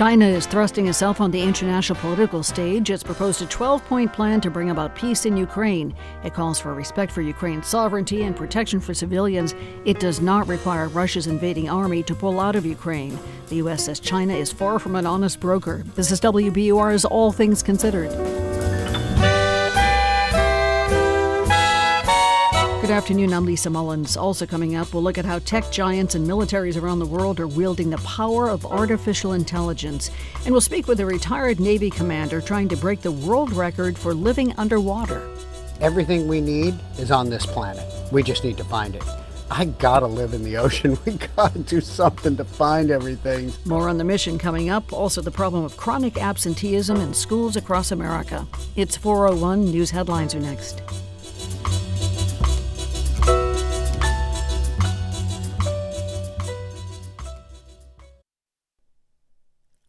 China is thrusting itself on the international political stage. It's proposed a 12 point plan to bring about peace in Ukraine. It calls for respect for Ukraine's sovereignty and protection for civilians. It does not require Russia's invading army to pull out of Ukraine. The U.S. says China is far from an honest broker. This is WBUR's All Things Considered. Good afternoon. I'm Lisa Mullins. Also coming up, we'll look at how tech giants and militaries around the world are wielding the power of artificial intelligence. And we'll speak with a retired Navy commander trying to break the world record for living underwater. Everything we need is on this planet. We just need to find it. I gotta live in the ocean. We gotta do something to find everything. More on the mission coming up. Also, the problem of chronic absenteeism in schools across America. It's 401 News Headlines are next.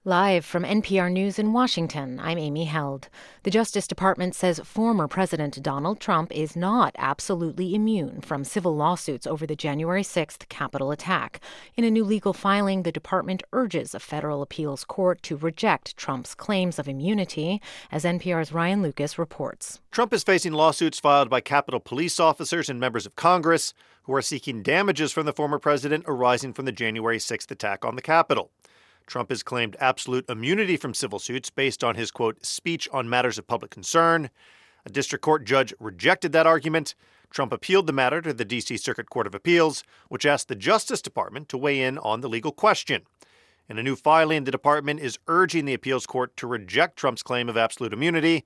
Live from NPR News in Washington, I'm Amy Held. The Justice Department says former President Donald Trump is not absolutely immune from civil lawsuits over the January 6th Capitol attack. In a new legal filing, the department urges a federal appeals court to reject Trump's claims of immunity, as NPR's Ryan Lucas reports. Trump is facing lawsuits filed by Capitol police officers and members of Congress who are seeking damages from the former president arising from the January 6th attack on the Capitol. Trump has claimed absolute immunity from civil suits based on his, quote, speech on matters of public concern. A district court judge rejected that argument. Trump appealed the matter to the D.C. Circuit Court of Appeals, which asked the Justice Department to weigh in on the legal question. In a new filing, the department is urging the appeals court to reject Trump's claim of absolute immunity.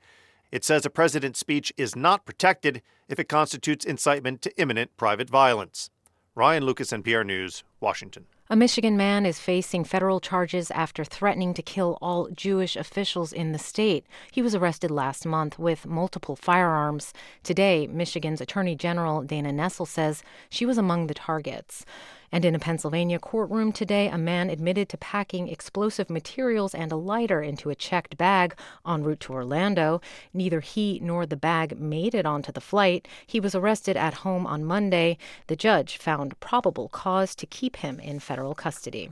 It says a president's speech is not protected if it constitutes incitement to imminent private violence. Ryan Lucas, NPR News, Washington. A Michigan man is facing federal charges after threatening to kill all Jewish officials in the state. He was arrested last month with multiple firearms. Today, Michigan's Attorney General Dana Nessel says she was among the targets. And in a Pennsylvania courtroom today, a man admitted to packing explosive materials and a lighter into a checked bag en route to Orlando. Neither he nor the bag made it onto the flight. He was arrested at home on Monday. The judge found probable cause to keep him in federal custody.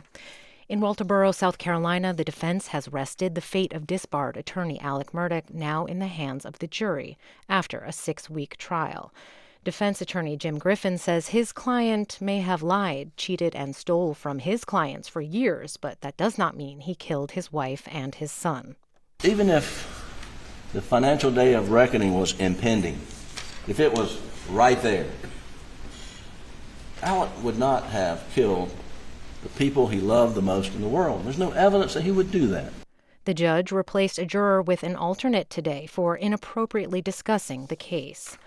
In Walterboro, South Carolina, the defense has rested the fate of disbarred attorney Alec Murdaugh, now in the hands of the jury, after a six week trial. Defense attorney Jim Griffin says his client may have lied, cheated, and stole from his clients for years, but that does not mean he killed his wife and his son. Even if the financial day of reckoning was impending, if it was right there, Alec would not have killed the people he loved the most in the world. There's no evidence that he would do that. The judge replaced a juror with an alternate today for inappropriately discussing the case.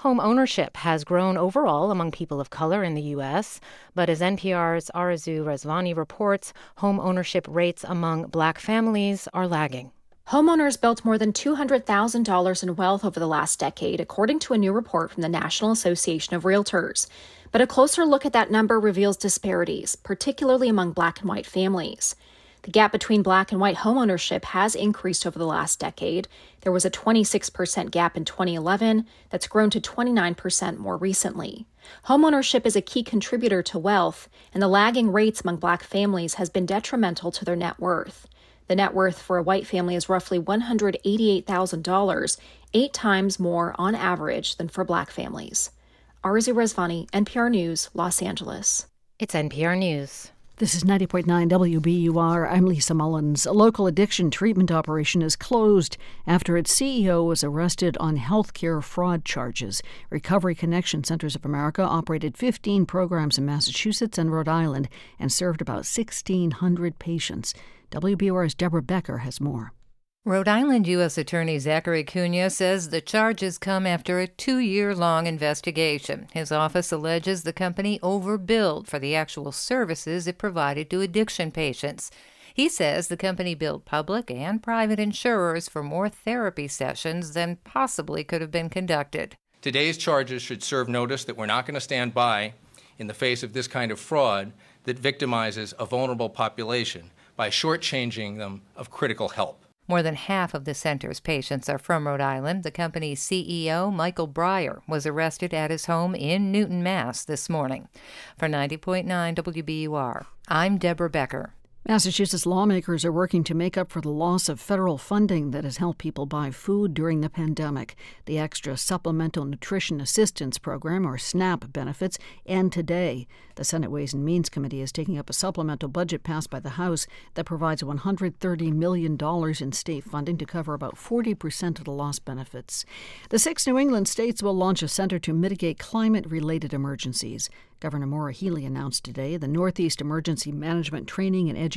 Home ownership has grown overall among people of color in the U.S., but as NPR's Arezou Rezvani reports, home ownership rates among black families are lagging. Homeowners built more than $200,000 in wealth over the last decade, according to a new report from the National Association of Realtors. But a closer look at that number reveals disparities, particularly among black and white families. The gap between black and white homeownership has increased over the last decade. There was a 26% gap in 2011 that's grown to 29% more recently. Homeownership is a key contributor to wealth, and the lagging rates among black families has been detrimental to their net worth. The net worth for a white family is roughly $188,000, eight times more on average than for black families. Arezou Rezvani, NPR News, Los Angeles. It's NPR News. This is 90.9 WBUR. I'm Lisa Mullins. A local addiction treatment operation is closed after its CEO was arrested on healthcare fraud charges. Recovery Connection Centers of America operated 15 programs in Massachusetts and Rhode Island and served about 1,600 patients. WBUR's Deborah Becker has more. Rhode Island U.S. Attorney Zachary Cunha says the charges come after a two year long investigation. His office alleges the company overbilled for the actual services it provided to addiction patients. He says the company billed public and private insurers for more therapy sessions than possibly could have been conducted. Today's charges should serve notice that we're not going to stand by in the face of this kind of fraud that victimizes a vulnerable population by shortchanging them of critical help. More than half of the center's patients are from Rhode Island. The company's CEO, Michael Breyer, was arrested at his home in Newton, Mass. this morning. For 90.9 WBUR, I'm Deborah Becker. Massachusetts lawmakers are working to make up for the loss of federal funding that has helped people buy food during the pandemic. The Extra Supplemental Nutrition Assistance Program, or SNAP, benefits end today. The Senate Ways and Means Committee is taking up a supplemental budget passed by the House that provides $130 million in state funding to cover about 40% of the lost benefits. The six New England states will launch a center to mitigate climate related emergencies. Governor Maura Healey announced today the Northeast Emergency Management Training and Education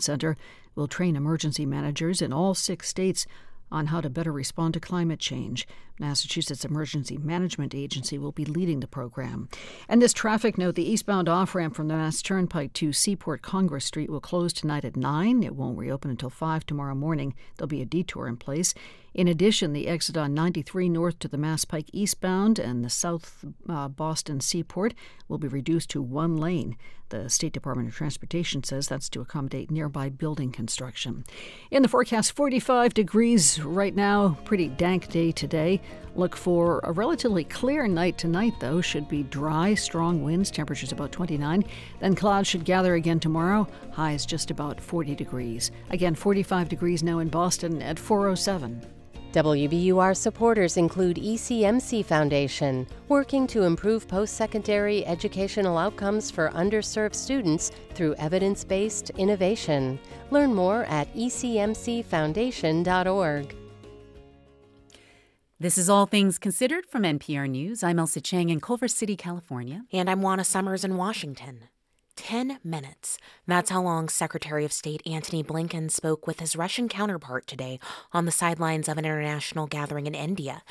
Center will train emergency managers in all six states on how to better respond to climate change. Massachusetts Emergency Management Agency will be leading the program. And this traffic note the eastbound off ramp from the Mass Turnpike to Seaport Congress Street will close tonight at 9. It won't reopen until 5 tomorrow morning. There'll be a detour in place. In addition, the exit on 93 north to the Mass Pike eastbound and the South uh, Boston Seaport will be reduced to one lane. The State Department of Transportation says that's to accommodate nearby building construction. In the forecast, 45 degrees right now, pretty dank day today. Look for a relatively clear night tonight, though. Should be dry, strong winds, temperatures about 29. Then clouds should gather again tomorrow. Highs just about 40 degrees. Again, 45 degrees now in Boston at 407. WBUR supporters include ECMC Foundation, working to improve post secondary educational outcomes for underserved students through evidence based innovation. Learn more at ecmcfoundation.org. This is All Things Considered from NPR News. I'm Ailsa Chang in Culver City, California. And I'm Juana Summers in Washington. 10 minutes. That's how long Secretary of State Antony Blinken spoke with his Russian counterpart today on the sidelines of an international gathering in India.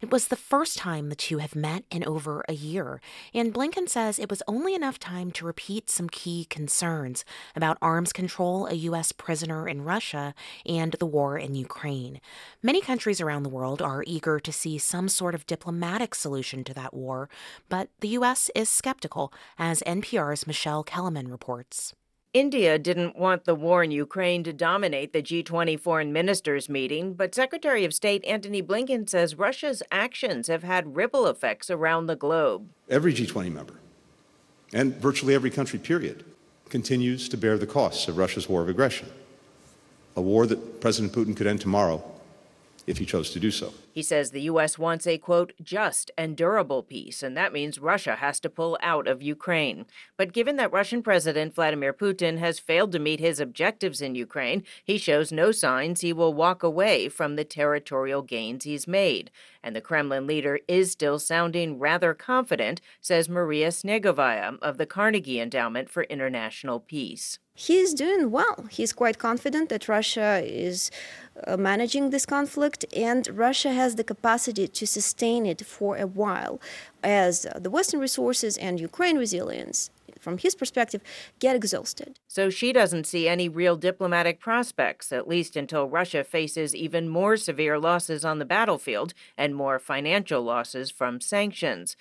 It was the first time the two have met in over a year, and Blinken says it was only enough time to repeat some key concerns about arms control, a U.S. prisoner in Russia, and the war in Ukraine. Many countries around the world are eager to see some sort of diplomatic solution to that war, but the U.S. is skeptical, as NPR's Michelle Kelemen reports. India didn't want the war in Ukraine to dominate the G20 foreign ministers meeting, but Secretary of State Antony Blinken says Russia's actions have had ripple effects around the globe. Every G20 member, and virtually every country, period, continues to bear the costs of Russia's war of aggression. A war that President Putin could end tomorrow if he chose to do so. He says the U.S. wants a, quote, just and durable peace, and that means Russia has to pull out of Ukraine. But given that Russian President Vladimir Putin has failed to meet his objectives in Ukraine, he shows no signs he will walk away from the territorial gains he's made. And the Kremlin leader is still sounding rather confident, says Maria Snegovaya of the Carnegie Endowment for International Peace. He's doing well. He's quite confident that Russia is uh, managing this conflict, and Russia has the capacity to sustain it for a while as uh, the Western resources and Ukraine resilience from his perspective, get exhausted. So she doesn't see any real diplomatic prospects, at least until Russia faces even more severe losses on the battlefield and more financial losses from sanctions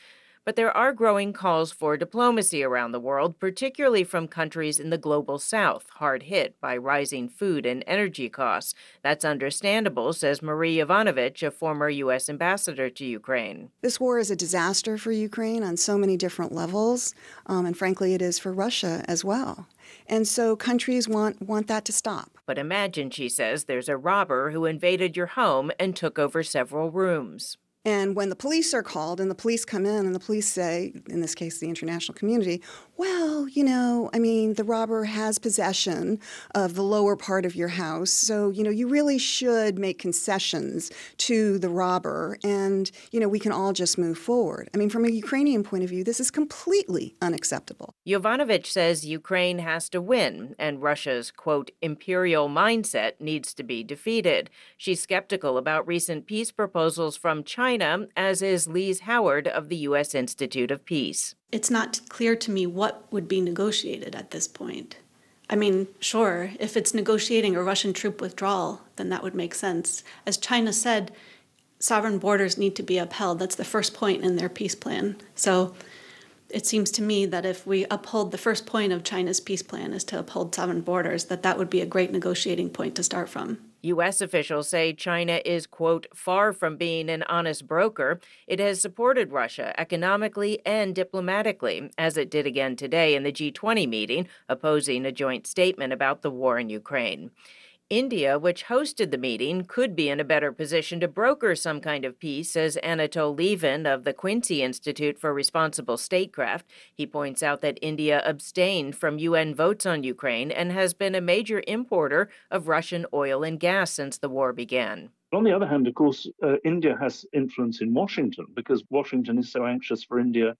but there are growing calls for diplomacy around the world, particularly from countries in the global south, hard hit by rising food and energy costs. That's understandable, says Marie Yovanovitch, a former U.S. ambassador to Ukraine. This war is a disaster for Ukraine on so many different levels, um, and frankly, it is for Russia as well. And so countries want, want that to stop. But imagine, she says, there's a robber who invaded your home and took over several rooms. And when the police are called and the police come in and the police say, in this case, the international community, well, you know, I mean, the robber has possession of the lower part of your house. So, you know, you really should make concessions to the robber and, you know, we can all just move forward. I mean, from a Ukrainian point of view, this is completely unacceptable. Yovanovitch says Ukraine has to win and Russia's, quote, imperial mindset needs to be defeated. She's skeptical about recent peace proposals from China, as is Lise Howard of the U.S. Institute of Peace it's not clear to me what would be negotiated at this point. I mean, sure, if it's negotiating a Russian troop withdrawal, then that would make sense. As China said, sovereign borders need to be upheld. That's the first point in their peace plan. So it seems to me that if we uphold the first point of China's peace plan is to uphold sovereign borders, that that would be a great negotiating point to start from. U.S. officials say China is, quote, far from being an honest broker. It has supported Russia economically and diplomatically, as it did again today in the G20 meeting, opposing a joint statement about the war in Ukraine. India, which hosted the meeting, could be in a better position to broker some kind of peace, says Anatol Lieven of the Quincy Institute for Responsible Statecraft. He points out that India abstained from UN votes on Ukraine and has been a major importer of Russian oil and gas since the war began. On the other hand, of course, uh, India has influence in Washington because Washington is so anxious for India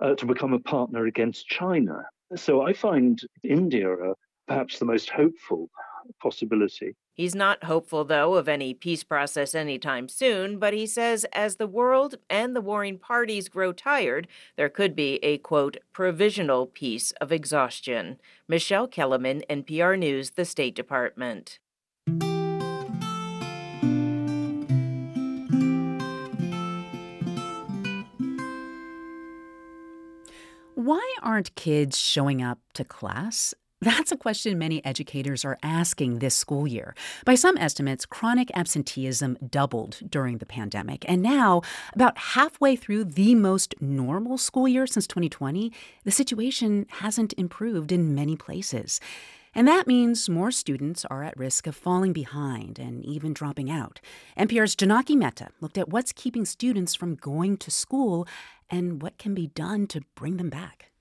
uh, to become a partner against China. So I find India uh, perhaps the most hopeful possibility. He's not hopeful, though, of any peace process anytime soon, but he says as the world and the warring parties grow tired, there could be a, quote, provisional peace of exhaustion. Michelle Kelemen, NPR News, the State Department. Why aren't kids showing up to class? That's a question many educators are asking this school year. By some estimates, chronic absenteeism doubled during the pandemic. And now, about halfway through the most normal school year since 2020, the situation hasn't improved in many places. And that means more students are at risk of falling behind and even dropping out. NPR's Jonaki Mehta looked at what's keeping students from going to school and what can be done to bring them back.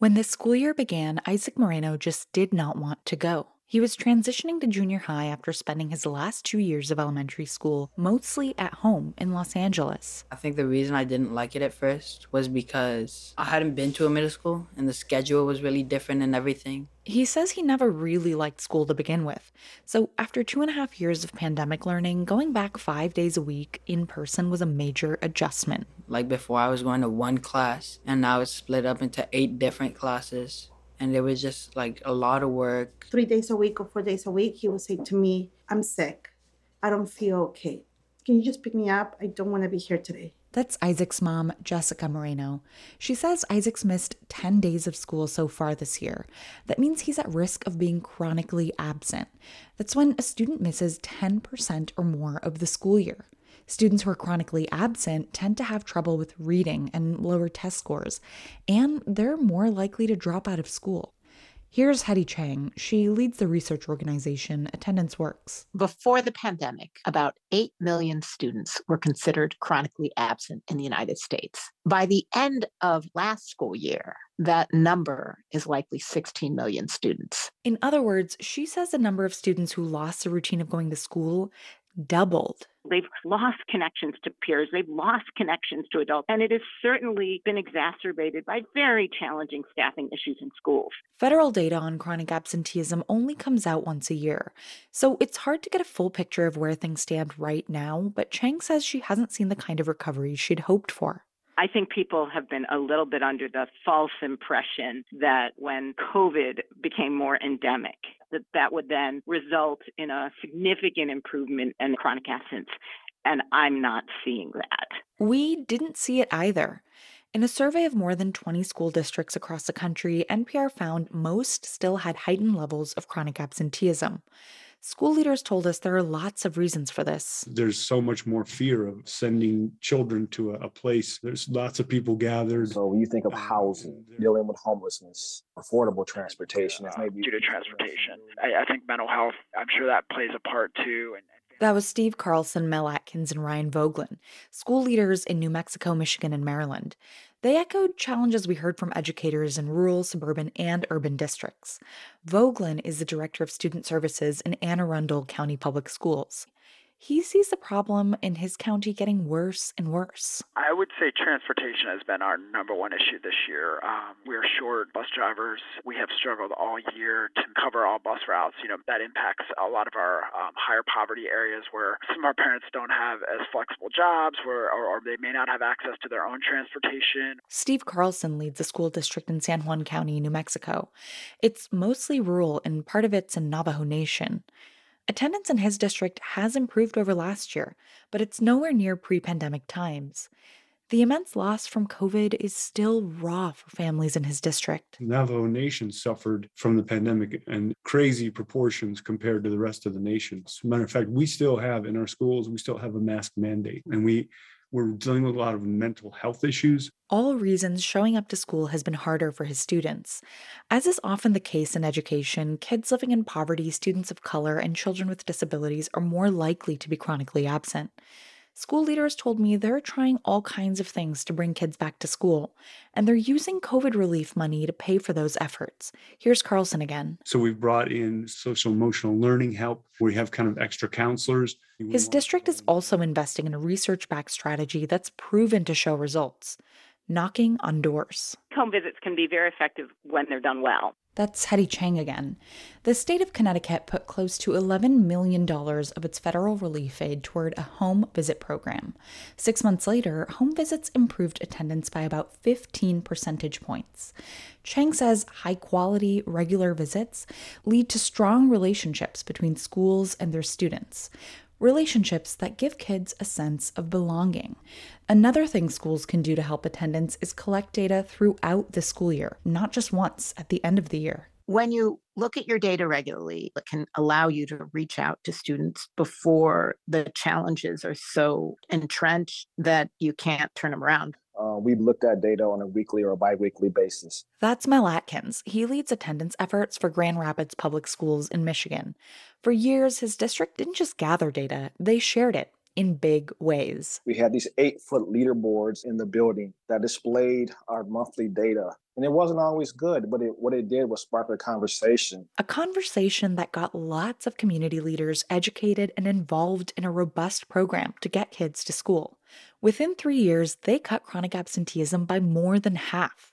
When the school year began, Isaac Moreno just did not want to go. He was transitioning to junior high after spending his last two years of elementary school mostly at home in Los Angeles. I think the reason I didn't like it at first was because I hadn't been to a middle school and the schedule was really different and everything. He says he never really liked school to begin with. So, after two and a half years of pandemic learning, going back five days a week in person was a major adjustment. Like before, I was going to one class, and now it's split up into eight different classes. And there was just like a lot of work. Three days a week or four days a week, he would say to me, I'm sick. I don't feel okay. Can you just pick me up? I don't want to be here today. That's Isaac's mom, Jessica Moreno. She says Isaac's missed 10 days of school so far this year. That means he's at risk of being chronically absent. That's when a student misses 10% or more of the school year. Students who are chronically absent tend to have trouble with reading and lower test scores, and they're more likely to drop out of school. Here's Hedy Chang. She leads the research organization Attendance Works. Before the pandemic, about 8 million students were considered chronically absent in the United States. By the end of last school year, that number is likely 16 million students. In other words, she says the number of students who lost the routine of going to school doubled. They've lost connections to peers. They've lost connections to adults. And it has certainly been exacerbated by very challenging staffing issues in schools. Federal data on chronic absenteeism only comes out once a year. So it's hard to get a full picture of where things stand right now, but Chang says she hasn't seen the kind of recovery she'd hoped for. I think people have been a little bit under the false impression that when COVID became more endemic, that that would then result in a significant improvement in chronic absence. And I'm not seeing that. We didn't see it either. In a survey of more than 20 school districts across the country, NPR found most still had heightened levels of chronic absenteeism. School leaders told us there are lots of reasons for this. There's so much more fear of sending children to a, a place. There's lots of people gathered. So when you think of housing, um, dealing with homelessness, affordable transportation, it's maybe due to transportation. I, I think mental health. I'm sure that plays a part too. And, that was Steve Carlson, Mel Atkins, and Ryan Voegtlin, school leaders in New Mexico, Michigan, and Maryland. They echoed challenges we heard from educators in rural, suburban, and urban districts. Voegtlin is the director of student services in Anne Arundel County Public Schools he sees the problem in his county getting worse and worse. I would say transportation has been our number one issue this year. Um, we're short bus drivers. We have struggled all year to cover all bus routes. You know, that impacts a lot of our um, higher poverty areas where some of our parents don't have as flexible jobs where, or, or they may not have access to their own transportation. Steve Carlson leads a school district in San Juan County, New Mexico. It's mostly rural and part of it's in Navajo Nation. Attendance in his district has improved over last year, but it's nowhere near pre pandemic times. The immense loss from COVID is still raw for families in his district. Navajo Nation suffered from the pandemic in crazy proportions compared to the rest of the nations. Matter of fact, we still have in our schools, we still have a mask mandate, and we we're dealing with a lot of mental health issues. All reasons showing up to school has been harder for his students. As is often the case in education, kids living in poverty, students of color, and children with disabilities are more likely to be chronically absent. School leaders told me they're trying all kinds of things to bring kids back to school, and they're using COVID relief money to pay for those efforts. Here's Carlson again. So we've brought in social emotional learning help. We have kind of extra counselors. His district is also investing in a research backed strategy that's proven to show results knocking on doors. Home visits can be very effective when they're done well. That's Hedy Chang again. The state of Connecticut put close to $11 million of its federal relief aid toward a home visit program. Six months later, home visits improved attendance by about 15 percentage points. Chang says high quality, regular visits lead to strong relationships between schools and their students relationships that give kids a sense of belonging. Another thing schools can do to help attendance is collect data throughout the school year, not just once at the end of the year. When you look at your data regularly, it can allow you to reach out to students before the challenges are so entrenched that you can't turn them around. Uh, we've looked at data on a weekly or a biweekly basis. That's Mel Atkins. He leads attendance efforts for Grand Rapids Public Schools in Michigan. For years, his district didn't just gather data, they shared it in big ways. We had these eight foot leaderboards in the building that displayed our monthly data. And it wasn't always good, but it, what it did was spark a conversation. A conversation that got lots of community leaders educated and involved in a robust program to get kids to school. Within three years, they cut chronic absenteeism by more than half.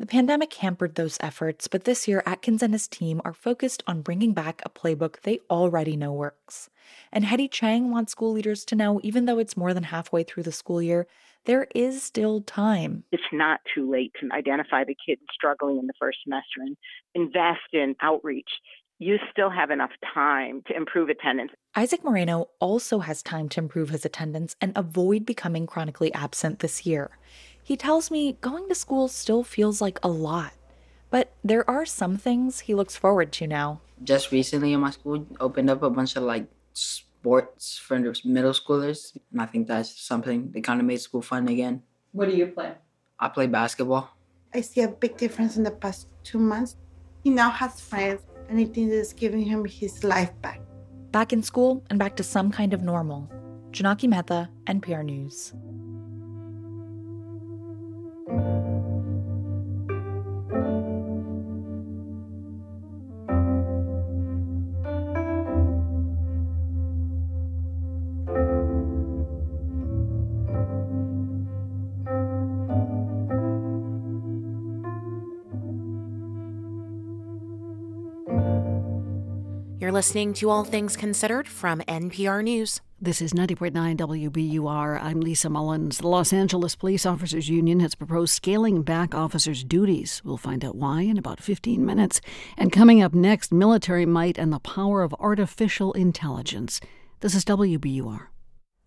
The pandemic hampered those efforts, but this year Atkins and his team are focused on bringing back a playbook they already know works. And Hedy Chang wants school leaders to know even though it's more than halfway through the school year, there is still time. It's not too late to identify the kids struggling in the first semester and invest in outreach. You still have enough time to improve attendance. Isaac Moreno also has time to improve his attendance and avoid becoming chronically absent this year. He tells me going to school still feels like a lot, but there are some things he looks forward to now. Just recently in my school opened up a bunch of like sports for middle schoolers, and I think that's something that kind of made school fun again. What do you play? I play basketball. I see a big difference in the past two months. He now has friends, and I think it's giving him his life back. Back in school and back to some kind of normal. Jonaki Mehta, NPR News. Listening to All Things Considered from NPR News. This is 90.9 WBUR. I'm Lisa Mullins. The Los Angeles Police Officers Union has proposed scaling back officers' duties. We'll find out why in about 15 minutes. And coming up next, military might and the power of artificial intelligence. This is WBUR.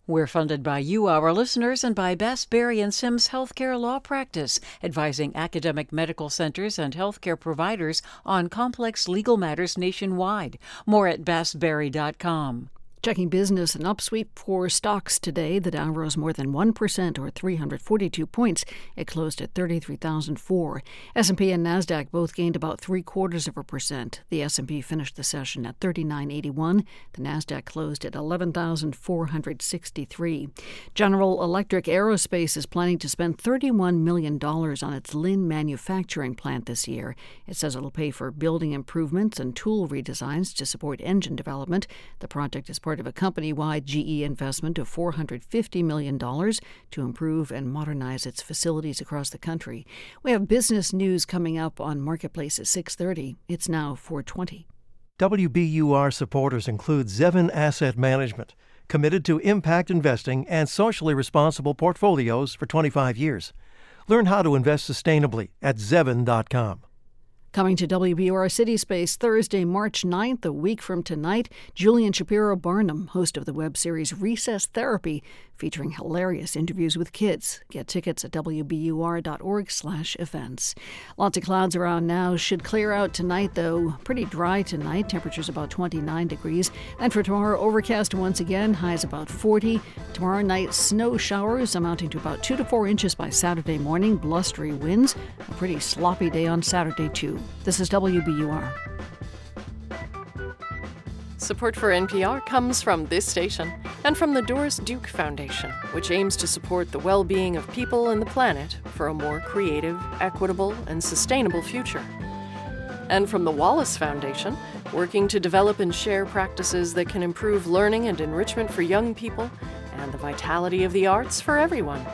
We're funded by you, our listeners, and by Bass, Berry and Sims Healthcare Law Practice, advising academic medical centers and healthcare providers on complex legal matters nationwide. More at bassberry.com. Checking business and upsweep for stocks today. The Dow rose more than 1% or 342 points. It closed at 33,004. S&P and Nasdaq both gained about 3 quarters of a percent. The S&P finished the session at 3981. The Nasdaq closed at 11,463. General Electric Aerospace is planning to spend 31 million dollars on its Lynn manufacturing plant this year. It says it'll pay for building improvements and tool redesigns to support engine development. The project is part part of a company wide GE investment of $450 million to improve and modernize its facilities across the country. We have business news coming up on Marketplace at 6.30. It's now 420. WBUR supporters include Zevin Asset Management, committed to impact investing and socially responsible portfolios for 25 years. Learn how to invest sustainably at Zevin.com. Coming to WBUR City Space Thursday, March 9th, a week from tonight, Julian Shapiro Barnum, host of the web series Recess Therapy, featuring hilarious interviews with kids. Get tickets at wbur.org/events. Lots of clouds around now. Should clear out tonight though. Pretty dry tonight. Temperatures about 29 degrees. And for tomorrow, overcast once again. Highs about 40. Tomorrow night, snow showers amounting to about 2 to 4 inches by Saturday morning. Blustery winds. A pretty sloppy day on Saturday too. This is WBUR. Support for NPR comes from this station and from the Doris Duke Foundation, which aims to support the well being of people and the planet for a more creative, equitable, and sustainable future. And from the Wallace Foundation, working to develop and share practices that can improve learning and enrichment for young people and the vitality of the arts for everyone.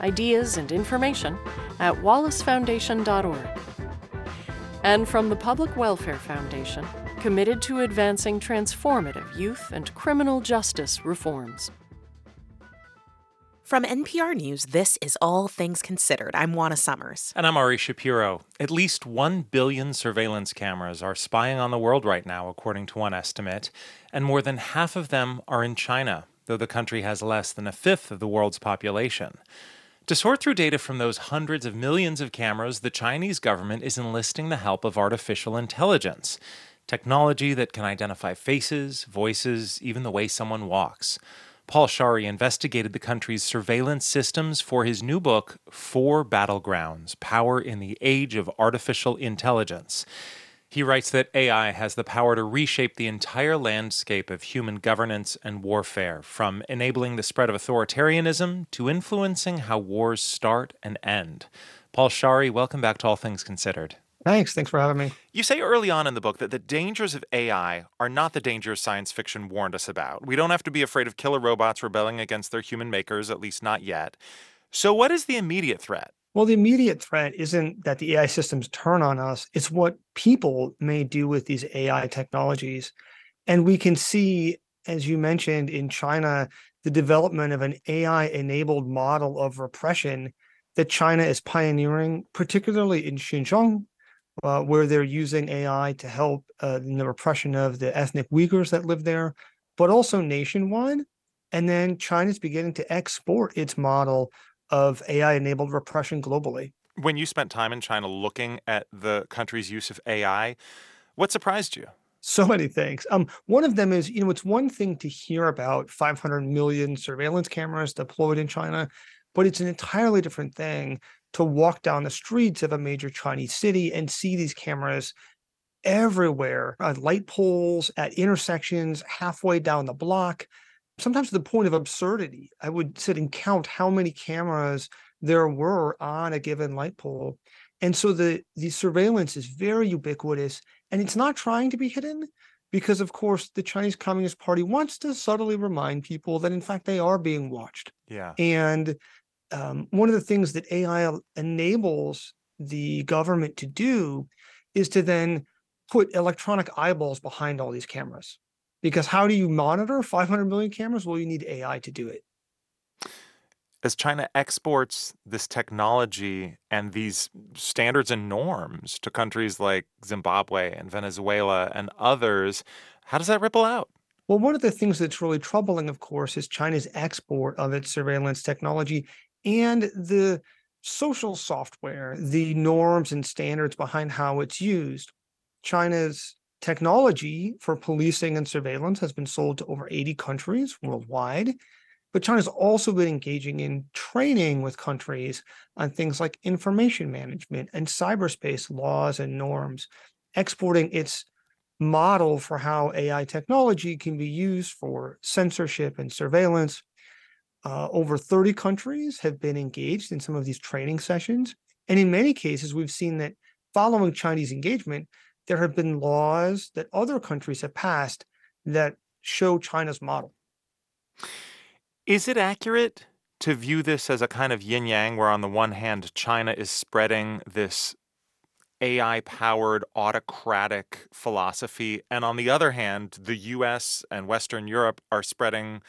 Ideas and information at wallacefoundation.org. And from the Public Welfare Foundation, committed to advancing transformative youth and criminal justice reforms. From NPR News, this is All Things Considered. I'm Juana Summers. And I'm Ari Shapiro. At least 1 billion surveillance cameras are spying on the world right now, according to one estimate, and more than half of them are in China, though the country has less than a fifth of the world's population. To sort through data from those hundreds of millions of cameras, the Chinese government is enlisting the help of artificial intelligence technology that can identify faces, voices, even the way someone walks. Paul Scharre investigated the country's surveillance systems for his new book, Four Battlegrounds Power in the Age of Artificial Intelligence. He writes that AI has the power to reshape the entire landscape of human governance and warfare, from enabling the spread of authoritarianism to influencing how wars start and end. Paul Scharre, welcome back to All Things Considered. Thanks. Thanks for having me. You say early on in the book that the dangers of AI are not the dangers science fiction warned us about. We don't have to be afraid of killer robots rebelling against their human makers, at least not yet. So, what is the immediate threat? Well, the immediate threat isn't that the AI systems turn on us, it's what people may do with these AI technologies. And we can see, as you mentioned, in China, the development of an AI enabled model of repression that China is pioneering, particularly in Xinjiang, uh, where they're using AI to help uh, in the repression of the ethnic Uyghurs that live there, but also nationwide. And then China's beginning to export its model of AI enabled repression globally. When you spent time in China looking at the country's use of AI, what surprised you? So many things. Um, one of them is, you know, it's one thing to hear about 500 million surveillance cameras deployed in China, but it's an entirely different thing to walk down the streets of a major Chinese city and see these cameras everywhere at light poles, at intersections, halfway down the block, sometimes to the point of absurdity. I would sit and count how many cameras there were on a given light pole. And so the, the surveillance is very ubiquitous and it's not trying to be hidden because, of course, the Chinese Communist Party wants to subtly remind people that, in fact, they are being watched. Yeah. And um, one of the things that AI enables the government to do is to then put electronic eyeballs behind all these cameras. Because how do you monitor 500 million cameras? Well, you need AI to do it. As China exports this technology and these standards and norms to countries like Zimbabwe and Venezuela and others, how does that ripple out? Well, one of the things that's really troubling, of course, is China's export of its surveillance technology and the social software, the norms and standards behind how it's used. China's technology for policing and surveillance has been sold to over 80 countries worldwide. But China's also been engaging in training with countries on things like information management and cyberspace laws and norms, exporting its model for how AI technology can be used for censorship and surveillance, uh, over 30 countries have been engaged in some of these training sessions. And in many cases, we've seen that following Chinese engagement, there have been laws that other countries have passed that show China's model. Is it accurate to view this as a kind of yin yang, where on the one hand, China is spreading this AI powered autocratic philosophy, and on the other hand, the US and Western Europe are spreading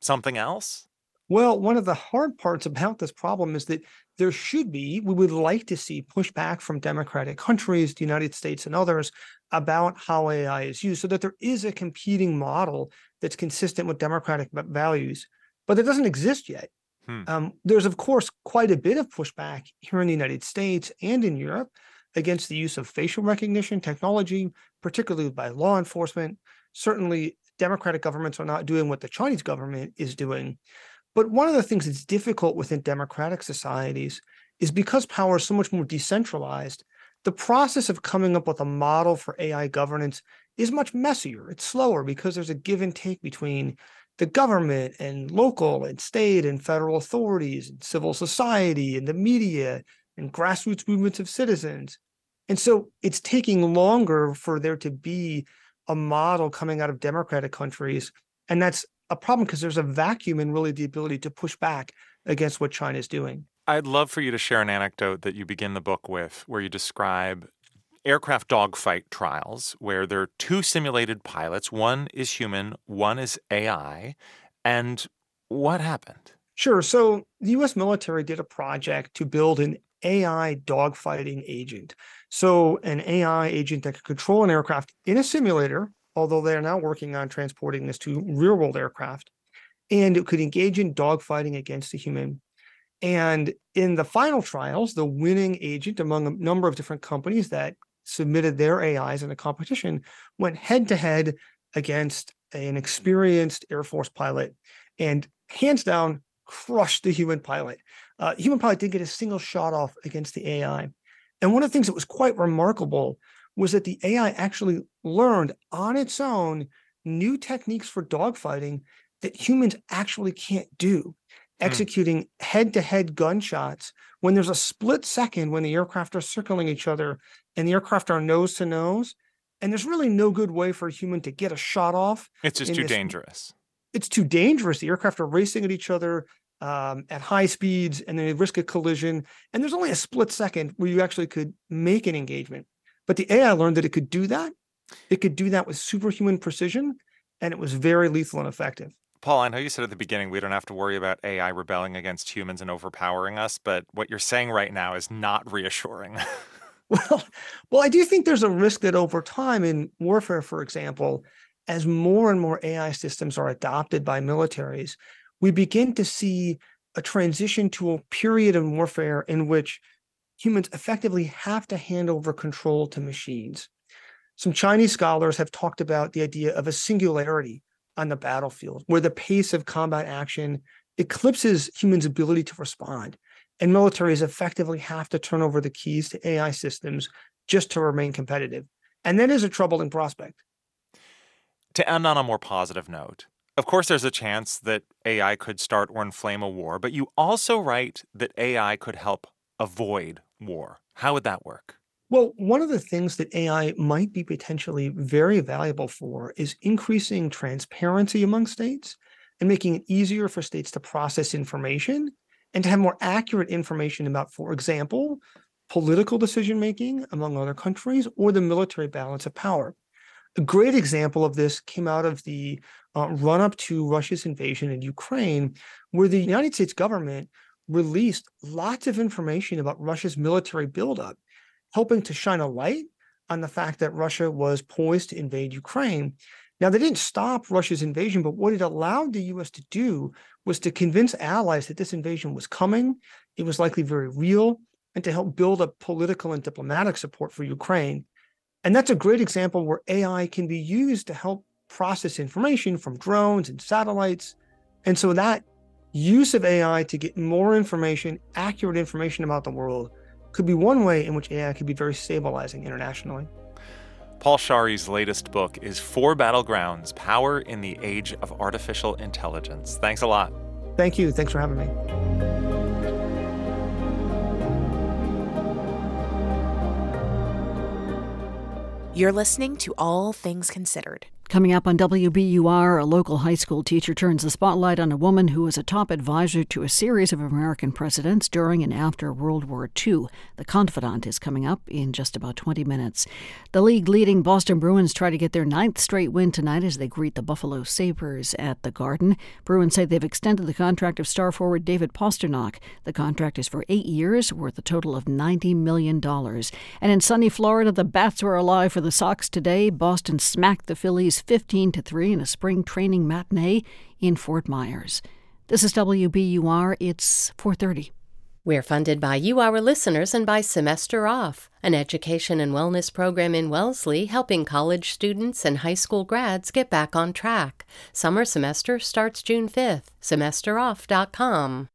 something else? Well, one of the hard parts about this problem is that there should be, we would like to see pushback from democratic countries, the United States and others, about how AI is used so that there is a competing model that's consistent with democratic values. but it doesn't exist yet. Hmm. Um, there's, of course, quite a bit of pushback here in the United States and in Europe against the use of facial recognition technology, particularly by law enforcement. Certainly, democratic governments are not doing what the Chinese government is doing. But one of the things that's difficult within democratic societies is because power is so much more decentralized, the process of coming up with a model for AI governance is much messier. It's slower because there's a give and take between the government and local and state and federal authorities and civil society and the media and grassroots movements of citizens. And so it's taking longer for there to be a model coming out of democratic countries. And that's a problem because there's a vacuum in really the ability to push back against what China is doing. I'd love for you to share an anecdote that you begin the book with where you describe aircraft dogfight trials where there are two simulated pilots. One is human, one is AI. And what happened? Sure. So the US military did a project to build an AI dogfighting agent. So, an AI agent that could control an aircraft in a simulator, although they're now working on transporting this to real world aircraft, and it could engage in dogfighting against a human. And in the final trials, the winning agent among a number of different companies that submitted their AIs in a competition went head to head against an experienced Air Force pilot and hands down crushed the human pilot. Uh, human pilot didn't get a single shot off against the AI. And one of the things that was quite remarkable was that the AI actually learned on its own new techniques for dogfighting that humans actually can't do. Executing head to head gunshots when there's a split second when the aircraft are circling each other and the aircraft are nose to nose. And there's really no good way for a human to get a shot off. It's just too this- dangerous. It's too dangerous. The aircraft are racing at each other um, at high speeds and they risk a collision. And there's only a split second where you actually could make an engagement. But the AI learned that it could do that. It could do that with superhuman precision, and it was very lethal and effective. Paul, I know you said at the beginning we don't have to worry about AI rebelling against humans and overpowering us, but what you're saying right now is not reassuring. Well, well, I do think there's a risk that over time in warfare, for example, as more and more AI systems are adopted by militaries, we begin to see a transition to a period in warfare in which humans effectively have to hand over control to machines. Some Chinese scholars have talked about the idea of a singularity on the battlefield, where the pace of combat action eclipses humans' ability to respond. And militaries effectively have to turn over the keys to AI systems just to remain competitive. And that is a troubling prospect. to end on a more positive note, of course, there's a chance that AI could start or inflame a war, but you also write that AI could help avoid war. How would that work? Well, one of the things that AI might be potentially very valuable for is increasing transparency among states and making it easier for states to process information and to have more accurate information about, for example, political decision making among other countries or the military balance of power. A great example of this came out of the uh, run up to Russia's invasion in Ukraine, where the United States government released lots of information about Russia's military buildup, helping to shine a light on the fact that Russia was poised to invade Ukraine. Now, they didn't stop Russia's invasion, but what it allowed the US to do was to convince allies that this invasion was coming, it was likely very real, and to help build up political and diplomatic support for Ukraine. And that's a great example where AI can be used to help process information from drones and satellites. And so that use of AI to get more information, accurate information about the world, could be one way in which AI could be very stabilizing internationally. Paul Scharre's latest book is Four Battlegrounds Power in the Age of Artificial Intelligence. Thanks a lot. Thank you. Thanks for having me. You're listening to All Things Considered. Coming up on WBUR, a local high school teacher turns the spotlight on a woman who was a top advisor to a series of American presidents during and after World War II. The Confidant is coming up in just about 20 minutes. The league leading Boston Bruins try to get their ninth straight win tonight as they greet the Buffalo Sabres at the Garden. Bruins say they've extended the contract of star forward David Pastrnak. The contract is for eight years, worth a total of $90 million. And in sunny Florida, the Bats were alive for the Sox today. Boston smacked the Phillies 15 to 3 in a spring training matinee in Fort Myers. This is WBUR. It's 4:30. We're funded by you, our listeners, and by Semester Off, an education and wellness program in Wellesley helping college students and high school grads get back on track. Summer semester starts June 5th. SemesterOff.com.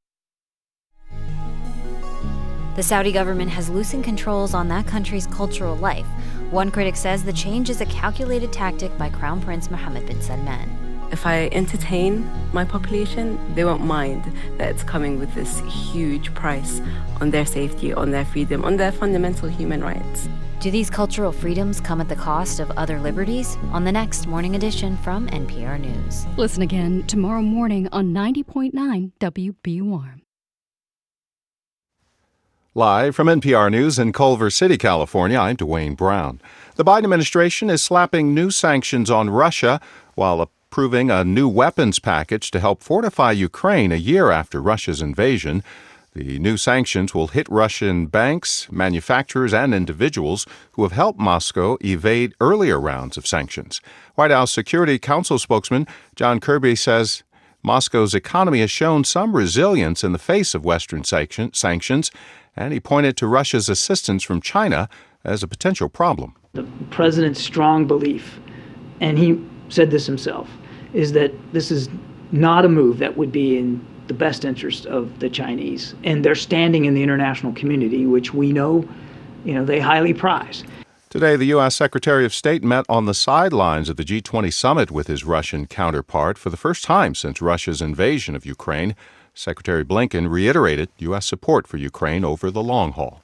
The Saudi government has loosened controls on that country's cultural life. One critic says the change is a calculated tactic by Crown Prince Mohammed bin Salman if I entertain my population, they won't mind that it's coming with this huge price on their safety, on their freedom, on their fundamental human rights. Do these cultural freedoms come at the cost of other liberties? On the next morning edition from NPR News. Listen again tomorrow morning on 90.9 WBUR. Live from NPR News in Culver City, California, I'm Dwane Brown. The Biden administration is slapping new sanctions on Russia while approving a new weapons package to help fortify Ukraine a year after Russia's invasion. The new sanctions will hit Russian banks, manufacturers, and individuals who have helped Moscow evade earlier rounds of sanctions. White House Security Council spokesman John Kirby says Moscow's economy has shown some resilience in the face of Western sanctions, and he pointed to Russia's assistance from China as a potential problem. The president's strong belief, and he said this himself, is that this is not a move that would be in the best interest of the Chinese and their standing in the international community, which we know, you know, they highly prize. Today, the U.S. Secretary of State met on the sidelines of the G20 summit with his Russian counterpart for the first time since Russia's invasion of Ukraine. Secretary Blinken reiterated U.S. support for Ukraine over the long haul.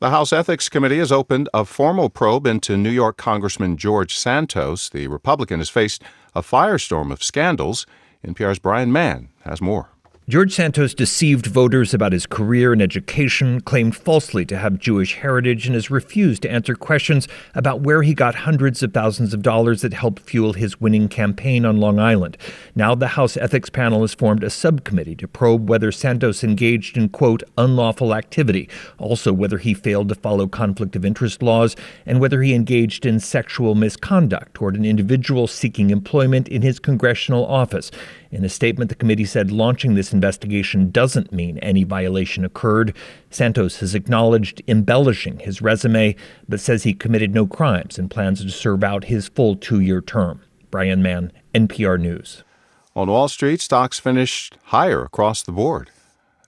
The House Ethics Committee has opened a formal probe into New York Congressman George Santos. The Republican has faced a firestorm of scandals. NPR's Brian Mann has more. George Santos deceived voters about his career and education, claimed falsely to have Jewish heritage, and has refused to answer questions about where he got hundreds of thousands of dollars that helped fuel his winning campaign on Long Island. Now, the House Ethics Panel has formed a subcommittee to probe whether Santos engaged in, quote, unlawful activity, also whether he failed to follow conflict of interest laws, and whether he engaged in sexual misconduct toward an individual seeking employment in his congressional office. In a statement, the committee said launching this investigation doesn't mean any violation occurred. Santos has acknowledged embellishing his resume, but says he committed no crimes and plans to serve out his full two year term. Brian Mann, NPR News. On Wall Street, stocks finished higher across the board.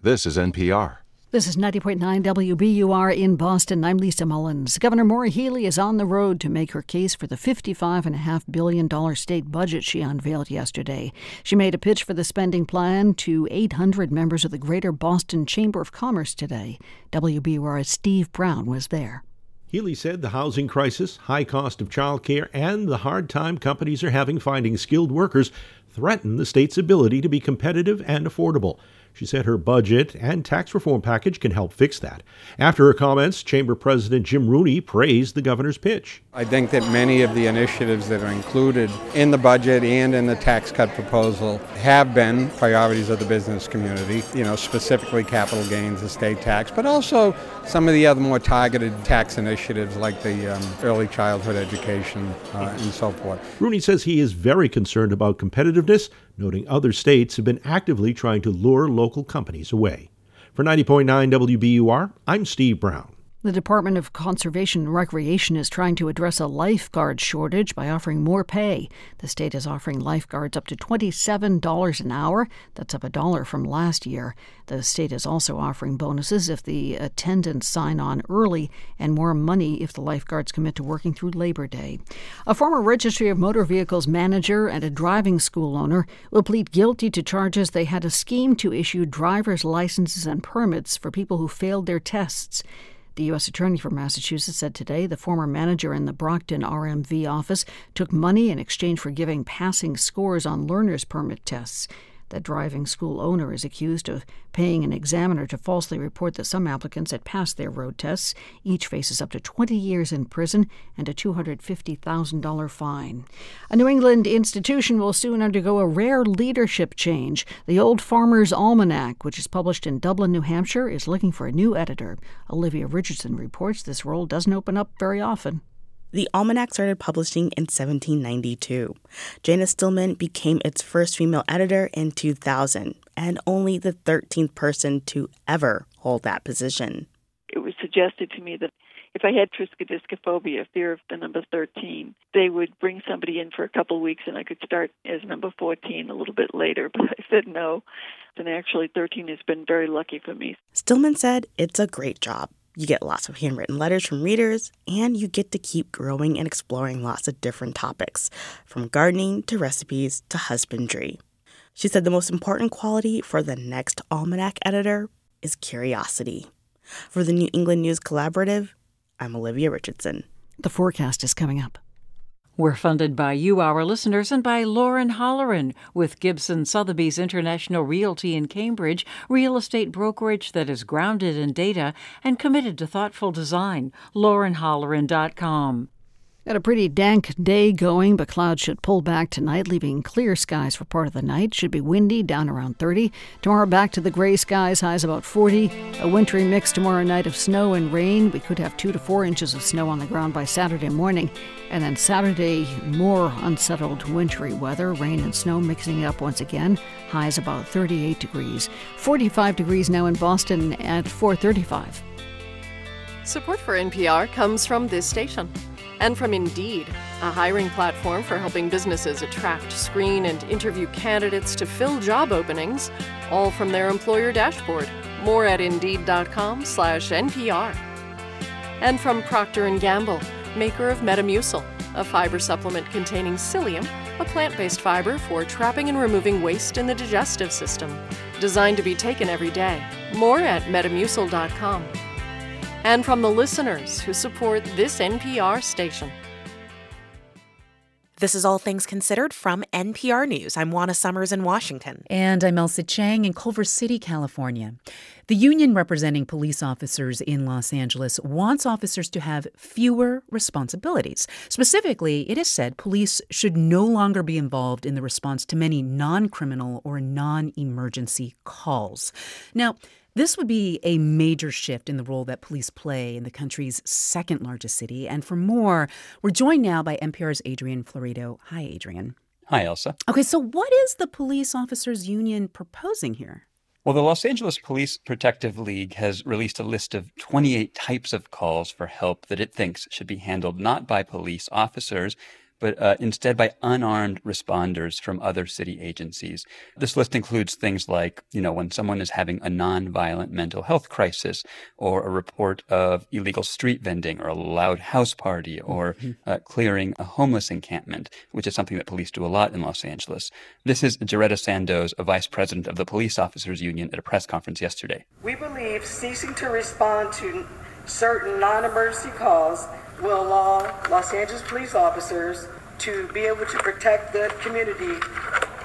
This is NPR. This is 90.9 WBUR in Boston. I'm Lisa Mullins. Governor Maura Healey is on the road to make her case for the $55.5 billion state budget she unveiled yesterday. She made a pitch for the spending plan to 800 members of the Greater Boston Chamber of Commerce today. WBUR's Steve Brown was there. Healey said the housing crisis, high cost of childcare, and the hard time companies are having finding skilled workers threaten the state's ability to be competitive and affordable. She said her budget and tax reform package can help fix that. After her comments, Chamber President Jim Rooney praised the governor's pitch. I think that many of the initiatives that are included in the budget and in the tax cut proposal have been priorities of the business community, you know, specifically capital gains, estate tax, but also some of the other more targeted tax initiatives like the um, early childhood education uh, and so forth. Rooney says he is very concerned about competitiveness noting other states have been actively trying to lure local companies away. For 90.9 WBUR, I'm Steve Brown. The Department of Conservation and Recreation is trying to address a lifeguard shortage by offering more pay. The state is offering lifeguards up to $27 an hour. That's up a dollar from last year. The state is also offering bonuses if the attendants sign on early and more money if the lifeguards commit to working through Labor Day. A former Registry of Motor Vehicles manager and a driving school owner will plead guilty to charges they had a scheme to issue driver's licenses and permits for people who failed their tests. The U.S. Attorney for Massachusetts said today the former manager in the Brockton RMV office took money in exchange for giving passing scores on learner's permit tests. The driving school owner is accused of paying an examiner to falsely report that some applicants had passed their road tests. Each faces up to 20 years in prison and a $250,000 fine. A New England institution will soon undergo a rare leadership change. The Old Farmer's Almanac, which is published in Dublin, New Hampshire, is looking for a new editor. Olivia Richardson reports this role doesn't open up very often. The almanac started publishing in 1792. Jana Stillman became its first female editor in 2000 and only the 13th person to ever hold that position. It was suggested to me that if I had triskaidekaphobia, fear of the number 13, they would bring somebody in for a couple of weeks and I could start as number 14 a little bit later. But I said no. And actually, 13 has been very lucky for me. Stillman said it's a great job. You get lots of handwritten letters from readers, and you get to keep growing and exploring lots of different topics, from gardening to recipes to husbandry. She said the most important quality for the next almanac editor is curiosity. For the New England News Collaborative, I'm Olivia Richardson. The forecast is coming up. We're funded by you, our listeners, and by Lauren Holleran with Gibson Sotheby's International Realty in Cambridge, real estate brokerage that is grounded in data and committed to thoughtful design. LaurenHolleran.com. Got a pretty dank day going, but clouds should pull back tonight, leaving clear skies for part of the night. Should be windy, down around 30. Tomorrow back to the gray skies, highs about 40. A wintry mix tomorrow night of snow and rain. We could have 2 to 4 inches of snow on the ground by Saturday morning. And then Saturday, more unsettled wintry weather, rain and snow mixing up once again. Highs about 38 degrees. 45 degrees now in Boston at 435. Support for NPR comes from this station and from Indeed, a hiring platform for helping businesses attract, screen, and interview candidates to fill job openings, all from their employer dashboard. More at indeed.com/npr. And from Procter & Gamble, maker of Metamucil, a fiber supplement containing psyllium, a plant-based fiber for trapping and removing waste in the digestive system, designed to be taken every day. More at metamucil.com and from the listeners who support this NPR station. This is All Things Considered from NPR News. I'm Juana Summers in Washington. And I'm Ailsa Chang in Culver City, California. The union representing police officers in Los Angeles wants officers to have fewer responsibilities. Specifically, it is said police should no longer be involved in the response to many non criminal or non emergency calls. Now, this would be a major shift in the role that police play in the country's second largest city. And for more, we're joined now by NPR's Adrian Florido. Hi, Adrian. Hi, Ailsa. Okay, so what is the police officers union proposing here? Well, the Los Angeles Police Protective League has released a list of 28 types of calls for help that it thinks should be handled not by police officers, but uh, instead by unarmed responders from other city agencies. This list includes things like, you know, when someone is having a nonviolent mental health crisis, or a report of illegal street vending, or a loud house party, or mm-hmm. uh, clearing a homeless encampment, which is something that police do a lot in Los Angeles. This is Jerretta Sandoz, a vice president of the Police Officers Union, at a press conference yesterday. We believe ceasing to respond to certain non emergency calls will allow uh, Los Angeles police officers to be able to protect the community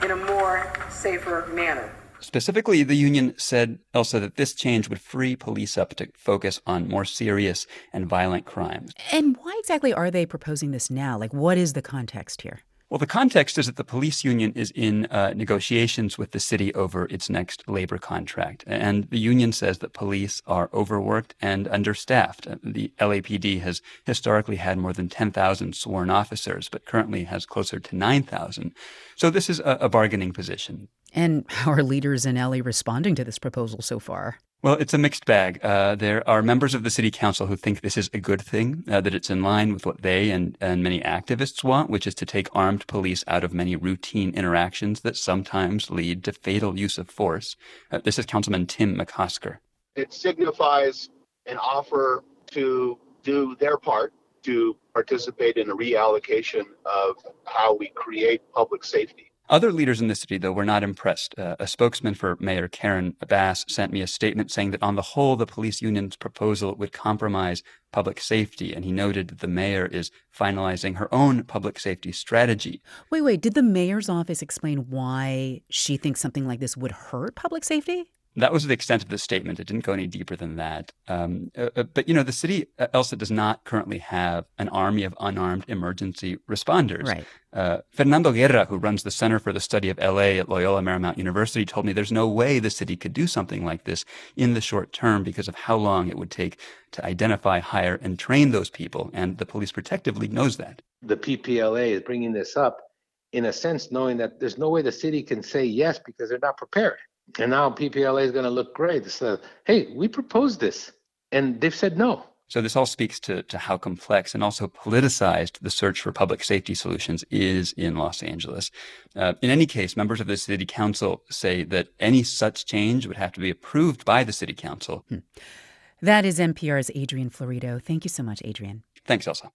in a more safer manner. Specifically, the union said also that this change would free police up to focus on more serious and violent crimes. And why exactly are they proposing this now? Like, what is the context here? Well, the context is that the police union is in uh, negotiations with the city over its next labor contract. And the union says that police are overworked and understaffed. Uh, the LAPD has historically had more than 10,000 sworn officers, but currently has closer to 9,000. So this is a, a bargaining position. And how are leaders in LA responding to this proposal so far? Well, it's a mixed bag. Uh, there are members of the city council who think this is a good thing, uh, that it's in line with what they and, and many activists want, which is to take armed police out of many routine interactions that sometimes lead to fatal use of force. Uh, this is Councilman Tim McOsker. It signifies an offer to do their part to participate in a reallocation of how we create public safety. Other leaders in the city, though, were not impressed. Uh, a spokesman for Mayor Karen Bass sent me a statement saying that on the whole, the police union's proposal would compromise public safety. And he noted that the mayor is finalizing her own public safety strategy. Wait, wait. Did the mayor's office explain why she thinks something like this would hurt public safety? That was the extent of the statement. It didn't go any deeper than that. Um, uh, uh but, you know, the city, uh, Ailsa, does not currently have an army of unarmed emergency responders. Right. Uh, Fernando Guerra, who runs the Center for the Study of LA at Loyola Marymount University, told me there's no way the city could do something like this in the short term because of how long it would take to identify, hire, and train those people. And the Police Protective League knows that. The PPLA is bringing this up in a sense, knowing that there's no way the city can say yes because they're not prepared. And now PPLA is going to look great. It's uh, hey, we proposed this, and they've said no. So this all speaks to, to how complex and also politicized the search for public safety solutions is in Los Angeles. Uh, in any case, members of the city council say that any such change would have to be approved by the city council. Hmm. That is NPR's Adrian Florido. Thank you so much, Adrian. Thanks, Ailsa.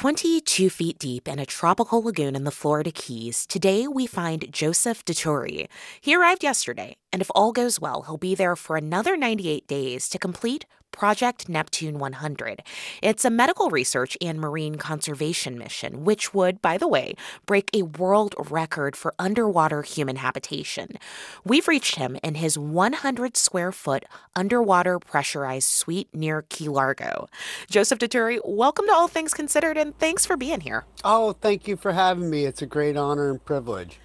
22 feet deep in a tropical lagoon in the Florida Keys, today we find Joseph Dituri. He arrived yesterday, and if all goes well, he'll be there for another 98 days to complete Project Neptune 100. It's a medical research and marine conservation mission, which would, by the way, break a world record for underwater human habitation. We've reached him in his 100 square foot underwater pressurized suite near Key Largo. Joseph Dituri, welcome to All Things Considered, and thanks for being here. Oh, thank you for having me. It's a great honor and privilege.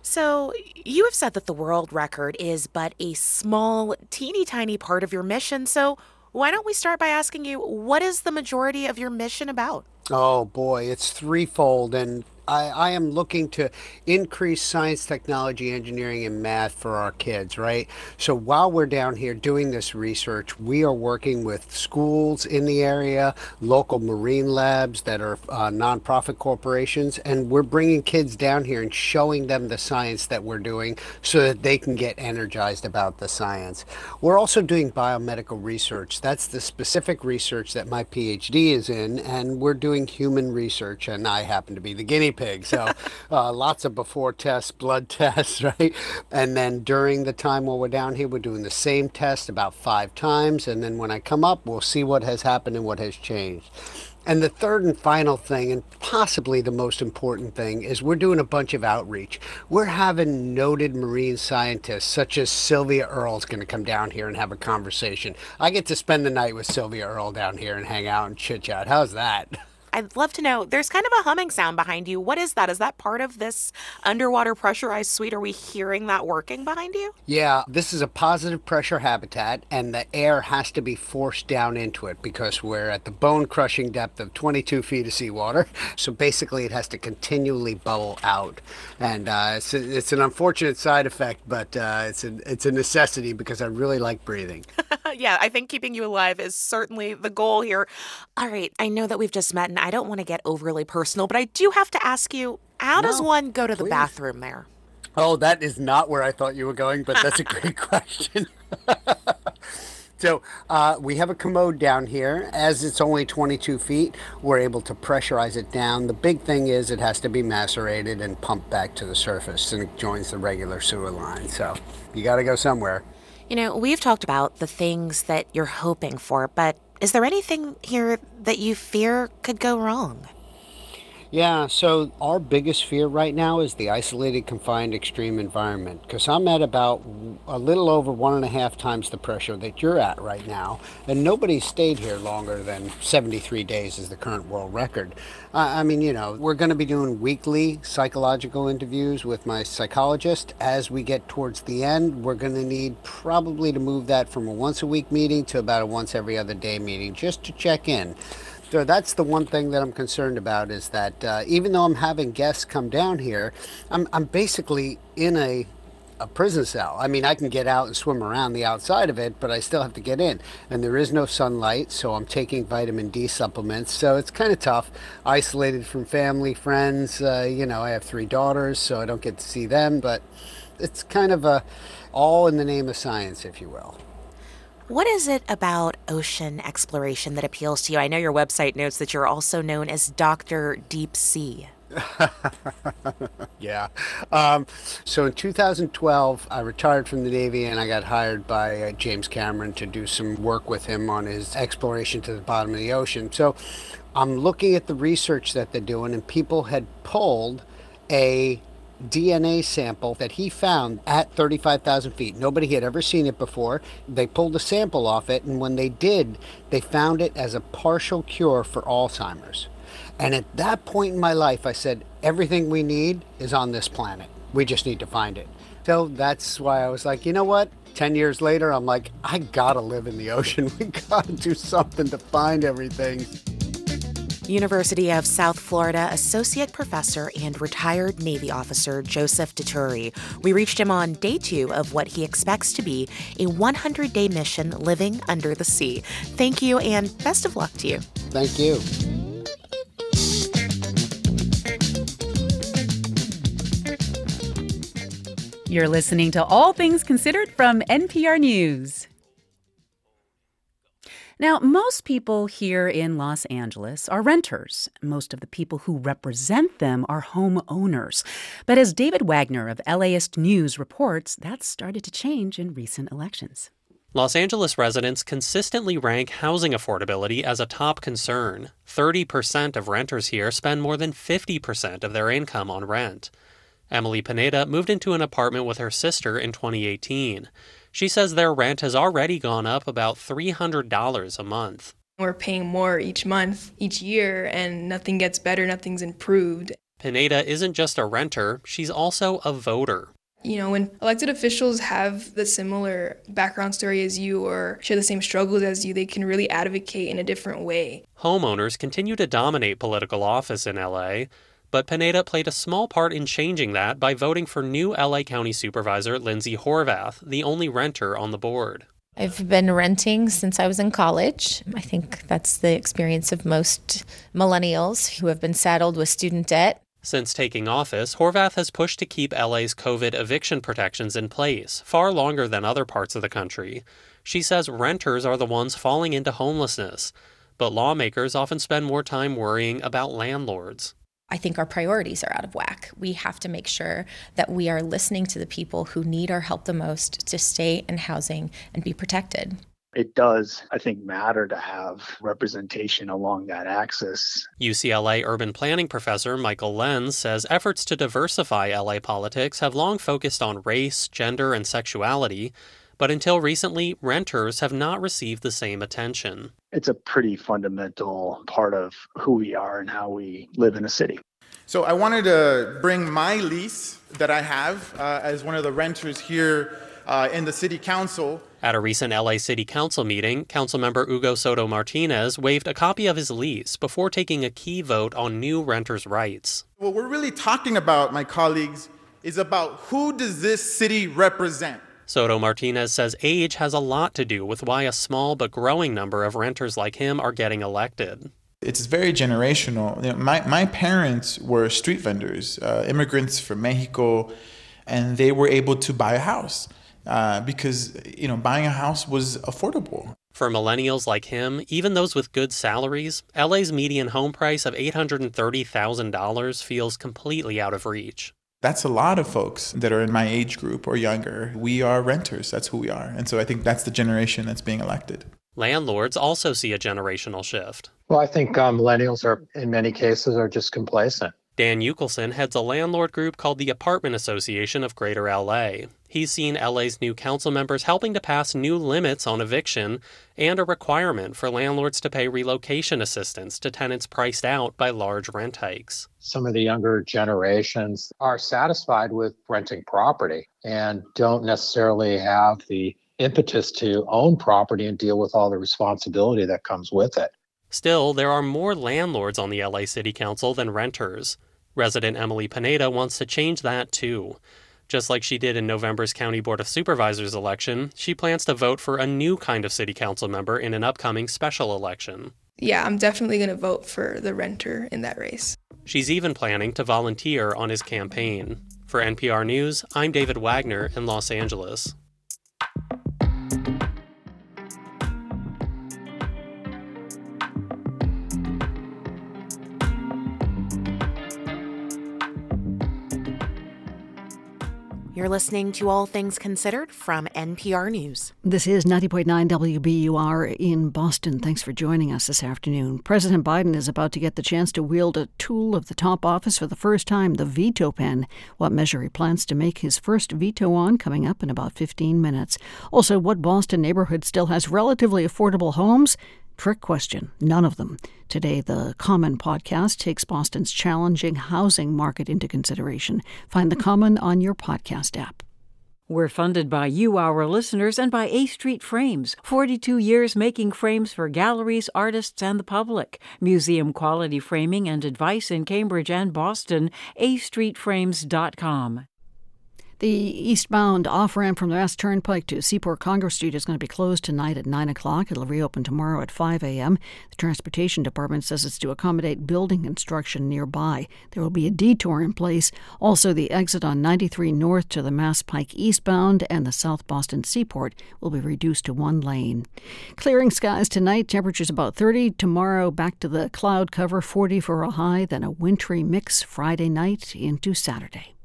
So, you have said that the world record is but a small, teeny tiny part of your mission. So, why don't we start by asking you what is the majority of your mission about? Oh boy, it's threefold. And I, I am looking to increase science, technology, engineering, and math for our kids, right? So while we're down here doing this research, we are working with schools in the area, local marine labs that are uh, nonprofit corporations, and we're bringing kids down here and showing them the science that we're doing so that they can get energized about the science. We're also doing biomedical research. That's the specific research that my PhD is in, and we're doing human research, and I happen to be the guinea pig. So uh, lots of before tests, blood tests, right? And then during the time while we're down here, we're doing the same test about five times. And then when I come up, we'll see what has happened and what has changed. And the third and final thing, and possibly the most important thing, is we're doing a bunch of outreach. We're having noted marine scientists such as Sylvia Earle, Earle's going to come down here and have a conversation. I get to spend the night with Sylvia Earle down here and hang out and chit chat. How's that? I'd love to know. There's kind of a humming sound behind you. What is that? Is that part of this underwater pressurized suite? Are we hearing that working behind you? Yeah, this is a positive pressure habitat, and the air has to be forced down into it because we're at the bone crushing depth of 22 feet of seawater. So basically, it has to continually bubble out. And uh, it's, a, it's an unfortunate side effect, but uh, it's, a, it's a necessity because I really like breathing. yeah, I think keeping you alive is certainly the goal here. All right, I know that we've just met, and I don't want to get overly personal, but I do have to ask you how no, does one go to please. the bathroom there? Oh, that is not where I thought you were going, but that's a great question. so uh, we have a commode down here. As it's only 22 feet, we're able to pressurize it down. The big thing is it has to be macerated and pumped back to the surface, and it joins the regular sewer line. So you got to go somewhere. You know, we've talked about the things that you're hoping for, but is there anything here that you fear could go wrong? Yeah, so our biggest fear right now is the isolated, confined, extreme environment. Because I'm at about a little over one and a half times the pressure that you're at right now, and nobody's stayed here longer than 73 days is the current world record. Uh, I mean, you know, we're going to be doing weekly psychological interviews with my psychologist. As we get towards the end, we're going to need probably to move that from a once a week meeting to about a once every other day meeting just to check in. So that's the one thing that I'm concerned about is that uh, even though I'm having guests come down here, I'm, I'm basically in a a prison cell. I mean, I can get out and swim around the outside of it, but I still have to get in. And there is no sunlight, so I'm taking vitamin D supplements. So it's kind of tough. Isolated from family, friends. Uh, you know, I have three daughters, so I don't get to see them. But it's kind of a all in the name of science, if you will. What is it about ocean exploration that appeals to you? I know your website notes that you're also known as Dr. Deep Sea. yeah. Um, so in 2012, I retired from the Navy and I got hired by uh, James Cameron to do some work with him on his exploration to the bottom of the ocean. So I'm looking at the research that they're doing, and people had pulled a DNA sample that he found at 35,000 feet. Nobody had ever seen it before. They pulled a sample off it, and when they did, they found it as a partial cure for Alzheimer's. And at that point in my life, I said, everything we need is on this planet. We just need to find it. So that's why I was like, you know what? 10 years later, I'm like, I gotta live in the ocean. We gotta do something to find everything. University of South Florida Associate Professor and retired Navy officer Joseph Dituri. We reached him on day two of what he expects to be a 100 day mission living under the sea. Thank you and best of luck to you. Thank you. You're listening to All Things Considered from NPR News. Now, most people here in Los Angeles are renters. Most of the people who represent them are homeowners. But as David Wagner of LAist News reports, that's started to change in recent elections. Los Angeles residents consistently rank housing affordability as a top concern. 30% of renters here spend more than 50% of their income on rent. Emily Pineda moved into an apartment with her sister in 2018. She says their rent has already gone up about $300 a month. We're paying more each month, each year, and nothing gets better, nothing's improved. Pineda isn't just a renter, she's also a voter. You know, when elected officials have the similar background story as you or share the same struggles as you, they can really advocate in a different way. Homeowners continue to dominate political office in LA. But Pineda played a small part in changing that by voting for new LA County Supervisor Lindsay Horvath, the only renter on the board. I've been renting since I was in college. I think that's the experience of most millennials who have been saddled with student debt. Since taking office, Horvath has pushed to keep LA's COVID eviction protections in place, far longer than other parts of the country. She says renters are the ones falling into homelessness, but lawmakers often spend more time worrying about landlords. I think our priorities are out of whack. We have to make sure that we are listening to the people who need our help the most to stay in housing and be protected. It does, I think, matter to have representation along that axis. UCLA urban planning professor Michael Lens says efforts to diversify LA politics have long focused on race, gender, and sexuality, but until recently, renters have not received the same attention. It's a pretty fundamental part of who we are and how we live in a city. So I wanted to bring my lease that I have uh, as one of the renters here uh, in the city council. At a recent LA City Council meeting, Councilmember Hugo Soto Martinez waived a copy of his lease before taking a key vote on new renters' rights. What we're really talking about, my colleagues, is about who does this city represent? Soto Martinez says age has a lot to do with why a small but growing number of renters like him are getting elected. It's very generational. You know, my, my parents were street vendors, uh, immigrants from Mexico, and they were able to buy a house uh, because you know buying a house was affordable. For millennials like him, even those with good salaries, LA's median home price of $830,000 feels completely out of reach. That's a lot of folks that are in my age group or younger. We are renters. That's who we are. And so I think that's the generation that's being elected. Landlords also see a generational shift. Well, I think um, millennials are, in many cases, are just complacent. Dan Yukelson heads a landlord group called the Apartment Association of Greater LA. He's seen LA's new council members helping to pass new limits on eviction and a requirement for landlords to pay relocation assistance to tenants priced out by large rent hikes. Some of the younger generations are satisfied with renting property and don't necessarily have the impetus to own property and deal with all the responsibility that comes with it. Still, there are more landlords on the LA City Council than renters. Resident Emily Pineda wants to change that too. Just like she did in November's County Board of Supervisors election, she plans to vote for a new kind of city council member in an upcoming special election. Yeah, I'm definitely going to vote for the renter in that race. She's even planning to volunteer on his campaign. For NPR News, I'm David Wagner in Los Angeles. You're listening to All Things Considered from NPR News. This is 90.9 WBUR in Boston. Thanks for joining us this afternoon. President Biden is about to get the chance to wield a tool of the top office for the first time, the veto pen. What measure he plans to make his first veto on coming up in about 15 minutes. Also, what Boston neighborhood still has relatively affordable homes? Trick question. None of them. Today, the Common podcast takes Boston's challenging housing market into consideration. Find the hmm. Common on your podcast app. We're funded by you, our listeners, and by A Street Frames. 42 years making frames for galleries, artists, and the public. Museum quality framing and advice in Cambridge and Boston. astreetframes.com. The eastbound off ramp from the West Turnpike to Seaport Congress Street is going to be closed tonight at 9 o'clock. It'll reopen tomorrow at 5 a.m. The Transportation Department says it's to accommodate building construction nearby. There will be a detour in place. Also, the exit on 93 North to the Mass Pike eastbound and the South Boston Seaport will be reduced to one lane. Clearing skies tonight, temperatures about 30. Tomorrow, back to the cloud cover, 40 for a high, then a wintry mix Friday night into Saturday.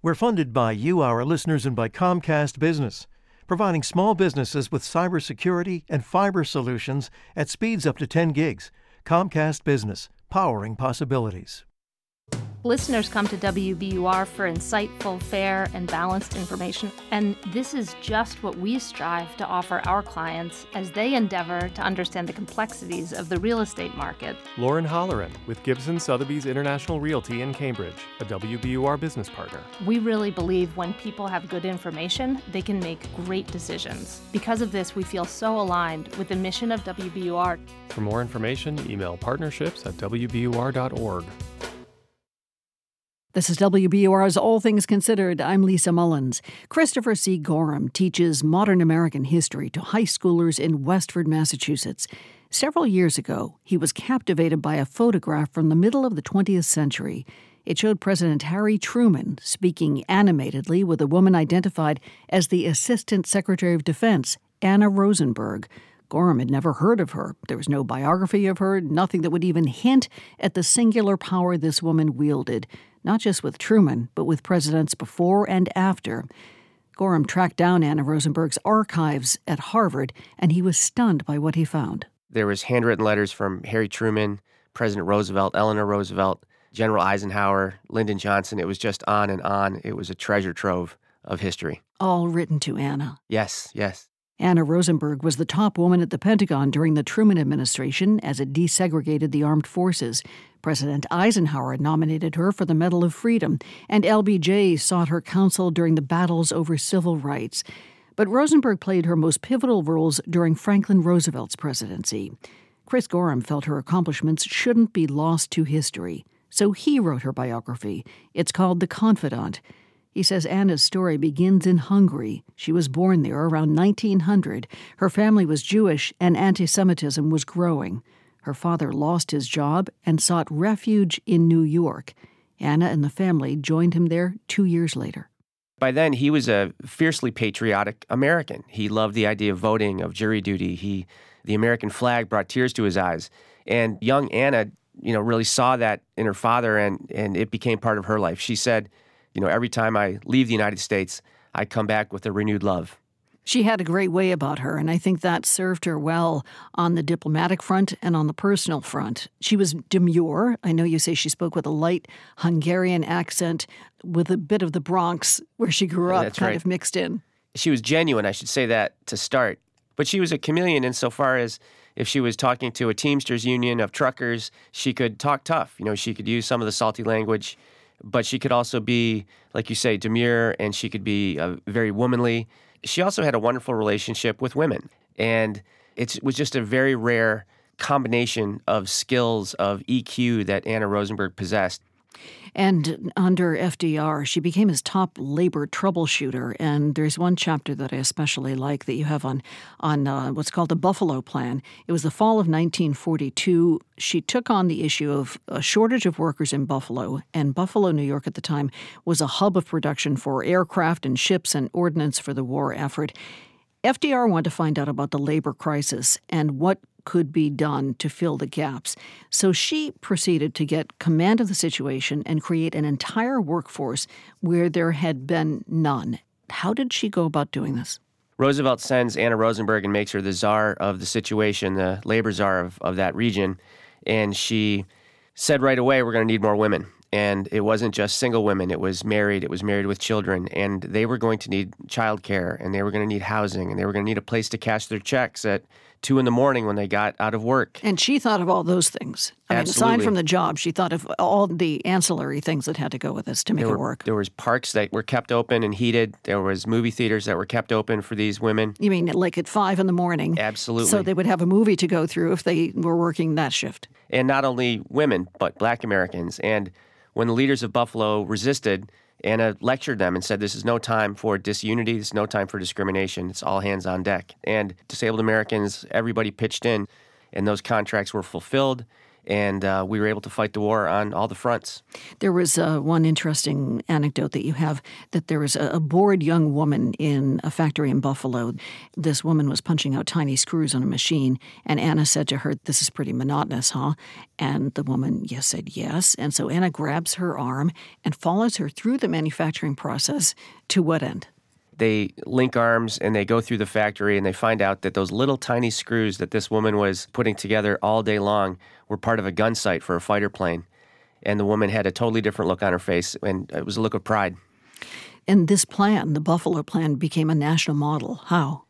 We're funded by you, our listeners, and by Comcast Business, providing small businesses with cybersecurity and fiber solutions at speeds up to 10 gigs. Comcast Business, powering possibilities. Listeners come to WBUR for insightful, fair, and balanced information, and this is just what we strive to offer our clients as they endeavor to understand the complexities of the real estate market. Lauren Holleran with Gibson Sotheby's International Realty in Cambridge, a WBUR business partner. We really believe when people have good information, they can make great decisions. Because of this, we feel so aligned with the mission of WBUR. For more information, email partnerships at WBUR.org. This is WBUR's All Things Considered. I'm Lisa Mullins. Christopher C. Gorham teaches modern American history to high schoolers in Westford, Massachusetts. Several years ago, he was captivated by a photograph from the middle of the 20th century. It showed President Harry Truman speaking animatedly with a woman identified as the Assistant Secretary of Defense, Anna Rosenberg. Gorham had never heard of her. There was no biography of her, nothing that would even hint at the singular power this woman wielded, not just with Truman, but with presidents before and after. Gorham tracked down Anna Rosenberg's archives at Harvard, and he was stunned by what he found. There was handwritten letters from Harry Truman, President Roosevelt, Eleanor Roosevelt, General Eisenhower, Lyndon Johnson. It was just on and on. It was a treasure trove of history. All written to Anna. Yes, yes. Anna Rosenberg was the top woman at the Pentagon during the Truman administration as it desegregated the armed forces. President Eisenhower nominated her for the Medal of Freedom, and LBJ sought her counsel during the battles over civil rights. But Rosenberg played her most pivotal roles during Franklin Roosevelt's presidency. Chris Gorham felt her accomplishments shouldn't be lost to history, so he wrote her biography. It's called The Confidant. He says Anna's story begins in Hungary. She was born there around 1900. Her family was Jewish, and anti Semitism was growing. Her father lost his job and sought refuge in New York. Anna and the family joined him there two years later. By then, he was a fiercely patriotic American. He loved the idea of voting, of jury duty. He, the American flag brought tears to his eyes. And young Anna, you know, really saw that in her father, and, and it became part of her life. She said, you know, every time I leave the United States, I come back with a renewed love. She had a great way about her, and I think that served her well on the diplomatic front and on the personal front. She was demure. I know you say she spoke with a light Hungarian accent with a bit of the Bronx where she grew up That's kind right. of mixed in. She was genuine, I should say that to start. But she was a chameleon insofar as if she was talking to a Teamsters union of truckers, she could talk tough. You know, she could use some of the salty language but she could also be, like you say, demure, and she could be uh, very womanly. She also had a wonderful relationship with women, and it was just a very rare combination of skills of EQ that Anna Rosenberg possessed. And under FDR, she became his top labor troubleshooter. And there's one chapter that I especially like that you have on on uh, what's called the Buffalo Plan. It was the fall of 1942. She took on the issue of a shortage of workers in Buffalo, and Buffalo, New York, at the time was a hub of production for aircraft and ships and ordnance for the war effort. FDR wanted to find out about the labor crisis and what could be done to fill the gaps. So she proceeded to get command of the situation and create an entire workforce where there had been none. How did she go about doing this? Roosevelt sends Anna Rosenberg and makes her the czar of the situation, the labor czar of, of that region. And she said right away, we're going to need more women. And it wasn't just single women, it was married, it was married with children. And they were going to need childcare, and they were going to need housing, and they were going to need a place to cash their checks at two in the morning when they got out of work. And she thought of all those things. I mean, aside from the job, she thought of all the ancillary things that had to go with this to make there it work. There was parks that were kept open and heated. There was movie theaters that were kept open for these women. You mean like at five in the morning? Absolutely. So they would have a movie to go through if they were working that shift. and not only women, but black Americans. And when the leaders of Buffalo resisted, Anna lectured them and said, This is no time for disunity. This is no time for discrimination. It's all hands on deck. And disabled Americans, everybody pitched in, and those contracts were fulfilled. And uh, we were able to fight the war on all the fronts. There was uh, one interesting anecdote that you have that there was a, a bored young woman in a factory in Buffalo. This woman was punching out tiny screws on a machine, and Anna said to her, This is pretty monotonous, huh? And the woman, yes, said yes. And so Anna grabs her arm and follows her through the manufacturing process to what end? They link arms and they go through the factory and they find out that those little tiny screws that this woman was putting together all day long were part of a gun sight for a fighter plane. And the woman had a totally different look on her face, and it was a look of pride. And this plan, the Buffalo plan, became a national model. How?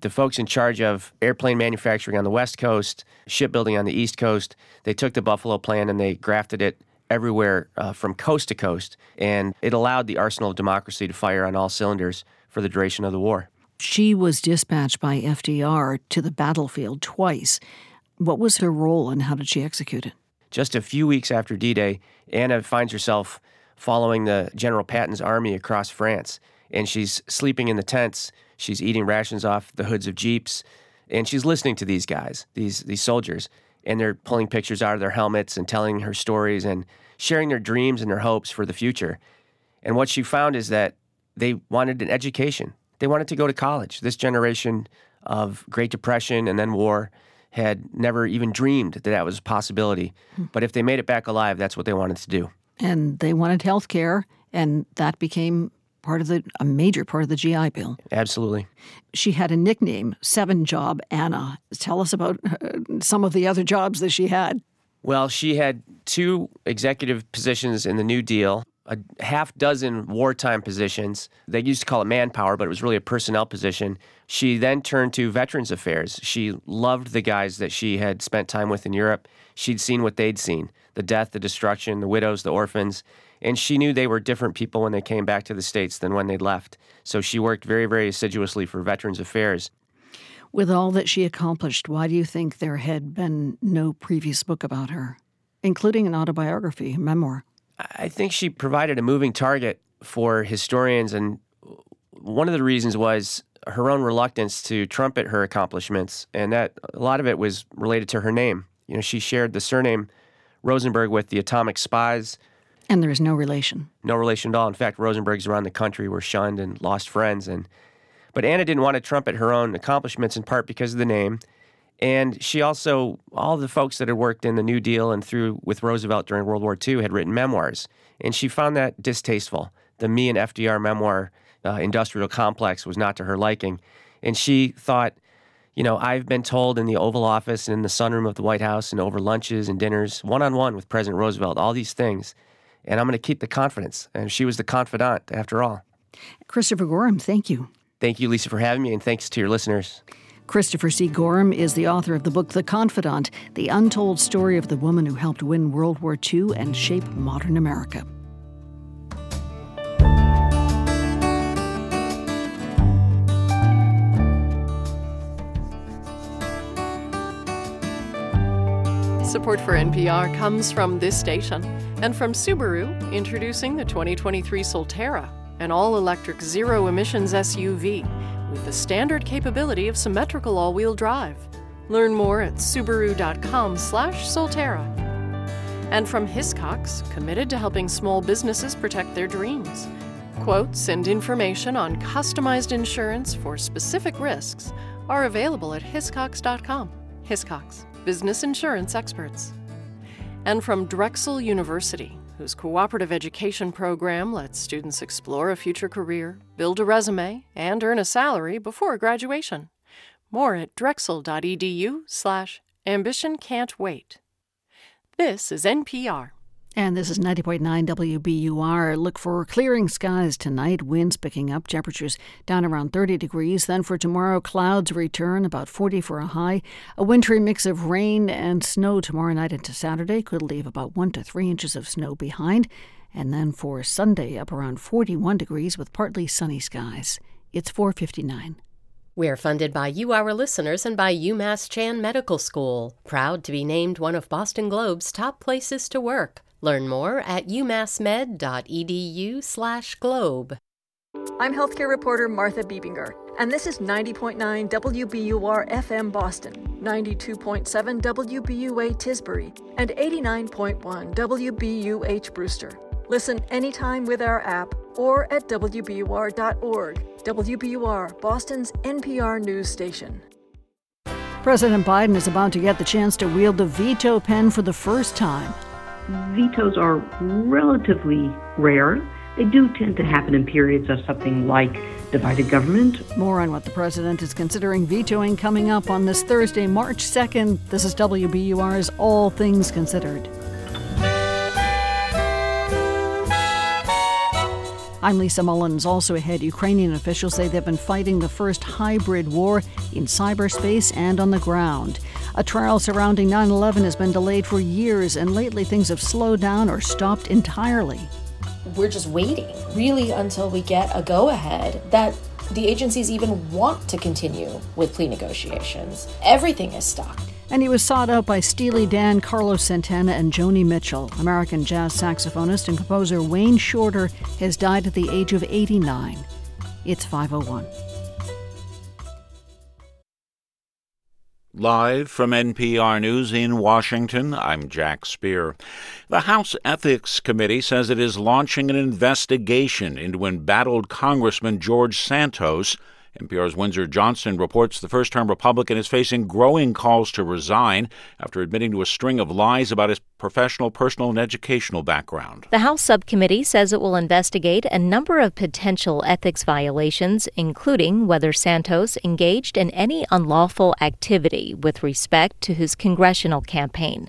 The folks in charge of airplane manufacturing on the West Coast, shipbuilding on the East Coast, they took the Buffalo plan and they grafted it everywhere uh, from coast to coast. And it allowed the arsenal of democracy to fire on all cylinders for the duration of the war. She was dispatched by FDR to the battlefield twice. What was her role and how did she execute it? Just a few weeks after D Day, Anna finds herself following the General Patton's army across France. And she's sleeping in the tents, she's eating rations off the hoods of Jeeps, and she's listening to these guys, these, these soldiers. And they're pulling pictures out of their helmets and telling her stories and sharing their dreams and their hopes for the future. And what she found is that they wanted an education. They wanted to go to college. This generation of Great Depression and then war had never even dreamed that that was a possibility. But if they made it back alive, that's what they wanted to do. And they wanted health care, and that became part of the a major part of the GI Bill. Absolutely. She had a nickname, Seven Job Anna. Tell us about uh, some of the other jobs that she had. Well, she had two executive positions in the New Deal, a half dozen wartime positions. They used to call it manpower, but it was really a personnel position. She then turned to Veterans Affairs. She loved the guys that she had spent time with in Europe. She'd seen what they'd seen the death, the destruction, the widows, the orphans. And she knew they were different people when they came back to the States than when they'd left. So she worked very, very assiduously for Veterans Affairs. With all that she accomplished, why do you think there had been no previous book about her, including an autobiography, memoir? I think she provided a moving target for historians, and one of the reasons was her own reluctance to trumpet her accomplishments, and that a lot of it was related to her name. You know, she shared the surname Rosenberg with the atomic spies. And there is no relation. No relation at all. In fact, Rosenbergs around the country were shunned and lost friends. And but Anna didn't want to trumpet her own accomplishments in part because of the name. And she also, all the folks that had worked in the New Deal and through with Roosevelt during World War II had written memoirs. And she found that distasteful. The me and FDR memoir, uh, Industrial Complex, was not to her liking. And she thought, you know, I've been told in the Oval Office and in the sunroom of the White House and over lunches and dinners, one on one with President Roosevelt, all these things. And I'm going to keep the confidence. And she was the confidant after all. Christopher Gorham, thank you. Thank you, Lisa, for having me, and thanks to your listeners. Christopher C. Gorham is the author of the book The Confidant The Untold Story of the Woman Who Helped Win World War II and Shape Modern America. Support for NPR comes from this station and from Subaru, introducing the 2023 Solterra, an all electric zero emissions SUV with the standard capability of symmetrical all wheel drive. Learn more at subaru.com/slash Solterra. And from Hiscox, committed to helping small businesses protect their dreams. Quotes and information on customized insurance for specific risks are available at hiscox.com. Hiscox, business insurance experts. And from Drexel University, whose cooperative education program lets students explore a future career, build a resume, and earn a salary before graduation. More at drexel.edu slash ambition can't wait. This is NPR. And this is 90.9 WBUR. Look for clearing skies tonight, winds picking up, temperatures down around 30 degrees. Then for tomorrow, clouds return, about 40 for a high. A wintry mix of rain and snow tomorrow night into Saturday could leave about 1 to 3 inches of snow behind. And then for Sunday, up around 41 degrees with partly sunny skies. It's 459. We're funded by you, our listeners, and by UMass Chan Medical School, proud to be named one of Boston Globe's top places to work. Learn more at umassmed.edu/globe. I'm healthcare reporter Martha Bebinger, and this is 90.9 WBUR FM Boston, 92.7 WBUA Tisbury, and 89.1 WBUH Brewster. Listen anytime with our app or at WBUR.org. WBUR, Boston's NPR news station. President Biden is about to get the chance to wield the veto pen for the first time. Vetoes are relatively rare. They do tend to happen in periods of something like divided government. More on what the president is considering vetoing coming up on this Thursday, March 2nd. This is WBUR's All Things Considered. I'm Lisa Mullins. Also ahead, Ukrainian officials say they've been fighting the first hybrid war in cyberspace and on the ground. A trial surrounding 9 11 has been delayed for years, and lately things have slowed down or stopped entirely. We're just waiting, really, until we get a go ahead that the agencies even want to continue with plea negotiations. Everything is stuck. and he was sought out by Steely Dan, Carlos Santana, and Joni Mitchell. American jazz saxophonist and composer Wayne Shorter has died at the age of 89. It's 501. Live from NPR News in Washington, I'm Jack Speer. The House Ethics Committee says it is launching an investigation into embattled Congressman George Santos NPR's Windsor Johnston reports the first term Republican is facing growing calls to resign after admitting to a string of lies about his professional, personal, and educational background. The House subcommittee says it will investigate a number of potential ethics violations, including whether Santos engaged in any unlawful activity with respect to his congressional campaign.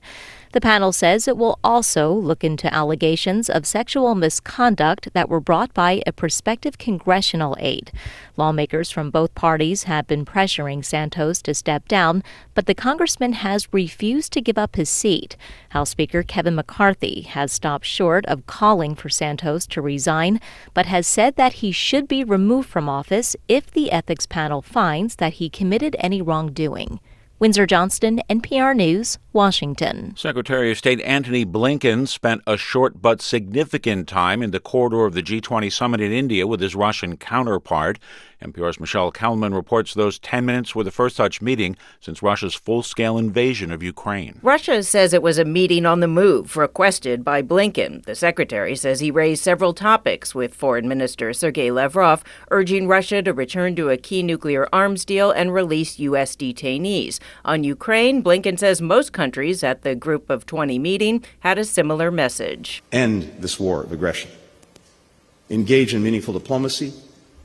The panel says it will also look into allegations of sexual misconduct that were brought by a prospective congressional aide. Lawmakers from both parties have been pressuring Santos to step down, but the congressman has refused to give up his seat. House Speaker Kevin McCarthy has stopped short of calling for Santos to resign, but has said that he should be removed from office if the ethics panel finds that he committed any wrongdoing. Windsor Johnston, NPR News, Washington. Secretary of State Antony Blinken spent a short but significant time in the corridor of the G20 summit in India with his Russian counterpart. NPR's Michelle Kelemen reports those 10 minutes were the first such meeting since Russia's full scale invasion of Ukraine. Russia says it was a meeting on the move, requested by Blinken. The secretary says he raised several topics with Foreign Minister Sergei Lavrov, urging Russia to return to a key nuclear arms deal and release U.S. detainees. On Ukraine, Blinken says most countries at the Group of 20 meeting had a similar message End this war of aggression, engage in meaningful diplomacy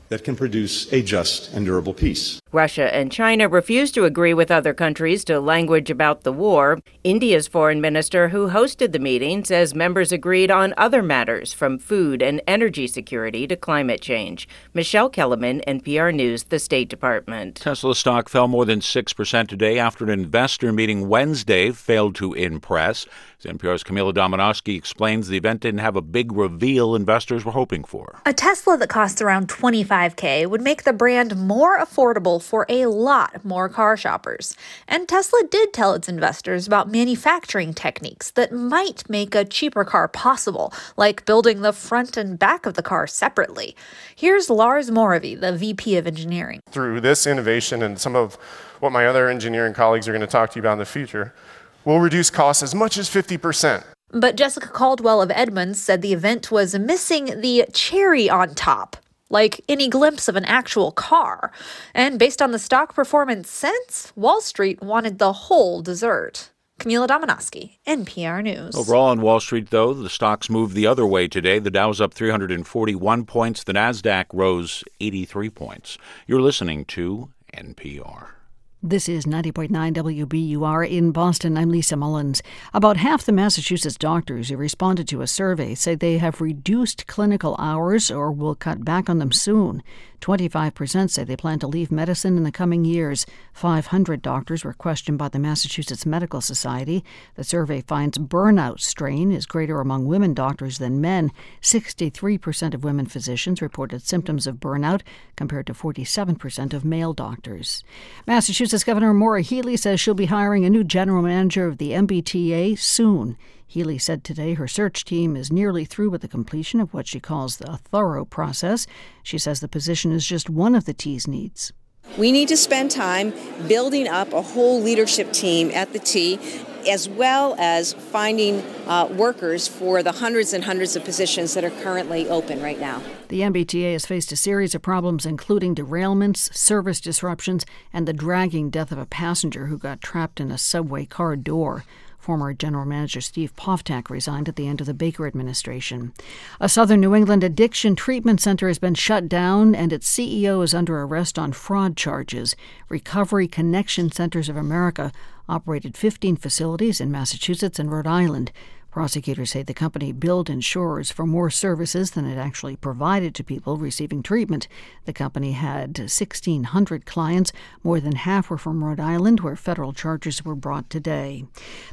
that can produce a just and durable peace. Russia and China refuse to agree with other countries to language about the war. India's foreign minister, who hosted the meeting, says members agreed on other matters from food and energy security to climate change. Michelle Kelemen, NPR News, the State Department. Tesla stock fell more than 6% today after an investor meeting Wednesday failed to impress. As NPR's Camila Domonoske explains, the event didn't have a big reveal investors were hoping for. A Tesla that costs around 25K would make the brand more affordable for a lot more car shoppers. And Tesla did tell its investors about manufacturing techniques that might make a cheaper car possible, like building the front and back of the car separately. Here's Lars Moravy, the VP of Engineering. Through this innovation and some of what my other engineering colleagues are going to talk to you about in the future, we'll reduce costs as much as 50%. But Jessica Caldwell of Edmunds said the event was missing the cherry on top like any glimpse of an actual car. And based on the stock performance since, Wall Street wanted the whole dessert. Camila Domonoske, NPR News. Overall on Wall Street, though, the stocks moved the other way today. The Dow's up 341 points. The Nasdaq rose 83 points. You're listening to NPR. This is 90.9 WBUR in Boston. I'm Lisa Mullins. About half the Massachusetts doctors who responded to a survey say they have reduced clinical hours or will cut back on them soon. 25% say they plan to leave medicine in the coming years. 500 doctors were questioned by the Massachusetts Medical Society. The survey finds burnout strain is greater among women doctors than men. 63% of women physicians reported symptoms of burnout, compared to 47% of male doctors. Massachusetts Governor Maura Healey says she'll be hiring a new general manager of the MBTA soon. Healey said today her search team is nearly through with the completion of what she calls a thorough process. She says the position is just one of the T's needs. We need to spend time building up a whole leadership team at the T, as well as finding uh, workers for the hundreds and hundreds of positions that are currently open right now. The MBTA has faced a series of problems, including derailments, service disruptions, and the dragging death of a passenger who got trapped in a subway car door. Former General Manager Steve Poftak resigned at the end of the Baker administration. A southern New England addiction treatment center has been shut down, and its CEO is under arrest on fraud charges. Recovery Connection Centers of America operated 15 facilities in Massachusetts and Rhode Island. Prosecutors say the company billed insurers for more services than it actually provided to people receiving treatment. The company had 1,600 clients. More than half were from Rhode Island, where federal charges were brought today.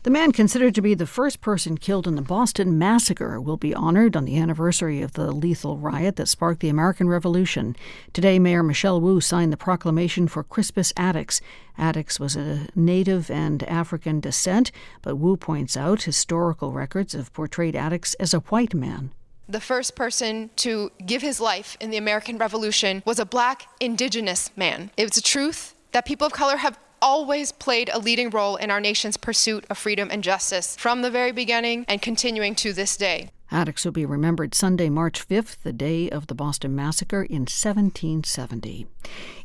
The man considered to be the first person killed in the Boston Massacre will be honored on the anniversary of the lethal riot that sparked the American Revolution. Today, Mayor Michelle Wu signed the proclamation for Crispus Attucks. Attucks was a native and African descent, but Wu points out historical records have portrayed Attucks as a white man. The first person to give his life in the American Revolution was a black indigenous man. It's a truth that people of color have always played a leading role in our nation's pursuit of freedom and justice from the very beginning and continuing to this day. Attucks will be remembered Sunday, March 5th, the day of the Boston Massacre in 1770.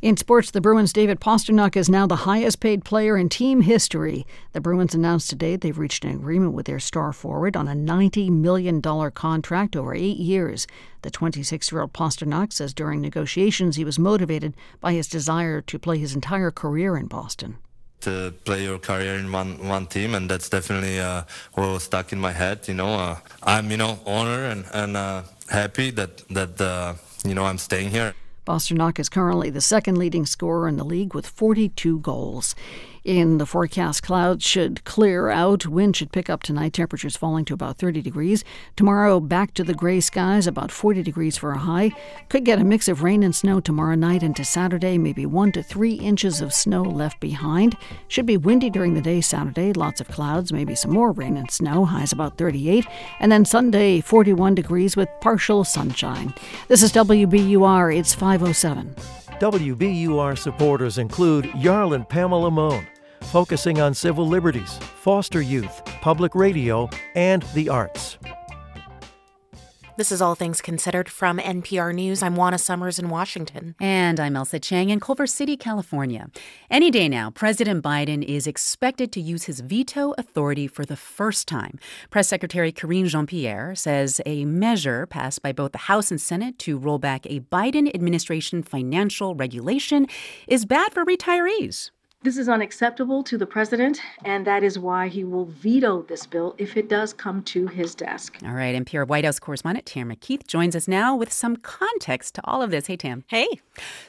In sports, the Bruins' David Pastrnak is now the highest paid player in team history. The Bruins announced today they've reached an agreement with their star forward on a $90 million contract over eight years. The 26 year old Pastrnak says during negotiations he was motivated by his desire to play his entire career in Boston to play your career in one one team, and that's definitely uh, what was stuck in my head. You know, uh, I'm you know honored and and uh, happy that that uh, you know I'm staying here. Pastrnak is currently the second leading scorer in the league with 42 goals. In the forecast, clouds should clear out. Wind should pick up tonight. Temperatures falling to about 30 degrees. Tomorrow, back to the gray skies, about 40 degrees for a high. Could get a mix of rain and snow tomorrow night into Saturday, maybe one to three inches of snow left behind. Should be windy during the day Saturday. Lots of clouds, maybe some more rain and snow. Highs about 38. And then Sunday, 41 degrees with partial sunshine. This is WBUR. It's 507. WBUR supporters include Jarl and Pamela Mohn focusing on civil liberties, foster youth, public radio, and the arts. This is All Things Considered from NPR News. I'm Juana Summers in Washington. And I'm Ailsa Chang in Culver City, California. Any day now, President Biden is expected to use his veto authority for the first time. Press Secretary Karine Jean Pierre says a measure passed by both the House and Senate to roll back a Biden administration financial regulation is bad for retirees. This is unacceptable to the president, and that is why he will veto this bill if it does come to his desk. All right, NPR White House correspondent Tamara Keith joins us now with some context to all of this. Hey, Tam. Hey.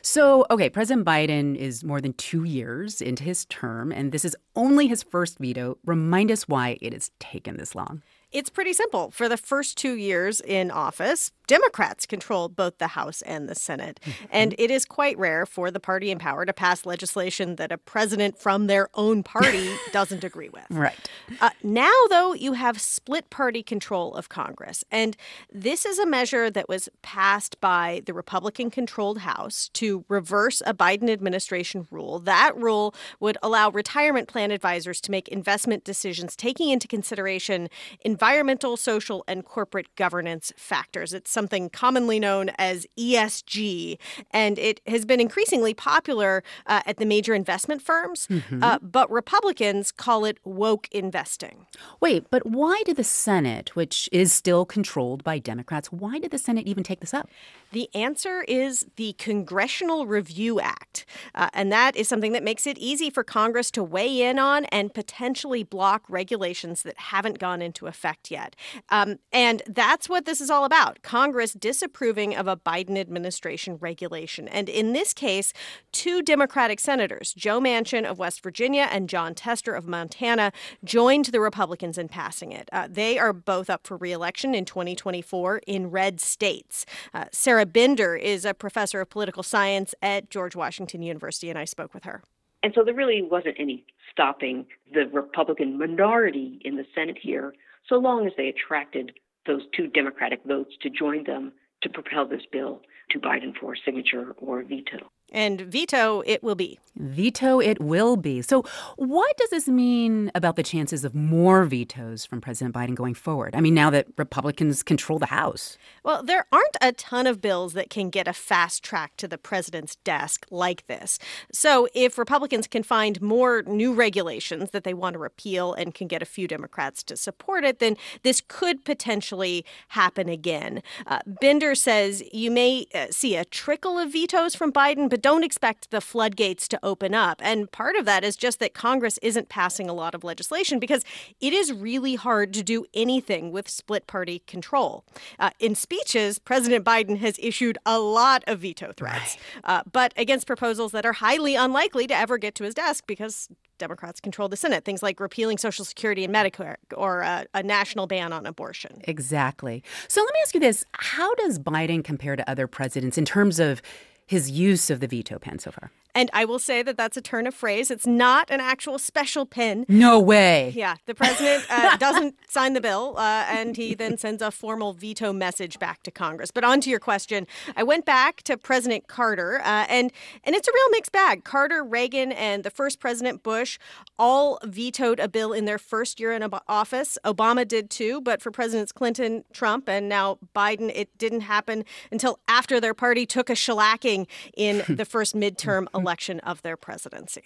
So, okay, President Biden is more than two years into his term, and this is only his first veto. Remind us why it has taken this long. It's pretty simple. For the first two years in office, Democrats control both the House and the Senate. Mm-hmm. And it is quite rare for the party in power to pass legislation that a president from their own party doesn't agree with. Right. Uh, now, though, you have split party control of Congress. And this is a measure that was passed by the Republican controlled House to reverse a Biden administration rule. That rule would allow retirement plan advisors to make investment decisions taking into consideration environmental, social, and corporate governance factors. It's something commonly known as ESG, and it has been increasingly popular uh, at the major investment firms. Mm-hmm. Uh, but Republicans call it woke investing. Wait, but why did the Senate, which is still controlled by Democrats, why did the Senate even take this up? The answer is the Congressional Review Act. Uh, and that is something that makes it easy for Congress to weigh in on and potentially block regulations that haven't gone into effect yet. Um, and that's what this is all about Congress disapproving of a Biden administration regulation. And in this case, two Democratic senators, Joe Manchin of West Virginia and Jon Tester of Montana, joined the Republicans in passing it. Uh, they are both up for reelection in 2024 in red states. Uh, Sarah Sarah Binder is a professor of political science at George Washington University, and I spoke with her. And so there really wasn't any stopping the Republican minority in the Senate here, so long as they attracted those two Democratic votes to join them to propel this bill to Biden for signature or veto. And veto it will be. Veto it will be. So, what does this mean about the chances of more vetoes from President Biden going forward? I mean, now that Republicans control the House. Well, there aren't a ton of bills that can get a fast track to the president's desk like this. So, if Republicans can find more new regulations that they want to repeal and can get a few Democrats to support it, then this could potentially happen again. Uh, Binder says you may uh, see a trickle of vetoes from Biden, but don't expect the floodgates to open up. And part of that is just that Congress isn't passing a lot of legislation because it is really hard to do anything with split party control. Uh, in speeches, President Biden has issued a lot of veto threats, right. uh, but against proposals that are highly unlikely to ever get to his desk because Democrats control the Senate. Things like repealing Social Security and Medicare or a, a, national ban on abortion. Exactly. So let me ask you this How does Biden compare to other presidents in terms of his use of the veto pen so far? And I will say that that's a turn of phrase. It's not an actual special pen. No way. Yeah, the president uh, doesn't sign the bill, uh, and he then sends a formal veto message back to Congress. But on to your question, I went back to President Carter, uh, and and it's a real mixed bag. Carter, Reagan, and the first President Bush all vetoed a bill in their first year in office. Obama did too, but for Presidents Clinton, Trump, and now Biden, it didn't happen until after their party took a shellacking in the first midterm election Mm-hmm. of their presidency.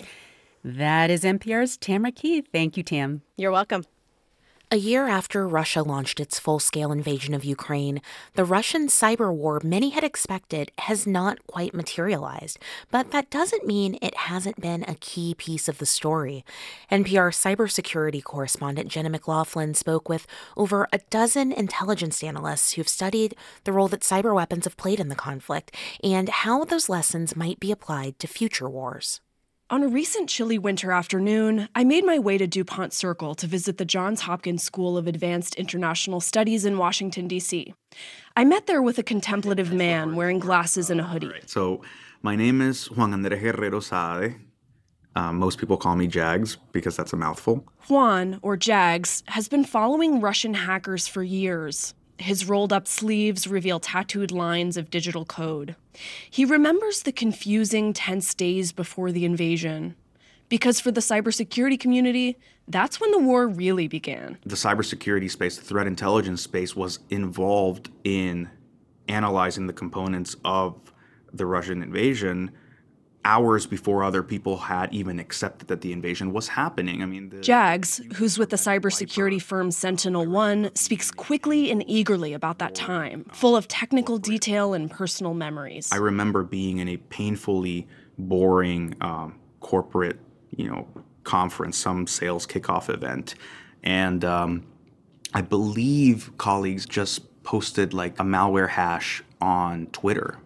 That is NPR's Tamara Keith. Thank you, Tam. You're welcome. A year after Russia launched its full scale invasion of Ukraine, the Russian cyber war many had expected has not quite materialized. But that doesn't mean it hasn't been a key piece of the story. NPR cybersecurity correspondent Jenna McLaughlin spoke with over a dozen intelligence analysts who've studied the role that cyber weapons have played in the conflict and how those lessons might be applied to future wars. On a recent chilly winter afternoon, I made my way to DuPont Circle to visit the Johns Hopkins School of Advanced International Studies in Washington, D.C. I met there with a contemplative man wearing glasses and a hoodie. So, my name is Juan Andrés Guerrero Saade. Um, most people call me Jags because that's a mouthful. Juan, or Jags, has been following Russian hackers for years. His rolled up sleeves reveal tattooed lines of digital code. He remembers the confusing, tense days before the invasion. Because for the cybersecurity community, that's when the war really began. The cybersecurity space, the threat intelligence space, was involved in analyzing the components of the Russian invasion hours before other people had even accepted that the invasion was happening. I mean, the, Jags, who's with the cybersecurity firm Sentinel One, speaks quickly and eagerly about that time, full of technical detail and personal memories. I remember being in a painfully boring um, corporate, you know, conference, some sales kickoff event, and um, I believe colleagues just posted like a malware hash on Twitter,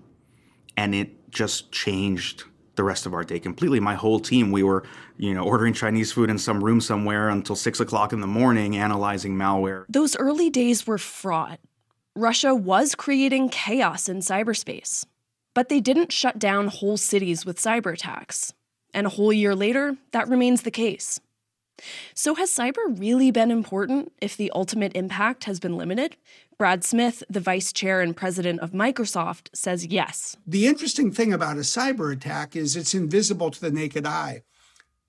and it just changed the rest of our day completely. My whole team, we were, you know, ordering Chinese food in some room somewhere until six o'clock in the morning, analyzing malware. Those early days were fraught. Russia was creating chaos in cyberspace, but they didn't shut down whole cities with cyber attacks. And a whole year later, that remains the case. So, has cyber really been important if the ultimate impact has been limited? Brad Smith, the vice chair and president of Microsoft, says yes. The interesting thing about a cyber attack is it's invisible to the naked eye.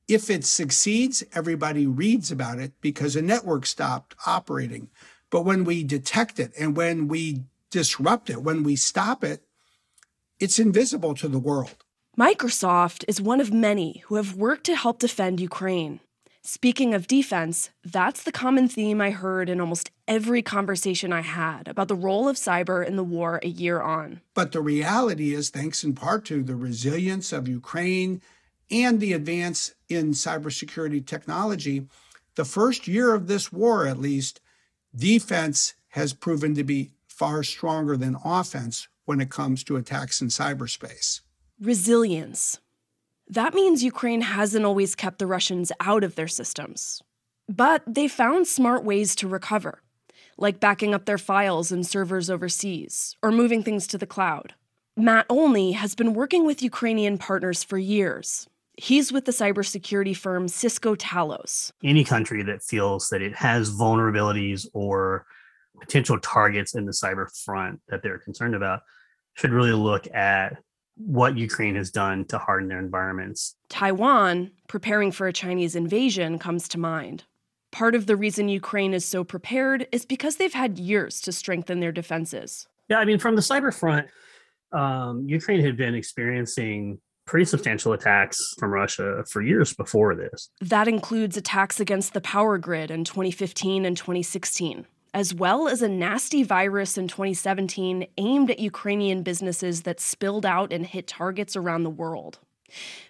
If it succeeds, everybody reads about it because a network stopped operating. But when we detect it and when we disrupt it, when we stop it, it's invisible to the world. Microsoft is one of many who have worked to help defend Ukraine. Speaking of defense, that's the common theme I heard in almost every conversation I had about the role of cyber in the war a year on. But the reality is, thanks in part to the resilience of Ukraine and the advance in cybersecurity technology, the first year of this war, at least, defense has proven to be far stronger than offense when it comes to attacks in cyberspace. Resilience. That means Ukraine hasn't always kept the Russians out of their systems. But they found smart ways to recover, like backing up their files and servers overseas or moving things to the cloud. Matt Olney has been working with Ukrainian partners for years. He's with the cybersecurity firm Cisco Talos. Any country that feels that it has vulnerabilities or potential targets in the cyber front that they're concerned about should really look at what Ukraine has done to harden their environments. Taiwan, preparing for a Chinese invasion, comes to mind. Part of the reason Ukraine is so prepared is because they've had years to strengthen their defenses. Yeah, I mean, from the cyber front, um, Ukraine had been experiencing pretty substantial attacks from Russia for years before this. That includes attacks against the power grid in 2015 and 2016 as well as a nasty virus in 2017 aimed at Ukrainian businesses that spilled out and hit targets around the world.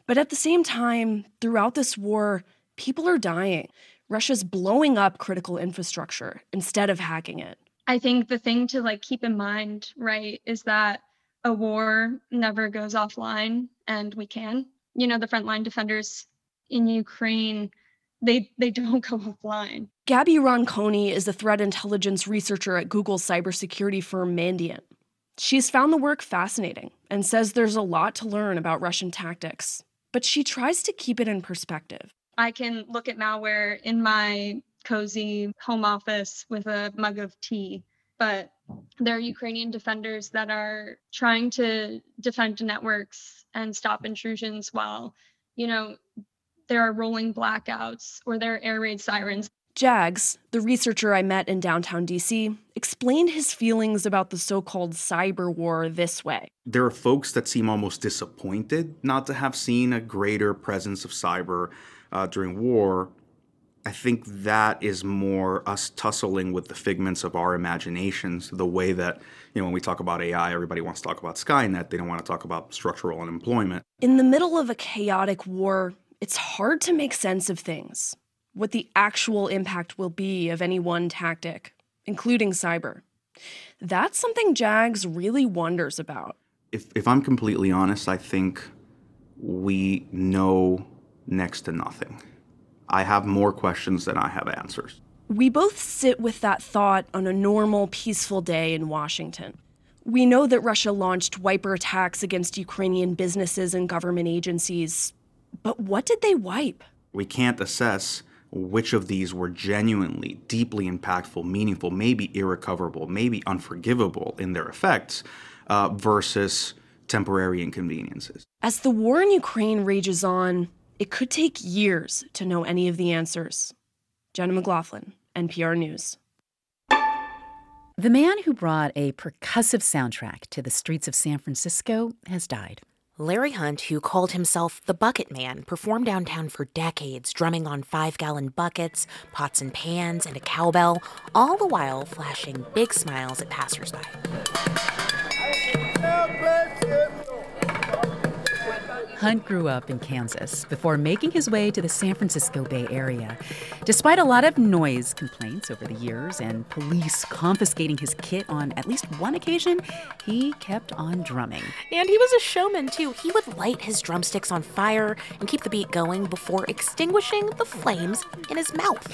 But at the same time, throughout this war, people are dying. Russia's blowing up critical infrastructure instead of hacking it. I think the thing to like keep in mind, right, is that a war never goes offline and we can. You know, the frontline defenders in Ukraine they they don't go offline. Gabby Roncone is a threat intelligence researcher at Google's cybersecurity firm Mandiant. She's found the work fascinating and says there's a lot to learn about Russian tactics, but she tries to keep it in perspective. I can look at malware in my cozy home office with a mug of tea, but there are Ukrainian defenders that are trying to defend networks and stop intrusions while, you know, there are rolling blackouts or there are air raid sirens. Jags, the researcher I met in downtown DC, explained his feelings about the so called cyber war this way. There are folks that seem almost disappointed not to have seen a greater presence of cyber uh, during war. I think that is more us tussling with the figments of our imaginations, the way that, you know, when we talk about AI, everybody wants to talk about Skynet. They don't want to talk about structural unemployment. In the middle of a chaotic war, it's hard to make sense of things, what the actual impact will be of any one tactic, including cyber. That's something Jags really wonders about. If, if I'm completely honest, I think we know next to nothing. I have more questions than I have answers. We both sit with that thought on a normal, peaceful day in Washington. We know that Russia launched wiper attacks against Ukrainian businesses and government agencies but what did they wipe? We can't assess which of these were genuinely deeply impactful, meaningful, maybe irrecoverable, maybe unforgivable in their effects, uh, versus temporary inconveniences. As the war in Ukraine rages on, it could take years to know any of the answers. Jenna McLaughlin, NPR News. The man who brought a percussive soundtrack to the streets of San Francisco has died. Larry Hunt, who called himself the Bucket Man, performed downtown for decades, drumming on five gallon buckets, pots and pans, and a cowbell, all the while flashing big smiles at passersby. Hunt grew up in Kansas before making his way to the San Francisco Bay Area. Despite a lot of noise complaints over the years and police confiscating his kit on at least one occasion, he kept on drumming. And he was a showman, too. He would light his drumsticks on fire and keep the beat going before extinguishing the flames in his mouth.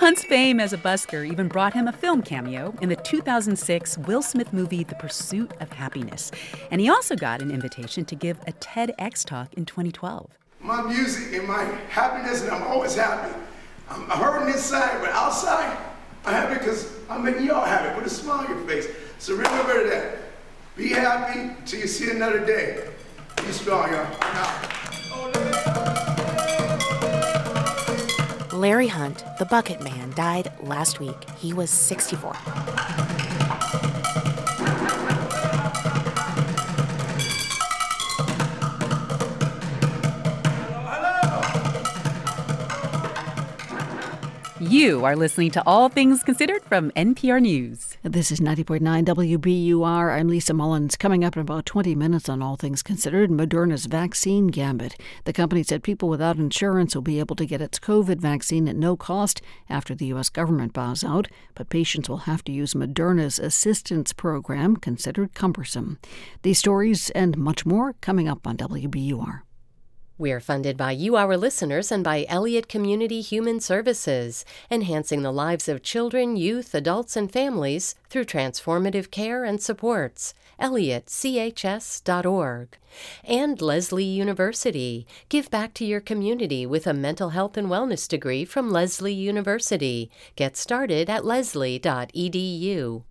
Hunt's fame as a busker even brought him a film cameo in the 2006 Will Smith movie The Pursuit of Happiness. And he also got an invitation to give a TEDx talk in 2012. My music and my happiness, and I'm always happy. I'm hurting inside, but outside, I'm happy because I'm making y'all happy. Put a smile on your face. So remember that. Be happy till you see another day. Be strong, y'all. Larry Hunt, the bucket man, died last week. He was 64. You are listening to All Things Considered from NPR News. This is 90.9 WBUR. I'm Lisa Mullins. Coming up in about 20 minutes on All Things Considered, Moderna's vaccine gambit. The company said people without insurance will be able to get its COVID vaccine at no cost after the U.S. government bows out, but patients will have to use Moderna's assistance program, considered cumbersome. These stories and much more coming up on WBUR. We're funded by you, our listeners, and by Elliott Community Human Services, enhancing the lives of children, youth, adults, and families through transformative care and supports. ElliottCHS.org. And Lesley University. Give back to your community with a mental health and wellness degree from Lesley University. Get started at lesley.edu.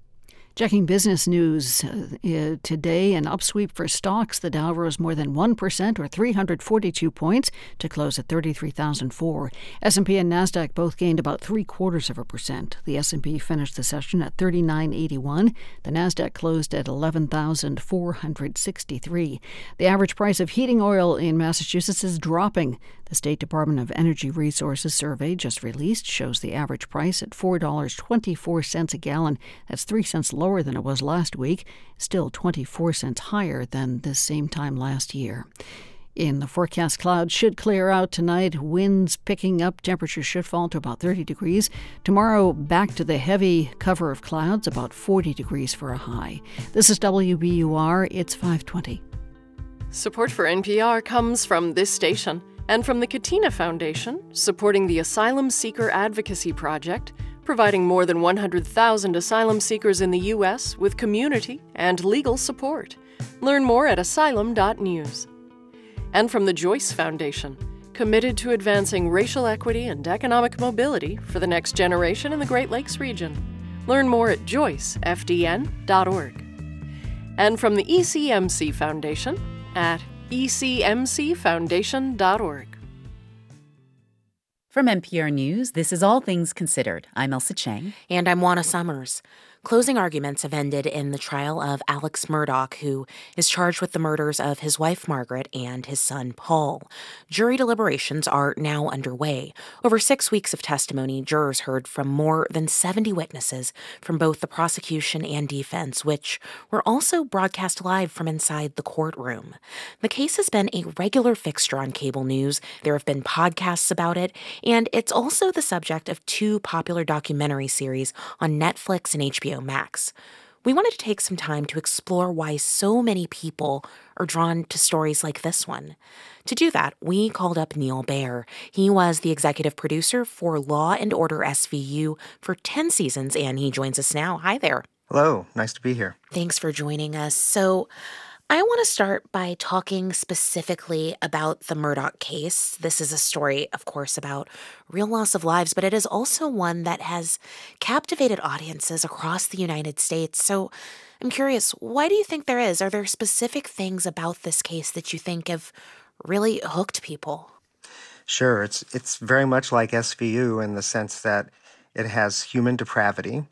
Checking business news uh, today, an upsweep for stocks. The Dow rose more than 1% or 342 points to close at 33,004. S&P and Nasdaq both gained about three quarters of a percent. The S&P finished the session at 3981. The Nasdaq closed at 11,463. The average price of heating oil in Massachusetts is dropping. The State Department of Energy Resources survey just released shows the average price at $4.24 a gallon. That's 3 cents lower than it was last week, still 24 cents higher than this same time last year. In the forecast, clouds should clear out tonight. Winds picking up. Temperatures should fall to about 30 degrees. Tomorrow, back to the heavy cover of clouds, about 40 degrees for a high. This is WBUR. It's 520. Support for NPR comes from this station and from the Katina Foundation, supporting the Asylum Seeker Advocacy Project, providing more than 100,000 asylum seekers in the U.S. with community and legal support. Learn more at asylum.news. And from the Joyce Foundation, committed to advancing racial equity and economic mobility for the next generation in the Great Lakes region. Learn more at joycefdn.org. And from the ECMC Foundation at ecmcfoundation.org. From NPR News, this is All Things Considered. I'm Ailsa Chang. And I'm Juana Summers. Closing arguments have ended in the trial of Alex Murdaugh, who is charged with the murders of his wife Margaret and his son Paul. Jury deliberations are now underway. Over six weeks of testimony, jurors heard from more than 70 witnesses from both the prosecution and defense, which were also broadcast live from inside the courtroom. The case has been a regular fixture on cable news. There have been podcasts about it, and it's also the subject of two popular documentary series on Netflix and HBO. HBO Max. We wanted to take some time to explore why so many people are drawn to stories like this one. To do that, we called up Neil Baer. He was the executive producer for Law and Order SVU for 10 seasons, and he joins us now. Hi there. Hello, nice to be here. Thanks for joining us. So, I want to start by talking specifically about the Murdaugh case. This is a story, of course, about real loss of lives, but it is also one that has captivated audiences across the United States. So I'm curious, why do you think there is? Are there specific things about this case that you think have really hooked people? Sure. It's, it's very much like SVU in the sense that it has human depravity,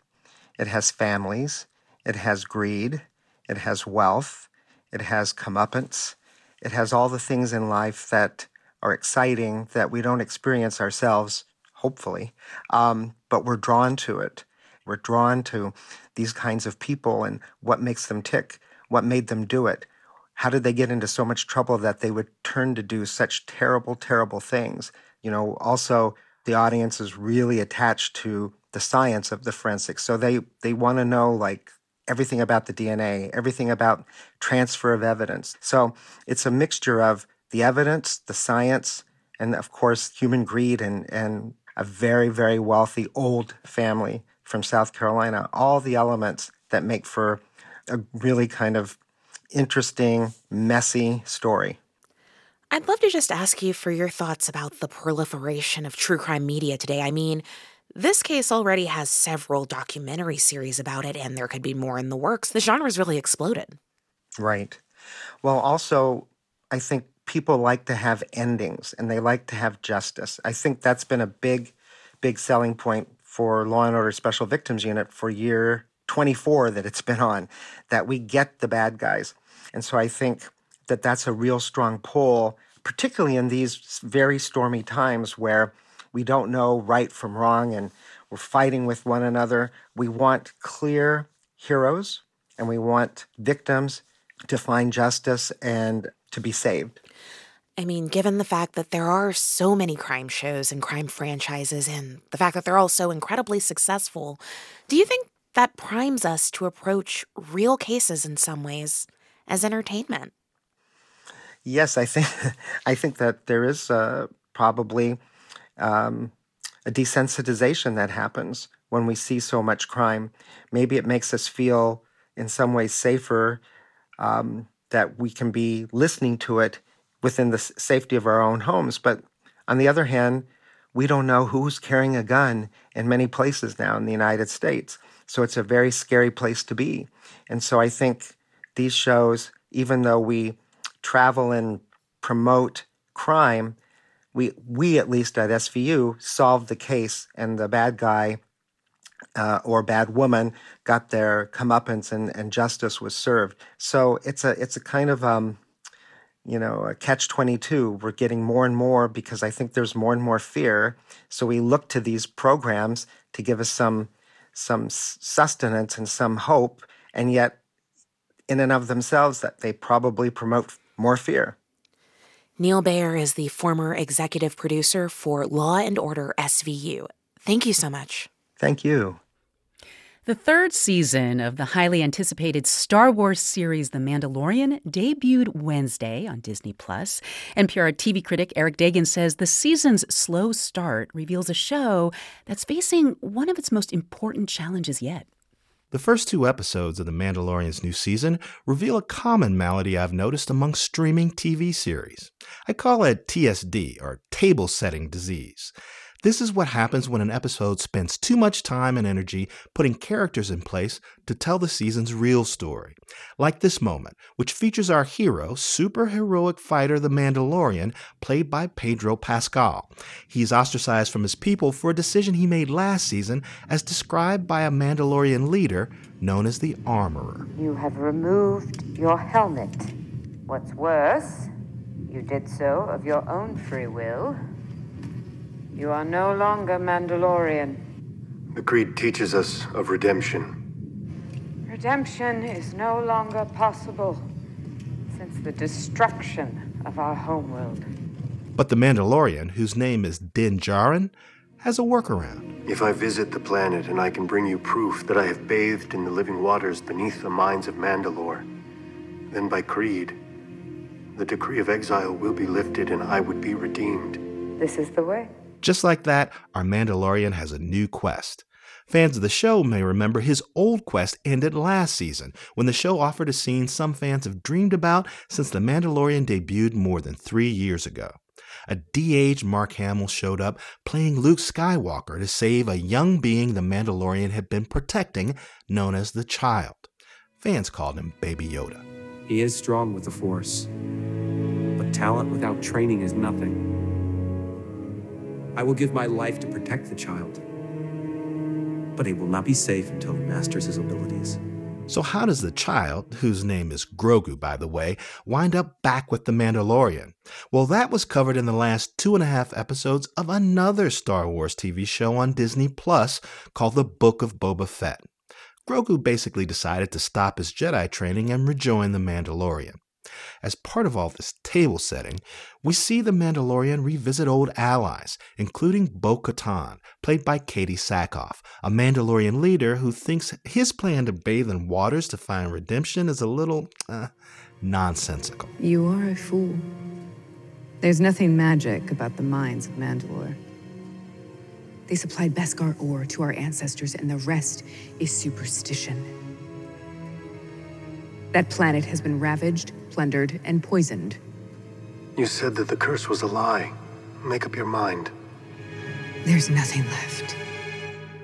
it has families, it has greed, it has wealth it has comeuppance. It has all the things in life that are exciting that we don't experience ourselves, hopefully, um, but we're drawn to it. We're drawn to these kinds of people and what makes them tick, what made them do it. How did they get into so much trouble that they would turn to do such terrible, terrible things? You know, also the audience is really attached to the science of the forensics. So they, they want to know like everything about the DNA, everything about transfer of evidence. So it's a mixture of the evidence, the science, and of course, human greed and, and a very, very wealthy old family from South Carolina. All the elements that make for a really kind of interesting, messy story. I'd love to just ask you for your thoughts about the proliferation of true crime media today. I mean, this case already has several documentary series about it, and there could be more in the works. The genre's really exploded. Right. Well, also, I think people like to have endings and they like to have justice. I think that's been a big, big selling point for Law and Order Special Victims Unit for year 24 that it's been on, that we get the bad guys. And so I think that that's a real strong pull, particularly in these very stormy times where we don't know right from wrong and we're fighting with one another. We want clear heroes and we want victims to find justice and to be saved. I mean, given the fact that there are so many crime shows and crime franchises and the fact that they're all so incredibly successful, do you think that primes us to approach real cases in some ways as entertainment? Yes, I think I think that there is uh, probably um, a desensitization that happens when we see so much crime. Maybe it makes us feel in some ways safer um, that we can be listening to it within the safety of our own homes. But on the other hand, we don't know who's carrying a gun in many places now in the United States. So it's a very scary place to be. And so I think these shows, even though we travel and promote crime, we, we at least at SVU solved the case and the bad guy uh, or bad woman got their comeuppance and, and justice was served. So it's a it's a kind of um, you know a catch twenty two. We're getting more and more because I think there's more and more fear. So we look to these programs to give us some some sustenance and some hope, and yet in and of themselves that they probably promote more fear. Neil Baer is the former executive producer for Law and Order SVU. Thank you so much. Thank you. The third season of the highly anticipated Star Wars series The Mandalorian debuted Wednesday on Disney Plus. NPR TV critic Eric Deggans says the season's slow start reveals a show that's facing one of its most important challenges yet. The first two episodes of The Mandalorian's new season reveal a common malady I've noticed among streaming TV series. I call it TSD, or table setting disease. This is what happens when an episode spends too much time and energy putting characters in place to tell the season's real story. Like this moment, which features our hero, super heroic fighter the Mandalorian, played by Pedro Pascal. He's ostracized from his people for a decision he made last season, as described by a Mandalorian leader known as the Armorer. You have removed your helmet. What's worse, you did so of your own free will. You are no longer Mandalorian. The Creed teaches us of redemption. Redemption is no longer possible since the destruction of our homeworld. But the Mandalorian, whose name is Din Djarin, has a workaround. If I visit the planet and I can bring you proof that I have bathed in the living waters beneath the mines of Mandalore, then by creed, the decree of exile will be lifted and I would be redeemed. This is the way. Just like that, our Mandalorian has a new quest. Fans of the show may remember his old quest ended last season when the show offered a scene some fans have dreamed about since The Mandalorian debuted more than three years ago. A de aged Mark Hamill showed up playing Luke Skywalker to save a young being the Mandalorian had been protecting, known as the Child. Fans called him Baby Yoda. He is strong with the Force, but talent without training is nothing. I will give my life to protect the child. But he will not be safe until he masters his abilities. So, how does the child, whose name is Grogu, by the way, wind up back with the Mandalorian? Well, that was covered in the last two and a half episodes of another Star Wars TV show on Disney Plus called The Book of Boba Fett. Grogu basically decided to stop his Jedi training and rejoin the Mandalorian. As part of all this table setting, we see the Mandalorian revisit old allies, including Bo Katan, played by Katee Sackhoff, a Mandalorian leader who thinks his plan to bathe in waters to find redemption is a little uh, nonsensical. You are a fool. There's nothing magic about the mines of Mandalore. They supplied Beskar ore to our ancestors, and the rest is superstition. That planet has been ravaged plundered, and poisoned. You said that the curse was a lie. Make up your mind. There's nothing left.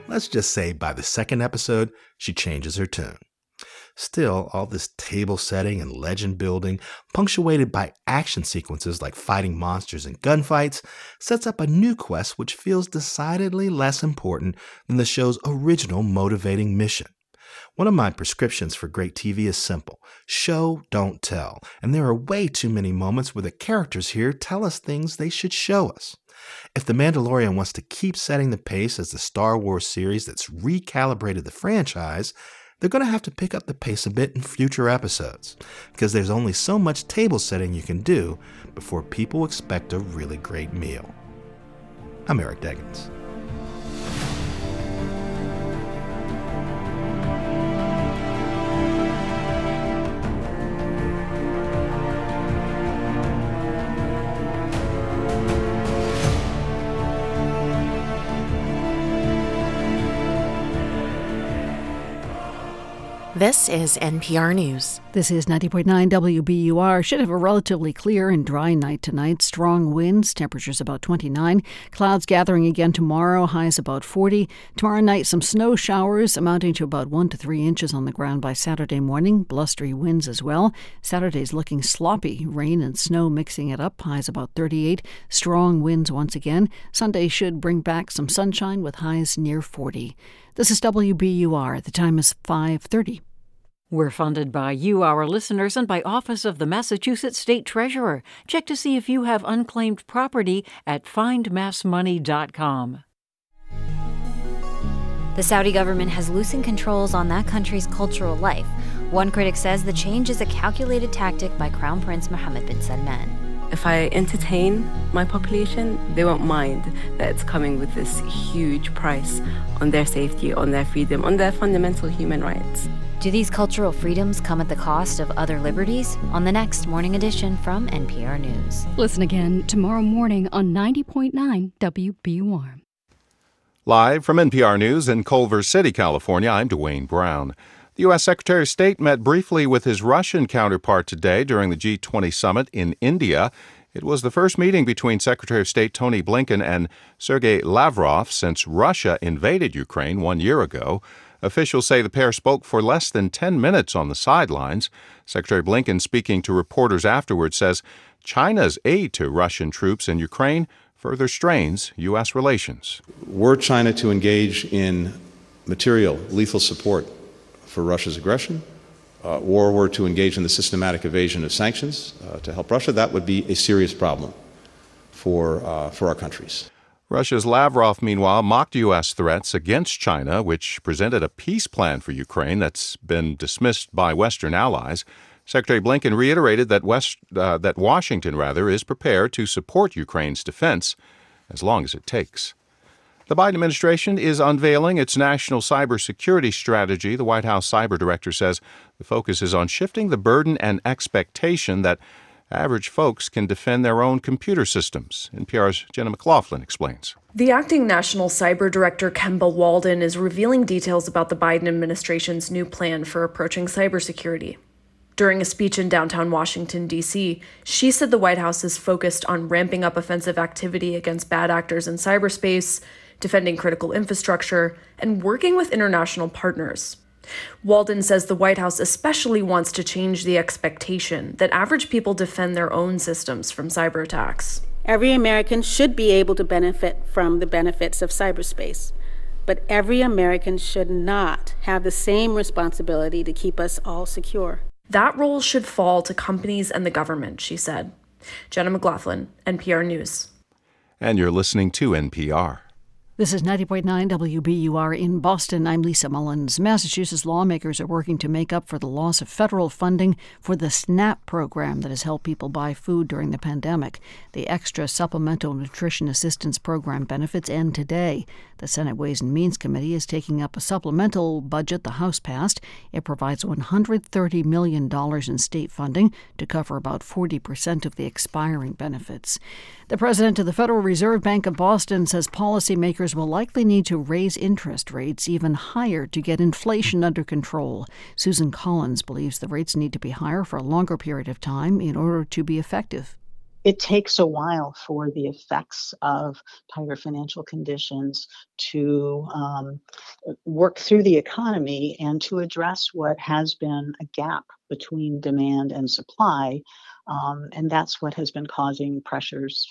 Let's just say by the second episode, she changes her tune. Still, all this table setting and legend building, punctuated by action sequences like fighting monsters and gunfights, sets up a new quest which feels decidedly less important than the show's original motivating mission. One of my prescriptions for great TV is simple show, don't tell. And there are way too many moments where the characters here tell us things they should show us. If The Mandalorian wants to keep setting the pace as the Star Wars series that's recalibrated the franchise, they're going to have to pick up the pace a bit in future episodes, because there's only so much table setting you can do before people expect a really great meal. I'm Eric Deggans. This is NPR News. This is 90.9 WBUR. Should have a relatively clear and dry night tonight. Strong winds, temperatures about 29. Clouds gathering again tomorrow, highs about 40. Tomorrow night, some snow showers amounting to about 1 to 3 inches on the ground by Saturday morning. Blustery winds as well. Saturday's looking sloppy. Rain and snow mixing it up, highs about 38. Strong winds once again. Sunday should bring back some sunshine with highs near 40. This is WBUR. The time is 5:30. We're funded by you, our listeners, and by Office of the Massachusetts State Treasurer. Check to see if you have unclaimed property at findmassmoney.com. The Saudi government has loosened controls on that country's cultural life. One critic says the change is a calculated tactic by Crown Prince Mohammed bin Salman. If I entertain my population, they won't mind that it's coming with this huge price on their safety, on their freedom, on their fundamental human rights. Do these cultural freedoms come at the cost of other liberties? On the next morning edition from NPR News. Listen again tomorrow morning on 90.9 WBUR. Live from NPR News in Culver City, California, I'm Dwane Brown. The U.S. Secretary of State met briefly with his Russian counterpart today during the G20 summit in India. It was the first meeting between Secretary of State Tony Blinken and Sergei Lavrov since Russia invaded Ukraine one year ago. Officials say the pair spoke for less than 10 minutes on the sidelines. Secretary Blinken, speaking to reporters afterwards, says China's aid to Russian troops in Ukraine further strains U.S. relations. Were China to engage in material, lethal support for Russia's aggression, uh, or were to engage in the systematic evasion of sanctions uh, to help Russia, that would be a serious problem for, uh, for our countries. Russia's Lavrov, meanwhile, mocked U.S. threats against China, which presented a peace plan for Ukraine that's been dismissed by Western allies. Secretary Blinken reiterated that, West, uh, that Washington, rather, is prepared to support Ukraine's defense as long as it takes. The Biden administration is unveiling its national cybersecurity strategy. The White House cyber director says the focus is on shifting the burden and expectation that average folks can defend their own computer systems. NPR's Jenna McLaughlin explains. The acting national cyber director, Kemba Walden, is revealing details about the Biden administration's new plan for approaching cybersecurity. During a speech in downtown Washington, D.C., she said the White House is focused on ramping up offensive activity against bad actors in cyberspace, defending critical infrastructure, and working with international partners. Walden says the White House especially wants to change the expectation that average people defend their own systems from cyber attacks. Every American should be able to benefit from the benefits of cyberspace, but every American should not have the same responsibility to keep us all secure. That role should fall to companies and the government, she said. Jenna McLaughlin, NPR News. And you're listening to NPR. This is 90.9 WBUR in Boston. I'm Lisa Mullins. Massachusetts lawmakers are working to make up for the loss of federal funding for the SNAP program that has helped people buy food during the pandemic. The Extra Supplemental Nutrition Assistance Program benefits end today. The Senate Ways and Means Committee is taking up a supplemental budget the House passed. It provides $130 million in state funding to cover about 40% of the expiring benefits. The president of the Federal Reserve Bank of Boston says policymakers will likely need to raise interest rates even higher to get inflation under control. Susan Collins believes the rates need to be higher for a longer period of time in order to be effective it takes a while for the effects of tighter financial conditions to um, work through the economy and to address what has been a gap between demand and supply. Um, and that's what has been causing pressures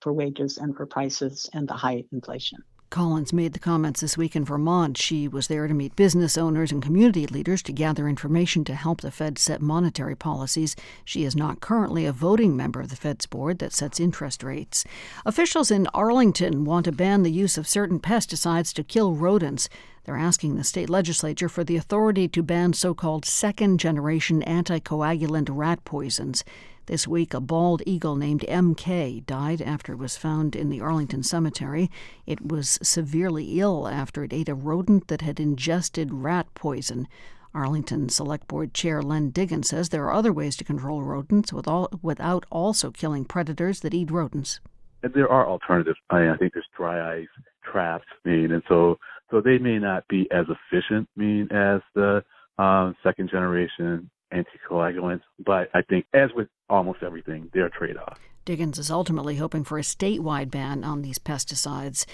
for wages and for prices and the high inflation. Collins made the comments this week in Vermont. She was there to meet business owners and community leaders to gather information to help the Fed set monetary policies. She is not currently a voting member of the Fed's board that sets interest rates. Officials in Arlington want to ban the use of certain pesticides to kill rodents. They're asking the state legislature for the authority to ban so called second generation anticoagulant rat poisons. This week, a bald eagle named MK died after it was found in the Arlington cemetery. It was severely ill after it ate a rodent that had ingested rat poison. Arlington Select Board Chair Len Diggins says there are other ways to control rodents without also killing predators that eat rodents. There are alternatives. I, I think there's dry ice traps, mean, and so so they may not be as efficient, mean, as the um, second generation anticoagulants. But I think, as with almost everything, there are trade offs. Diggins is ultimately hoping for a statewide ban on these pesticides.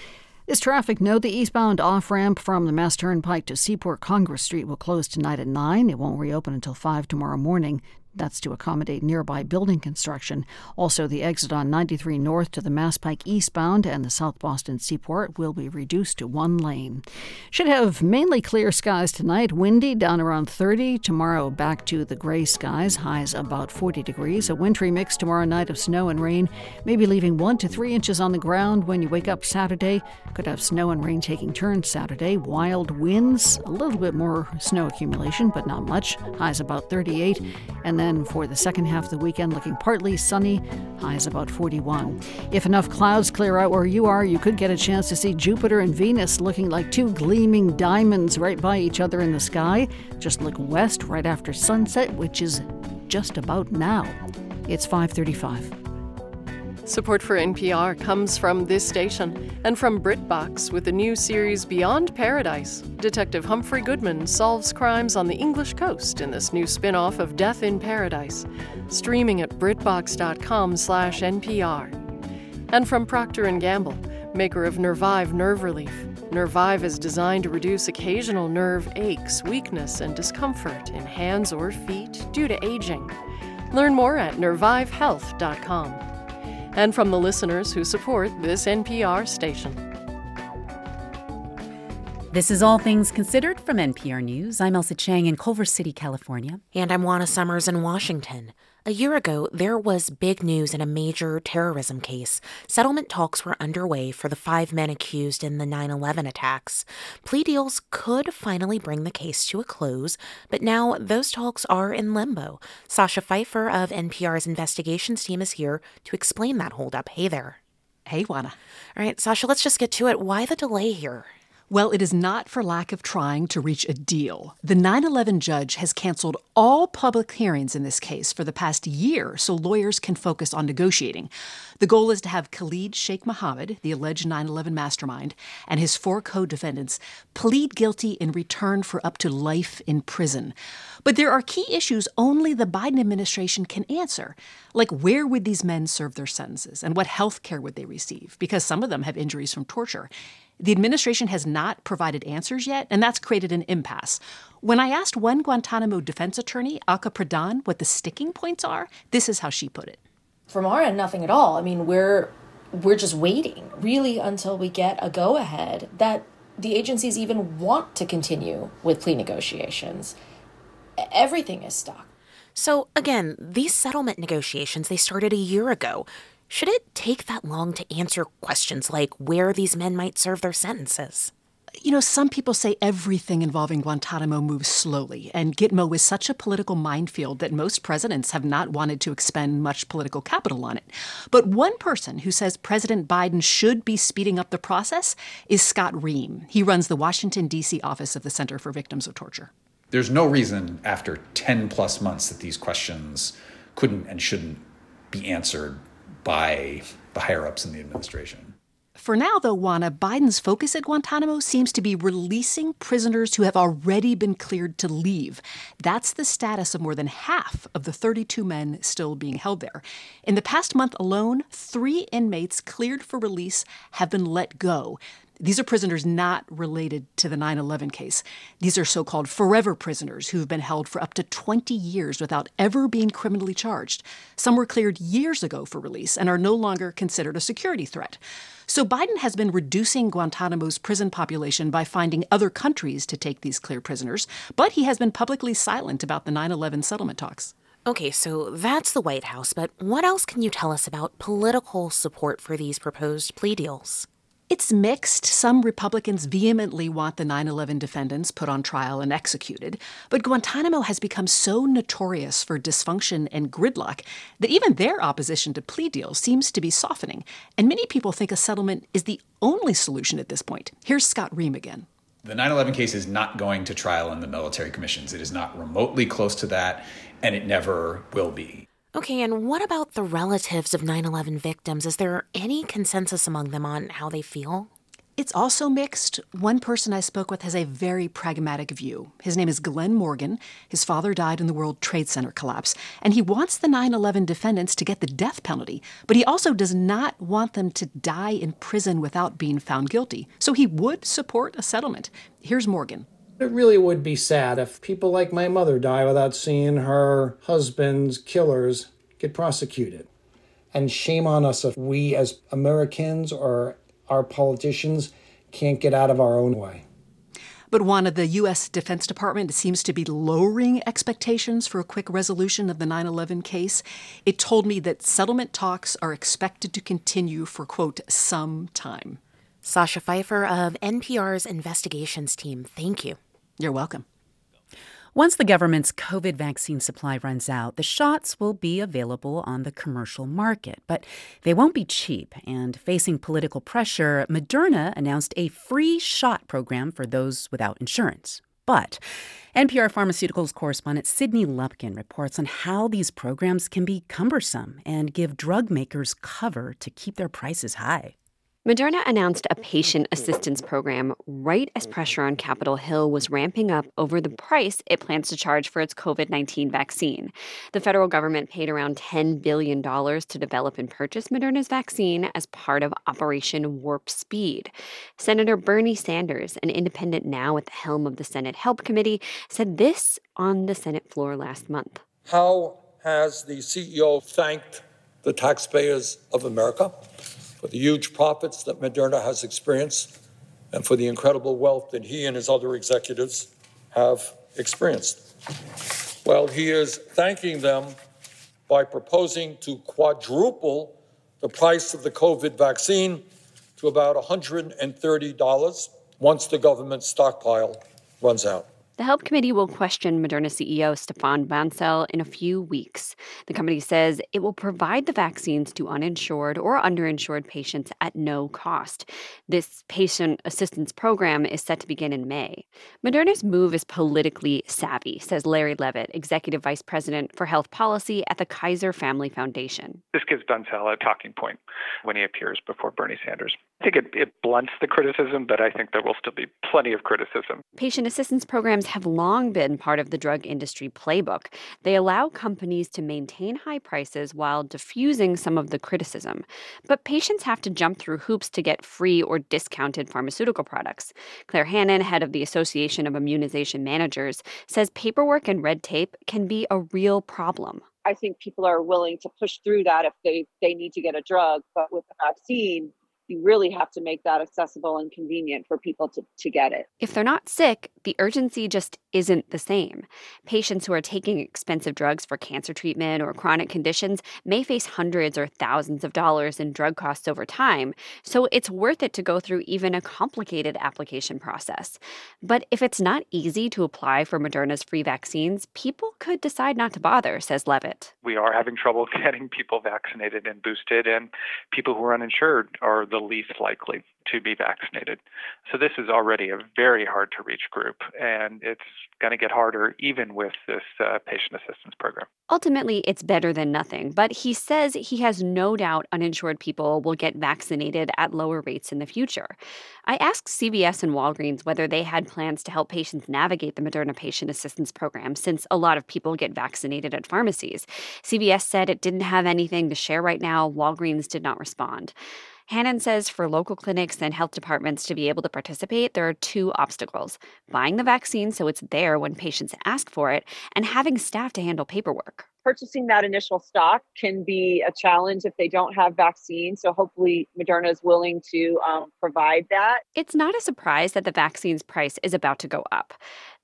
This traffic note the eastbound off ramp from the Mass Turnpike to Seaport Congress Street will close tonight at 9. It won't reopen until 5 tomorrow morning. That's to accommodate nearby building construction. Also, the exit on 93 North to the Mass Pike eastbound and the South Boston Seaport will be reduced to one lane. Should have mainly clear skies tonight, windy down around 30. Tomorrow, back to the gray skies, highs about 40 degrees. A wintry mix tomorrow night of snow and rain, maybe leaving 1 to 3 inches on the ground when you wake up Saturday. Could have snow and rain taking turns Saturday. Wild winds, a little bit more snow accumulation, but not much. Highs about 38. And then then for the second half of the weekend, looking partly sunny, highs about 41. If enough clouds clear out where you are, you could get a chance to see Jupiter and Venus looking like two gleaming diamonds right by each other in the sky. Just look west right after sunset, which is just about now. It's 535. Support for NPR comes from this station and from BritBox with the new series Beyond Paradise. Detective Humphrey Goodman solves crimes on the English coast in this new spin-off of Death in Paradise, streaming at britbox.com/npr. And from Procter & Gamble, maker of Nervive Nerve Relief. Nervive is designed to reduce occasional nerve aches, weakness, and discomfort in hands or feet due to aging. Learn more at nervivehealth.com and from the listeners who support this NPR station. This is All Things Considered from NPR News. I'm Ailsa Chang in Culver City, California. And I'm Juana Summers in Washington. A year ago, there was big news in a major terrorism case. Settlement talks were underway for the five men accused in the 9 11 attacks. Plea deals could finally bring the case to a close, but now those talks are in limbo. Sasha Pfeiffer of NPR's investigations team is here to explain that holdup. Hey there. Hey, Juana. All right, Sasha, let's just get to it. Why the delay here? Well, it is not for lack of trying to reach a deal. The 9 11 judge has canceled all public hearings in this case for the past year so lawyers can focus on negotiating. The goal is to have Khalid Sheikh Mohammed, the alleged 9 11 mastermind, and his four co defendants plead guilty in return for up to life in prison. But there are key issues only the Biden administration can answer, like where would these men serve their sentences and what health care would they receive, because some of them have injuries from torture. The administration has not provided answers yet, and that's created an impasse. When I asked one Guantanamo defense attorney, Alka Pradhan, what the sticking points are, this is how she put it. From our end, nothing at all. I mean, we're we're just waiting, really, until we get a go ahead that the agencies even want to continue with plea negotiations. Everything is stuck. So again, these settlement negotiations they started a year ago. Should it take that long to answer questions like where these men might serve their sentences? You know, some people say everything involving Guantanamo moves slowly, and Gitmo is such a political minefield that most presidents have not wanted to expend much political capital on it. But one person who says President Biden should be speeding up the process is Scott Roehm. He runs the Washington, D.C. office of the Center for Victims of Torture. There's no reason after 10 plus months that these questions couldn't and shouldn't be answered by the higher ups in the administration. For now, though, Juana, Biden's focus at Guantanamo seems to be releasing prisoners who have already been cleared to leave. That's the status of more than half of the 32 men still being held there. In the past month alone, three inmates cleared for release have been let go. These are prisoners not related to the 9 11 case. These are so called forever prisoners who've been held for up to 20 years without ever being criminally charged. Some were cleared years ago for release and are no longer considered a security threat. So Biden has been reducing Guantanamo's prison population by finding other countries to take these clear prisoners, but he has been publicly silent about the 9 11 settlement talks. Okay, so that's the White House, but what else can you tell us about political support for these proposed plea deals? It's mixed. Some Republicans vehemently want the 9 11 defendants put on trial and executed. But Guantanamo has become so notorious for dysfunction and gridlock that even their opposition to plea deals seems to be softening. And many people think a settlement is the only solution at this point. Here's Scott Roehm again. The 9 11 case is not going to trial in the military commissions. It is not remotely close to that, and it never will be. Okay, and what about the relatives of 9 11 victims? Is there any consensus among them on how they feel? It's also mixed. One person I spoke with has a very pragmatic view. His name is Glenn Morgan. His father died in the World Trade Center collapse, and he wants the 9 11 defendants to get the death penalty, but he also does not want them to die in prison without being found guilty. So he would support a settlement. Here's Morgan. It really would be sad if people like my mother die without seeing her husband's killers get prosecuted. And shame on us if we as Americans or our politicians can't get out of our own way. But one of the U.S. Defense Department seems to be lowering expectations for a quick resolution of the 9 11 case. It told me that settlement talks are expected to continue for, quote, some time. Sasha Pfeiffer of NPR's investigations team, thank you. You're welcome. Once the government's COVID vaccine supply runs out, the shots will be available on the commercial market, but they won't be cheap. And facing political pressure, Moderna announced a free shot program for those without insurance. But NPR Pharmaceuticals correspondent Sydney Lupkin reports on how these programs can be cumbersome and give drug makers cover to keep their prices high. Moderna announced a patient assistance program right as pressure on Capitol Hill was ramping up over the price it plans to charge for its COVID 19 vaccine. The federal government paid around $10 billion to develop and purchase Moderna's vaccine as part of Operation Warp Speed. Senator Bernie Sanders, an independent now at the helm of the Senate Help Committee, said this on the Senate floor last month. How has the CEO thanked the taxpayers of America? For the huge profits that Moderna has experienced and for the incredible wealth that he and his other executives have experienced. Well, he is thanking them by proposing to quadruple the price of the COVID vaccine to about $130 once the government stockpile runs out. The Help Committee will question Moderna CEO Stefan Bancel in a few weeks. The company says it will provide the vaccines to uninsured or underinsured patients at no cost. This patient assistance program is set to begin in May. Moderna's move is politically savvy, says Larry Levitt, Executive Vice President for Health Policy at the Kaiser Family Foundation. This gives Bancel a talking point when he appears before Bernie Sanders. I think it, it blunts the criticism, but I think there will still be plenty of criticism. Patient assistance programs have long been part of the drug industry playbook. They allow companies to maintain high prices while diffusing some of the criticism. But patients have to jump through hoops to get free or discounted pharmaceutical products. Claire Hannan, head of the Association of Immunization Managers, says paperwork and red tape can be a real problem. I think people are willing to push through that if they, they need to get a drug, but with the vaccine, you really have to make that accessible and convenient for people to, to get it. If they're not sick, the urgency just isn't the same. Patients who are taking expensive drugs for cancer treatment or chronic conditions may face hundreds or thousands of dollars in drug costs over time, so it's worth it to go through even a complicated application process. But if it's not easy to apply for Moderna's free vaccines, people could decide not to bother, says Levitt. We are having trouble getting people vaccinated and boosted, and people who are uninsured are the least likely to be vaccinated. So this is already a very hard to reach group, and it's going to get harder even with this uh, patient assistance program. Ultimately, it's better than nothing, but he says he has no doubt uninsured people will get vaccinated at lower rates in the future. I asked CVS and Walgreens whether they had plans to help patients navigate the Moderna patient assistance program since a lot of people get vaccinated at pharmacies. CVS said it didn't have anything to share right now. Walgreens did not respond. Hannan says for local clinics and health departments to be able to participate, there are two obstacles buying the vaccine so it's there when patients ask for it, and having staff to handle paperwork purchasing that initial stock can be a challenge if they don't have vaccine. So hopefully Moderna is willing to um, provide that. It's not a surprise that the vaccine's price is about to go up.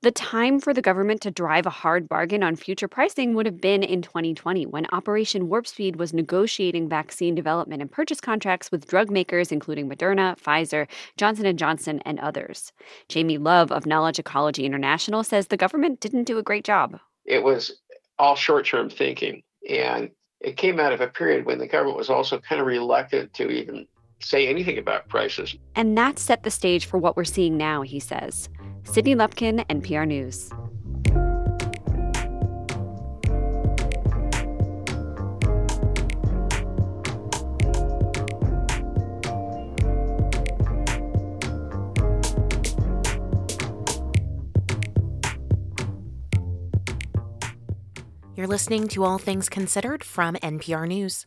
The time for the government to drive a hard bargain on future pricing would have been in 2020 when Operation Warp Speed was negotiating vaccine development and purchase contracts with drug makers including Moderna, Pfizer, Johnson & Johnson and others. Jamie Love of Knowledge Ecology International says the government didn't do a great job. It was all short term thinking. And it came out of a period when the government was also kind of reluctant to even say anything about prices. And that set the stage for what we're seeing now, he says. Sydney Lupkin, NPR News. You're listening to All Things Considered from NPR News.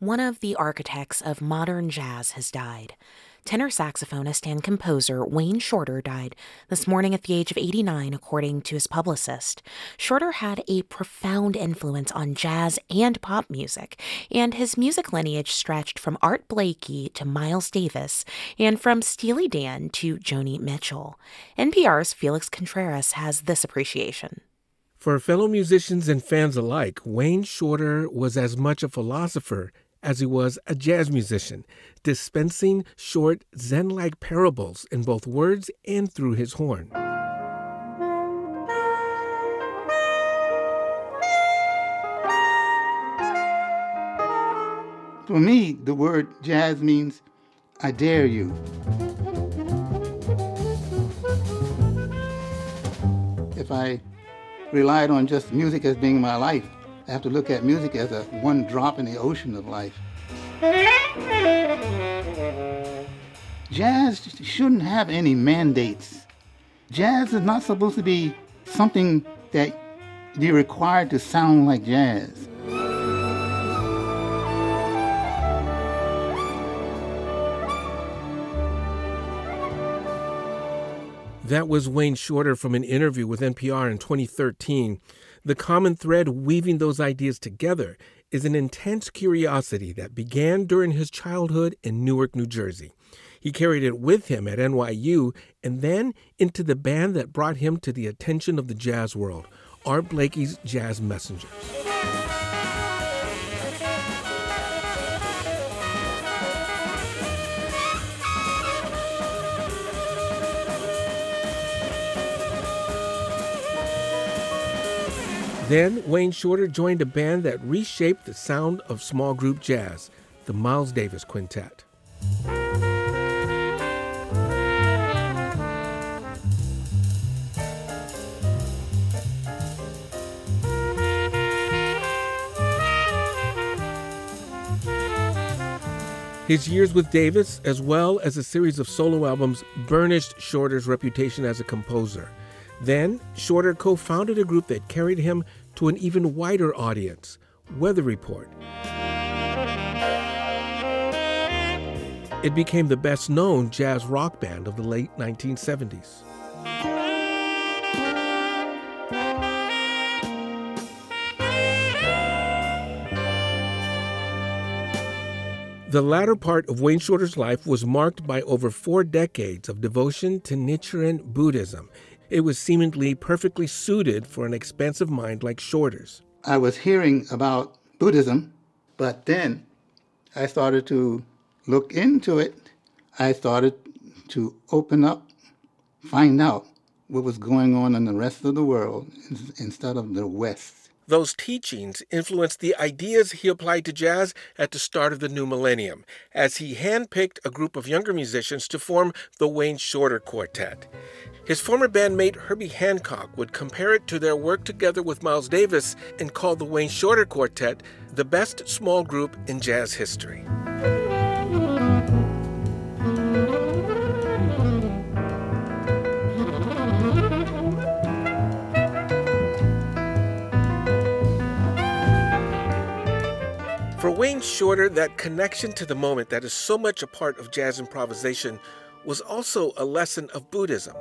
One of the architects of modern jazz has died. Tenor saxophonist and composer Wayne Shorter died this morning at the age of 89, according to his publicist. Shorter had a profound influence on jazz and pop music, and his music lineage stretched from Art Blakey to Miles Davis, and from Steely Dan to Joni Mitchell. NPR's Felix Contreras has this appreciation. For fellow musicians and fans alike, Wayne Shorter was as much a philosopher as he was a jazz musician, dispensing short Zen like parables in both words and through his horn. For me, the word jazz means I dare you. If I relied on just music as being my life. I have to look at music as a one drop in the ocean of life. Jazz shouldn't have any mandates. Jazz is not supposed to be something that you're required to sound like jazz. That was Wayne Shorter from an interview with NPR in 2013. The common thread weaving those ideas together is an intense curiosity that began during his childhood in Newark, New Jersey. He carried it with him at NYU and then into the band that brought him to the attention of the jazz world, Art Blakey's Jazz Messengers. Then Wayne Shorter joined a band that reshaped the sound of small group jazz, the Miles Davis Quintet. His years with Davis, as well as a series of solo albums, burnished Shorter's reputation as a composer. Then, Shorter co founded a group that carried him to an even wider audience Weather Report. It became the best known jazz rock band of the late 1970s. The latter part of Wayne Shorter's life was marked by over four decades of devotion to Nichiren Buddhism it was seemingly perfectly suited for an expansive mind like Shorter's. I was hearing about Buddhism, but then I started to look into it. I started to open up, find out what was going on in the rest of the world instead of the West. Those teachings influenced the ideas he applied to jazz at the start of the new millennium, as he handpicked a group of younger musicians to form the Wayne Shorter Quartet. His former bandmate Herbie Hancock would compare it to their work together with Miles Davis and call the Wayne Shorter Quartet the best small group in jazz history. For Wayne Shorter, that connection to the moment that is so much a part of jazz improvisation was also a lesson of Buddhism.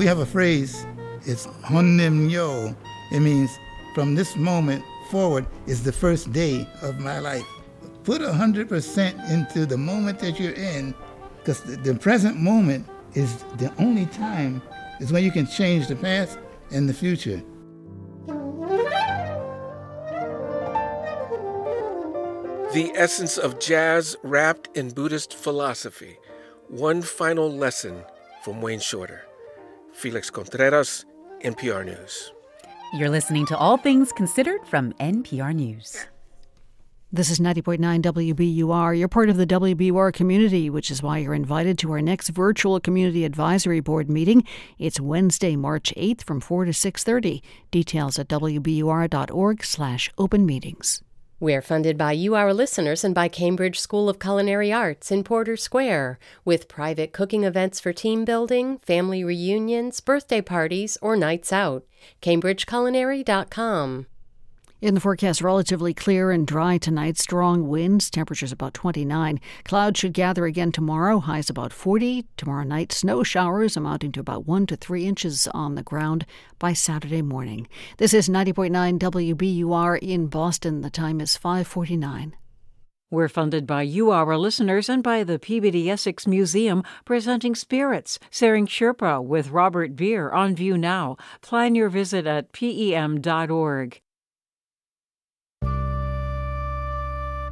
We have a phrase, it's Honnin Myo. It means from this moment forward is the first day of my life. Put 100% into the moment that you're in, because the, the present moment is the only time, is when you can change the past and the future. The essence of jazz wrapped in Buddhist philosophy. One final lesson from Wayne Shorter. Felix Contreras, NPR News. You're listening to All Things Considered from NPR News. This is 90.9 WBUR. You're part of the WBUR community, which is why you're invited to our next virtual community advisory board meeting. It's Wednesday, March 8th from 4 to 6:30. Details at wbur.org/open meetings. We're funded by you, our listeners, and by Cambridge School of Culinary Arts in Porter Square, with private cooking events for team building, family reunions, birthday parties, or nights out. CambridgeCulinary.com. In the forecast, relatively clear and dry tonight. Strong winds, temperatures about 29. Clouds should gather again tomorrow, highs about 40. Tomorrow night, snow showers amounting to about 1 to 3 inches on the ground by Saturday morning. This is 90.9 WBUR in Boston. The time is 549. We're funded by you, our listeners, and by the Peabody Essex Museum, presenting Spirits, Tsering Sherpa with Robert Beer on view now. Plan your visit at pem.org.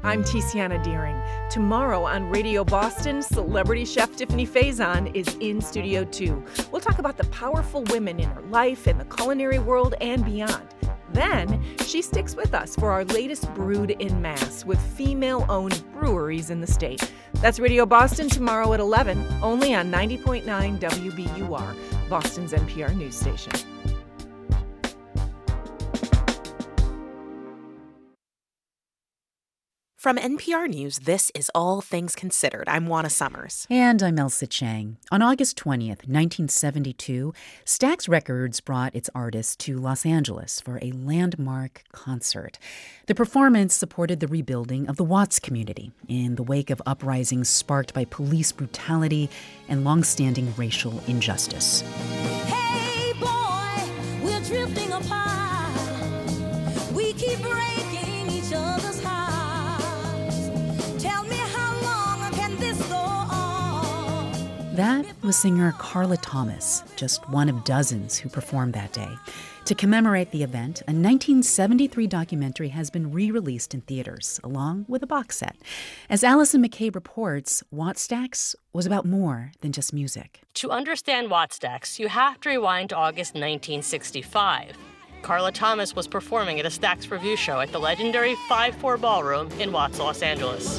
I'm Tiziana Dearing. Tomorrow on Radio Boston, celebrity chef Tiffany Faison is in Studio 2. We'll talk about the powerful women in her life, in the culinary world, and beyond. Then, she sticks with us for our latest Brewed in Mass with female owned breweries in the state. That's Radio Boston tomorrow at 11, only on 90.9 WBUR, Boston's NPR news station. From NPR News, this is All Things Considered. I'm Juana Summers. And I'm Ailsa Chang. On August 20th, 1972, Stax Records brought its artists to Los Angeles for a landmark concert. The performance supported the rebuilding of the Watts community in the wake of uprisings sparked by police brutality and longstanding racial injustice. Hey boy, we're drifting apart. That was singer Carla Thomas, just one of dozens who performed that day. To commemorate the event, a 1973 documentary has been re released in theaters, along with a box set. As Allison McCabe reports, Wattstax was about more than just music. To understand Wattstax, you have to rewind to August 1965. Carla Thomas was performing at a Stax revue show at the legendary 5 4 Ballroom in Watts, Los Angeles.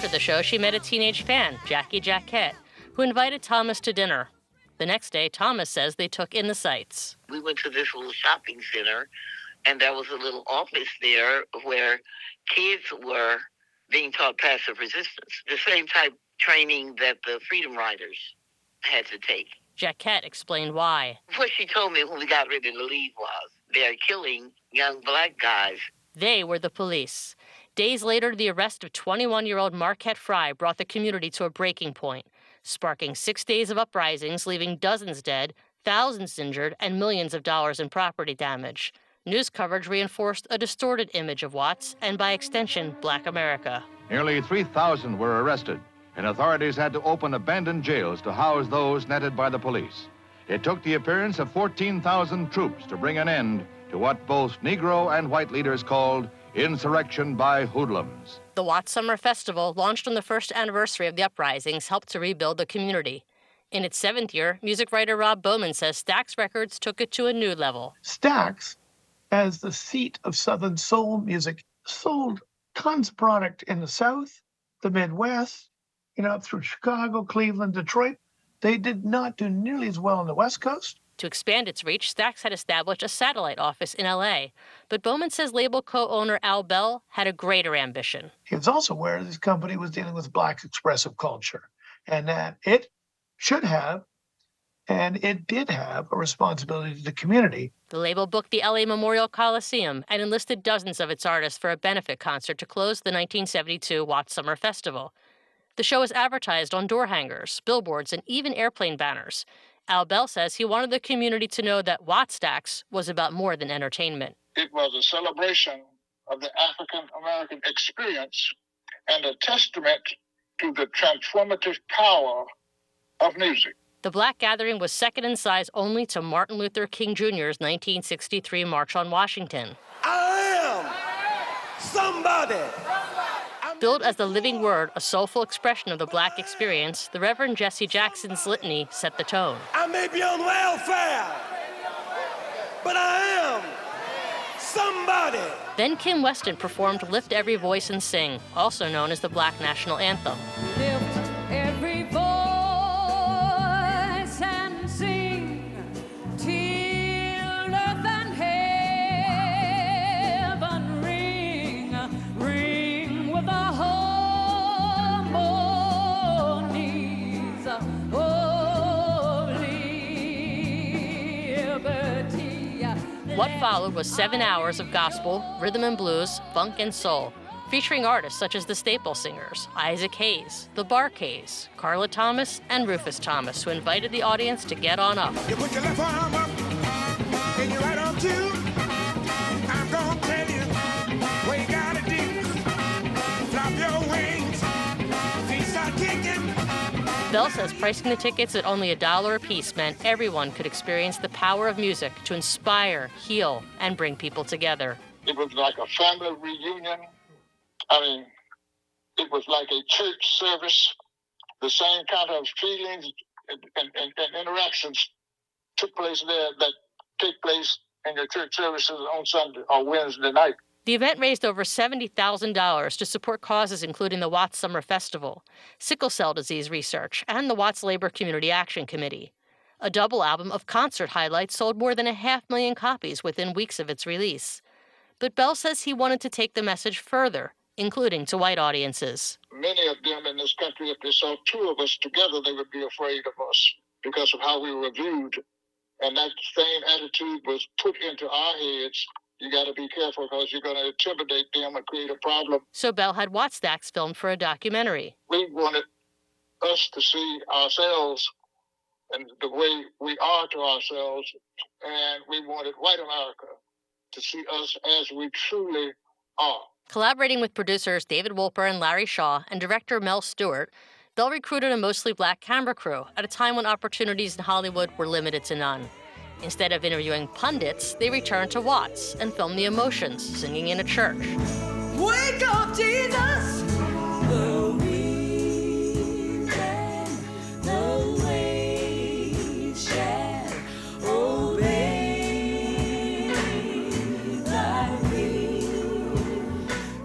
After the show, she met a teenage fan, Jackie Jackett, who invited Thomas to dinner. The next day, Thomas says they took in the sights. we went to this little shopping center and there was a little office there where kids were being taught passive resistance, the same type training that the Freedom Riders had to take. Jackett explained why. What she told me when we got ready to leave was they're killing young black guys. They were the police. Days later, the arrest of 21 year old Marquette Frye brought the community to a breaking point, sparking six days of uprisings, leaving dozens dead, thousands injured, and millions of dollars in property damage. News coverage reinforced a distorted image of Watts and, by extension, Black America. Nearly 3,000 were arrested, and authorities had to open abandoned jails to house those netted by the police. It took the appearance of 14,000 troops to bring an end to what both Negro and white leaders called insurrection by hoodlums. The Watts Summer Festival, launched on the first anniversary of the uprisings, helped to rebuild the community. In its seventh year, music writer Rob Bowman says Stax Records took it to a new level. Stax, as the seat of Southern soul music, sold tons of product in the South, the Midwest, you know, up through Chicago, Cleveland, Detroit. They did not do nearly as well on the West Coast. To expand its reach, Stax had established a satellite office in LA. But Bowman says label co owner Al Bell had a greater ambition. He was also aware this company was dealing with black expressive culture and that it should have and it did have a responsibility to the community. The label booked the LA Memorial Coliseum and enlisted dozens of its artists for a benefit concert to close the 1972 Watts Summer Festival. The show was advertised on door hangers, billboards, and even airplane banners. Al Bell says he wanted the community to know that Wattstax was about more than entertainment. It was a celebration of the African American experience and a testament to the transformative power of music. The Black Gathering was second in size only to Martin Luther King Jr.'s 1963 March on Washington. I am somebody. Billed as the living word, a soulful expression of the black experience, the Reverend Jesse Jackson's litany set the tone. I may be on welfare, but I am somebody. Then Kim Weston performed Lift Every Voice and Sing, also known as the Black National Anthem. What followed was seven hours of gospel, rhythm and blues, funk, and soul, featuring artists such as the Staple Singers, Isaac Hayes, the Bar-Kays, Carla Thomas, and Rufus Thomas, who invited the audience to get on up. You put your left arm up and right too. Bell says pricing the tickets at only a dollar a piece meant everyone could experience the power of music to inspire, heal, and bring people together. It was like a family reunion. I mean, it was like a church service. The same kind of feelings and, and, and, interactions took place there that take place in your church services on Sunday or Wednesday night. The event raised over $70,000 to support causes including the Watts Summer Festival, sickle cell disease research, and the Watts Labor Community Action Committee. A double album of concert highlights sold more than a half million copies within weeks of its release. But Bell says he wanted to take the message further, including to white audiences. Many of them in this country, if they saw two of us together, they would be afraid of us because of how we were viewed. And that same attitude was put into our heads. You got to be careful because you're going to intimidate them and create a problem. So Bell had Wattstax filmed for a documentary. We wanted us to see ourselves and the way we are to ourselves, and we wanted white America to see us as we truly are. Collaborating with producers David Wolper and Larry Shaw and director Mel Stuart, Bell recruited a mostly black camera crew at a time when opportunities in Hollywood were limited to none. Instead of interviewing pundits, they returned to Watts and filmed the emotions singing in a church. Wake up, Jesus!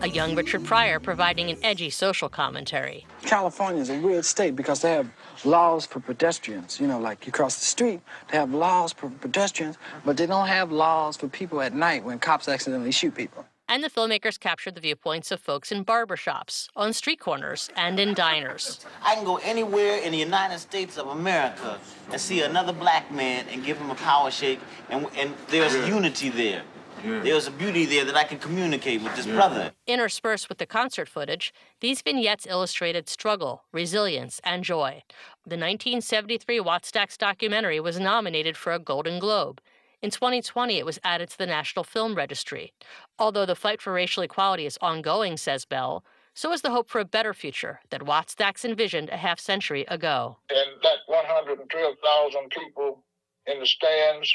A young Richard Pryor providing an edgy social commentary. California is a weird state because they have laws for pedestrians. You know, like you cross the street, they have laws for pedestrians, but they don't have laws for people at night when cops accidentally shoot people. And the filmmakers captured the viewpoints of folks in barbershops, on street corners, and in diners. I can go anywhere in the United States of America and see another black man and give him a power shake, and, and there's Yeah. unity there. Yeah. There's a beauty there that I can communicate with this Yeah. brother. Interspersed with the concert footage, these vignettes illustrated struggle, resilience, and joy. The 1973 Wattstax documentary was nominated for a Golden Globe. In 2020, it was added to the National Film Registry. Although the fight for racial equality is ongoing, says Bell, so is the hope for a better future that Wattstax envisioned a half century ago. And that 112,000 people in the stands,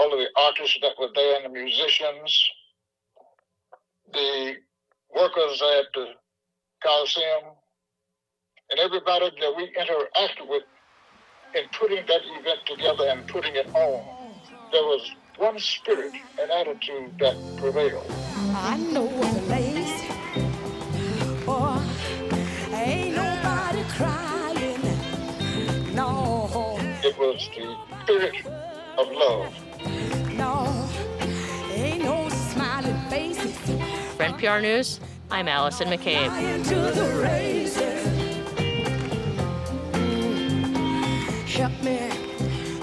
all of the artists that were there and the musicians, the workers at the Coliseum, and everybody that we interacted with in putting that event together and putting it on, there was one spirit and attitude that prevailed. I know what a lace. Oh, ain't nobody crying. No. It was the spirit of love. For NPR News, I'm Allison McCabe. Into the races. Mm, Help me,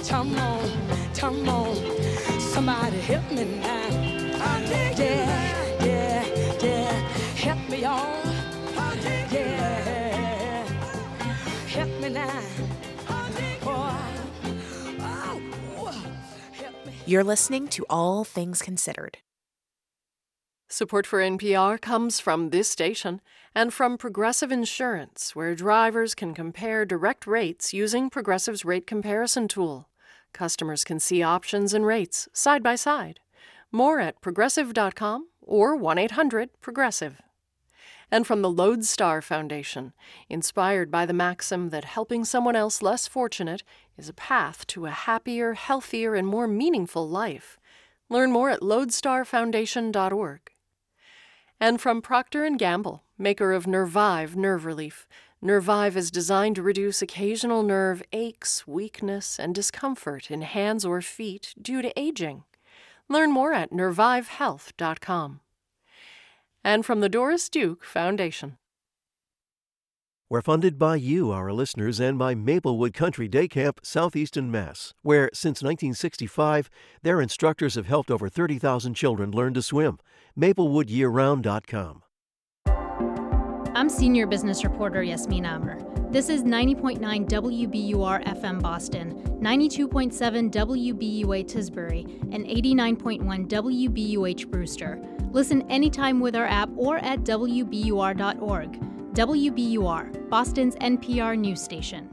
come on, come on, somebody help me now. Yeah, yeah, yeah, help me on. Yeah, help me now. You're listening to All Things Considered. Support for NPR comes from this station and from Progressive Insurance, where drivers can compare direct rates using Progressive's rate comparison tool. Customers can see options and rates side by side. More at progressive.com or 1 800 Progressive. And from the Lodestar Foundation, inspired by the maxim that helping someone else less fortunate is a path to a happier, healthier, and more meaningful life. Learn more at lodestarfoundation.org. And from Procter & Gamble, maker of Nervive nerve relief. Nervive is designed to reduce occasional nerve aches, weakness, and discomfort in hands or feet due to aging. Learn more at nervivehealth.com. And from the Doris Duke Foundation. We're funded by you, our listeners, and by Maplewood Country Day Camp, Southeastern Mass, where since 1965, their instructors have helped over 30,000 children learn to swim. MaplewoodYearRound.com. I'm senior business reporter Yasmin Amer. This is 90.9 WBUR FM Boston, 92.7 WBUA Tisbury, and 89.1 WBUH Brewster. Listen anytime with our app or at WBUR.org. WBUR, Boston's NPR news station.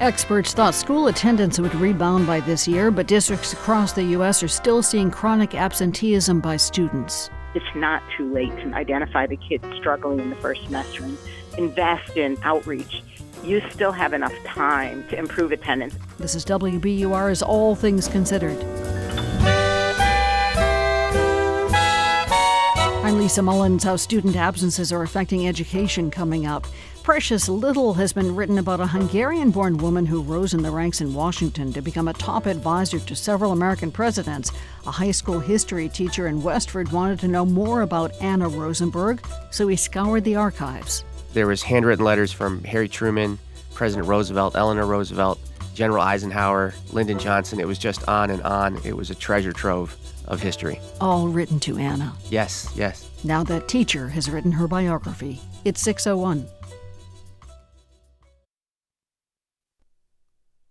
Experts thought school attendance would rebound by this year, but districts across the U.S. are still seeing chronic absenteeism by students. It's not too late to identify the kids struggling in the first semester and invest in outreach. You still have enough time to improve attendance. This is WBUR's All Things Considered. I'm Lisa Mullins. How student absences are affecting education coming up. Precious little has been written about a Hungarian born woman who rose in the ranks in Washington to become a top advisor to several American presidents. A high school history teacher in Westford wanted to know more about Anna Rosenberg, so he scoured the archives. There was handwritten letters from Harry Truman, President Roosevelt, Eleanor Roosevelt, General Eisenhower, Lyndon Johnson. It was just on and on. It was a treasure trove of history. All written to Anna. Yes, yes. Now that teacher has written her biography. It's 601.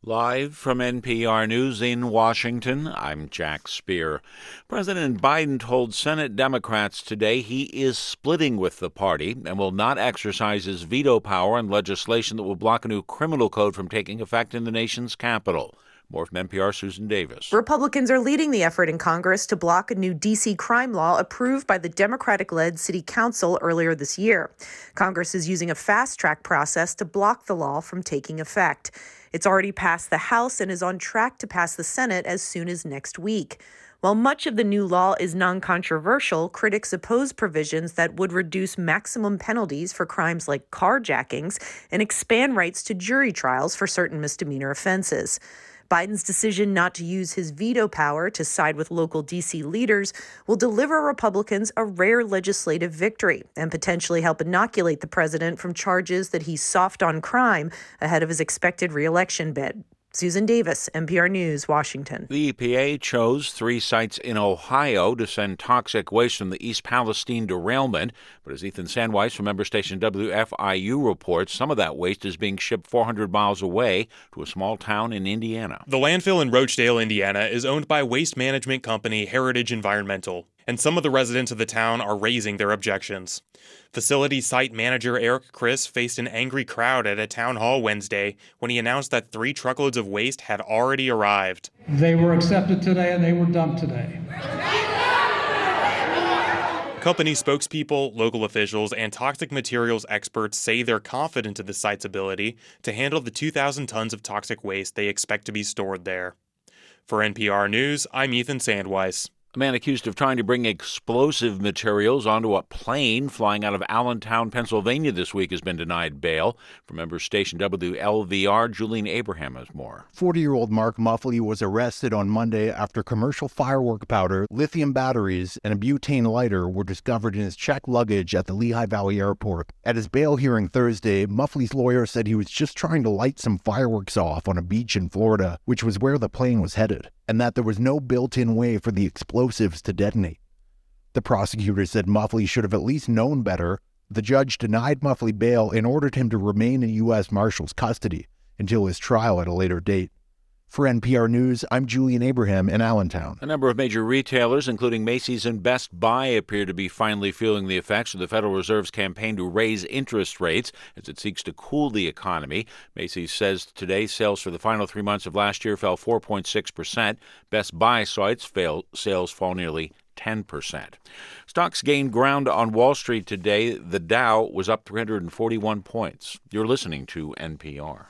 Live from NPR News in Washington, I'm Jack Speer. President Biden told Senate Democrats today he is splitting with the party and will not exercise his veto power on legislation that will block a new criminal code from taking effect in the nation's capital. More from NPR Susan Davis. Republicans are leading the effort in Congress to block a new D.C. crime law approved by the Democratic led City Council earlier this year. Congress is using a fast track process to block the law from taking effect. It's already passed the House and is on track to pass the Senate as soon as next week. While much of the new law is non controversial, critics oppose provisions that would reduce maximum penalties for crimes like carjackings and expand rights to jury trials for certain misdemeanor offenses. Biden's decision not to use his veto power to side with local D.C. leaders will deliver Republicans a rare legislative victory and potentially help inoculate the president from charges that he's soft on crime ahead of his expected reelection bid. Susan Davis, NPR News, Washington. The EPA chose three sites in Ohio to send toxic waste from the East Palestine derailment. But as Ethan Sandweiss from member station WFIU reports, some of that waste is being shipped 400 miles away to a small town in Indiana. The landfill in Roachdale, Indiana is owned by waste management company Heritage Environmental, and some of the residents of the town are raising their objections. Facility site manager Eric Chris faced an angry crowd at a town hall Wednesday when he announced that three truckloads of waste had already arrived. They were accepted today and they were dumped today. Company spokespeople, local officials, and toxic materials experts say they're confident in the site's ability to handle the 2,000 tons of toxic waste they expect to be stored there. For NPR News, I'm Ethan Sandweiss. A man accused of trying to bring explosive materials onto a plane flying out of Allentown, Pennsylvania this week has been denied bail. From member station WLVR, Julian Abraham has more. 40 year old Mark Muffley was arrested on Monday after commercial firework powder, lithium batteries, and a butane lighter were discovered in his checked luggage at the Lehigh Valley Airport. At his bail hearing Thursday, Muffley's lawyer said he was just trying to light some fireworks off on a beach in Florida, which was where the plane was headed and that there was no built in way for the explosives to detonate. The prosecutor said Muffley should have at least known better. The judge denied Muffley bail and ordered him to remain in U.S. Marshal's custody until his trial at a later date. For NPR News, I'm Julian Abraham in Allentown. A number of major retailers, including Macy's and Best Buy, appear to be finally feeling the effects of the Federal Reserve's campaign to raise interest rates as it seeks to cool the economy. Macy's says today sales for the final three months of last year fell 4.6%. Best Buy saw its fail, sales fall nearly 10%. Stocks gained ground on Wall Street today. The Dow was up 341 points. You're listening to NPR.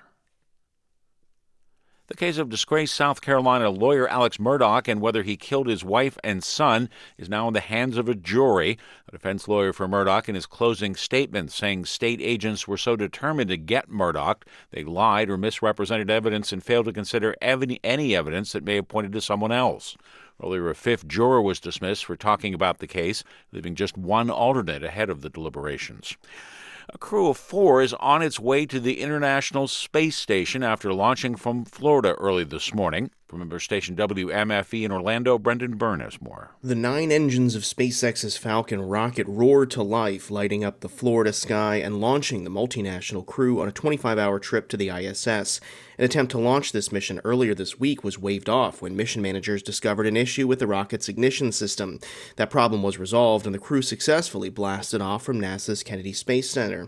The case of disgraced South Carolina lawyer Alex Murdaugh and whether he killed his wife and son is now in the hands of a jury. A defense lawyer for Murdaugh in his closing statement saying state agents were so determined to get Murdaugh they lied or misrepresented evidence and failed to consider any evidence that may have pointed to someone else. Earlier, a fifth juror was dismissed for talking about the case, leaving just one alternate ahead of the deliberations. A crew of four is on its way to the International Space Station after launching from Florida early this morning. From member station WMFE in Orlando, Brendan Byrne has more. The nine engines of SpaceX's Falcon rocket roared to life, lighting up the Florida sky and launching the multinational crew on a 25 hour trip to the ISS. An attempt to launch this mission earlier this week was waved off when mission managers discovered an issue with the rocket's ignition system. That problem was resolved, and the crew successfully blasted off from NASA's Kennedy Space Center.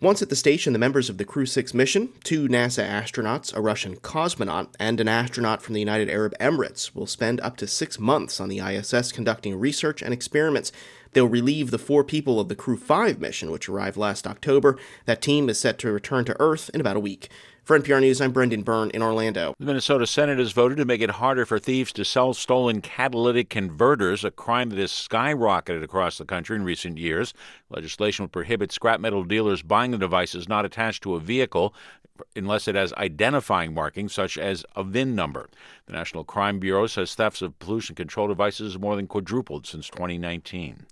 Once at the station, the members of the Crew 6 mission, two NASA astronauts, a Russian cosmonaut, and an astronaut from the United Arab Emirates, will spend up to six months on the ISS conducting research and experiments. They'll relieve the four people of the Crew 5 mission, which arrived last October. That team is set to return to Earth in about a week. For NPR News, I'm Brendan Byrne in Orlando. The Minnesota Senate has voted to make it harder for thieves to sell stolen catalytic converters, a crime that has skyrocketed across the country in recent years. Legislation would prohibit scrap metal dealers buying the devices not attached to a vehicle unless it has identifying markings such as a VIN number. The National Crime Bureau says thefts of pollution control devices have more than quadrupled since 2019.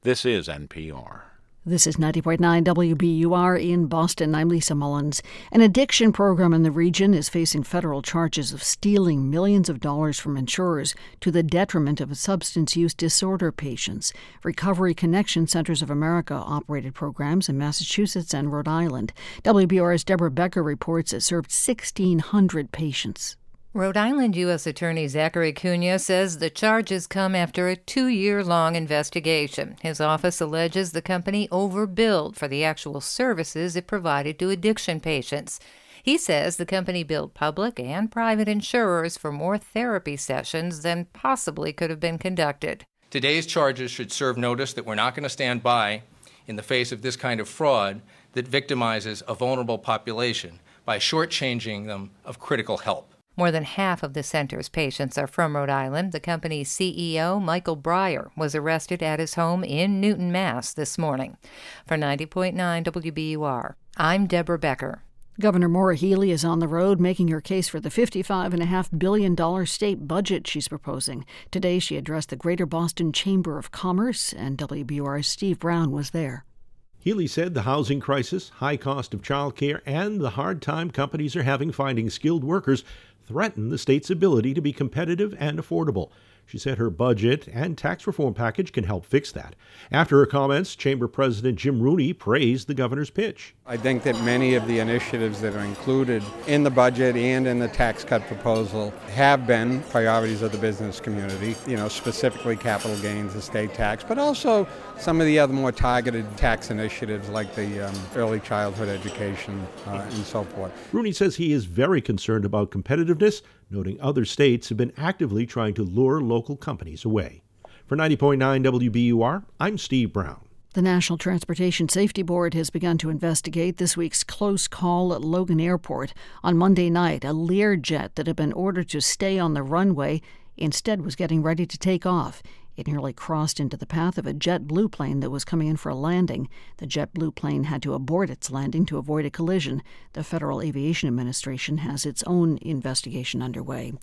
This is NPR. This is 90.9 WBUR in Boston. I'm Lisa Mullins. An addiction program in the region is facing federal charges of stealing millions of dollars from insurers to the detriment of substance use disorder patients. Recovery Connection Centers of America operated programs in Massachusetts and Rhode Island. WBUR's Deborah Becker reports it served 1,600 patients. Rhode Island U.S. Attorney Zachary Cunha says the charges come after a two year long investigation. His office alleges the company overbilled for the actual services it provided to addiction patients. He says the company billed public and private insurers for more therapy sessions than possibly could have been conducted. Today's charges should serve notice that we're not going to stand by in the face of this kind of fraud that victimizes a vulnerable population by shortchanging them of critical help. More than half of the center's patients are from Rhode Island. The company's CEO, Michael Breyer, was arrested at his home in Newton, Mass. this morning. For 90.9 WBUR, I'm Deborah Becker. Governor Maura Healey is on the road making her case for the $55.5 billion state budget she's proposing. Today, she addressed the Greater Boston Chamber of Commerce, and WBUR's Steve Brown was there. Healey said the housing crisis, high cost of childcare, and the hard time companies are having finding skilled workers threaten the state's ability to be competitive and affordable. She said her budget and tax reform package can help fix that. After her comments, Chamber President Jim Rooney praised the governor's pitch. I think that many of the initiatives that are included in the budget and in the tax cut proposal have been priorities of the business community, you know, specifically capital gains, estate tax, but also some of the other more targeted tax initiatives like the um, early childhood education uh, and so forth. Rooney says he is very concerned about competitiveness, noting other states have been actively trying to lure local companies away. For 90.9 WBUR, I'm Steve Brown. The National Transportation Safety Board has begun to investigate this week's close call at Logan Airport. On Monday night, a Learjet that had been ordered to stay on the runway instead was getting ready to take off. It nearly crossed into the path of a JetBlue plane that was coming in for a landing. The JetBlue plane had to abort its landing to avoid a collision. The Federal Aviation Administration has its own investigation underway.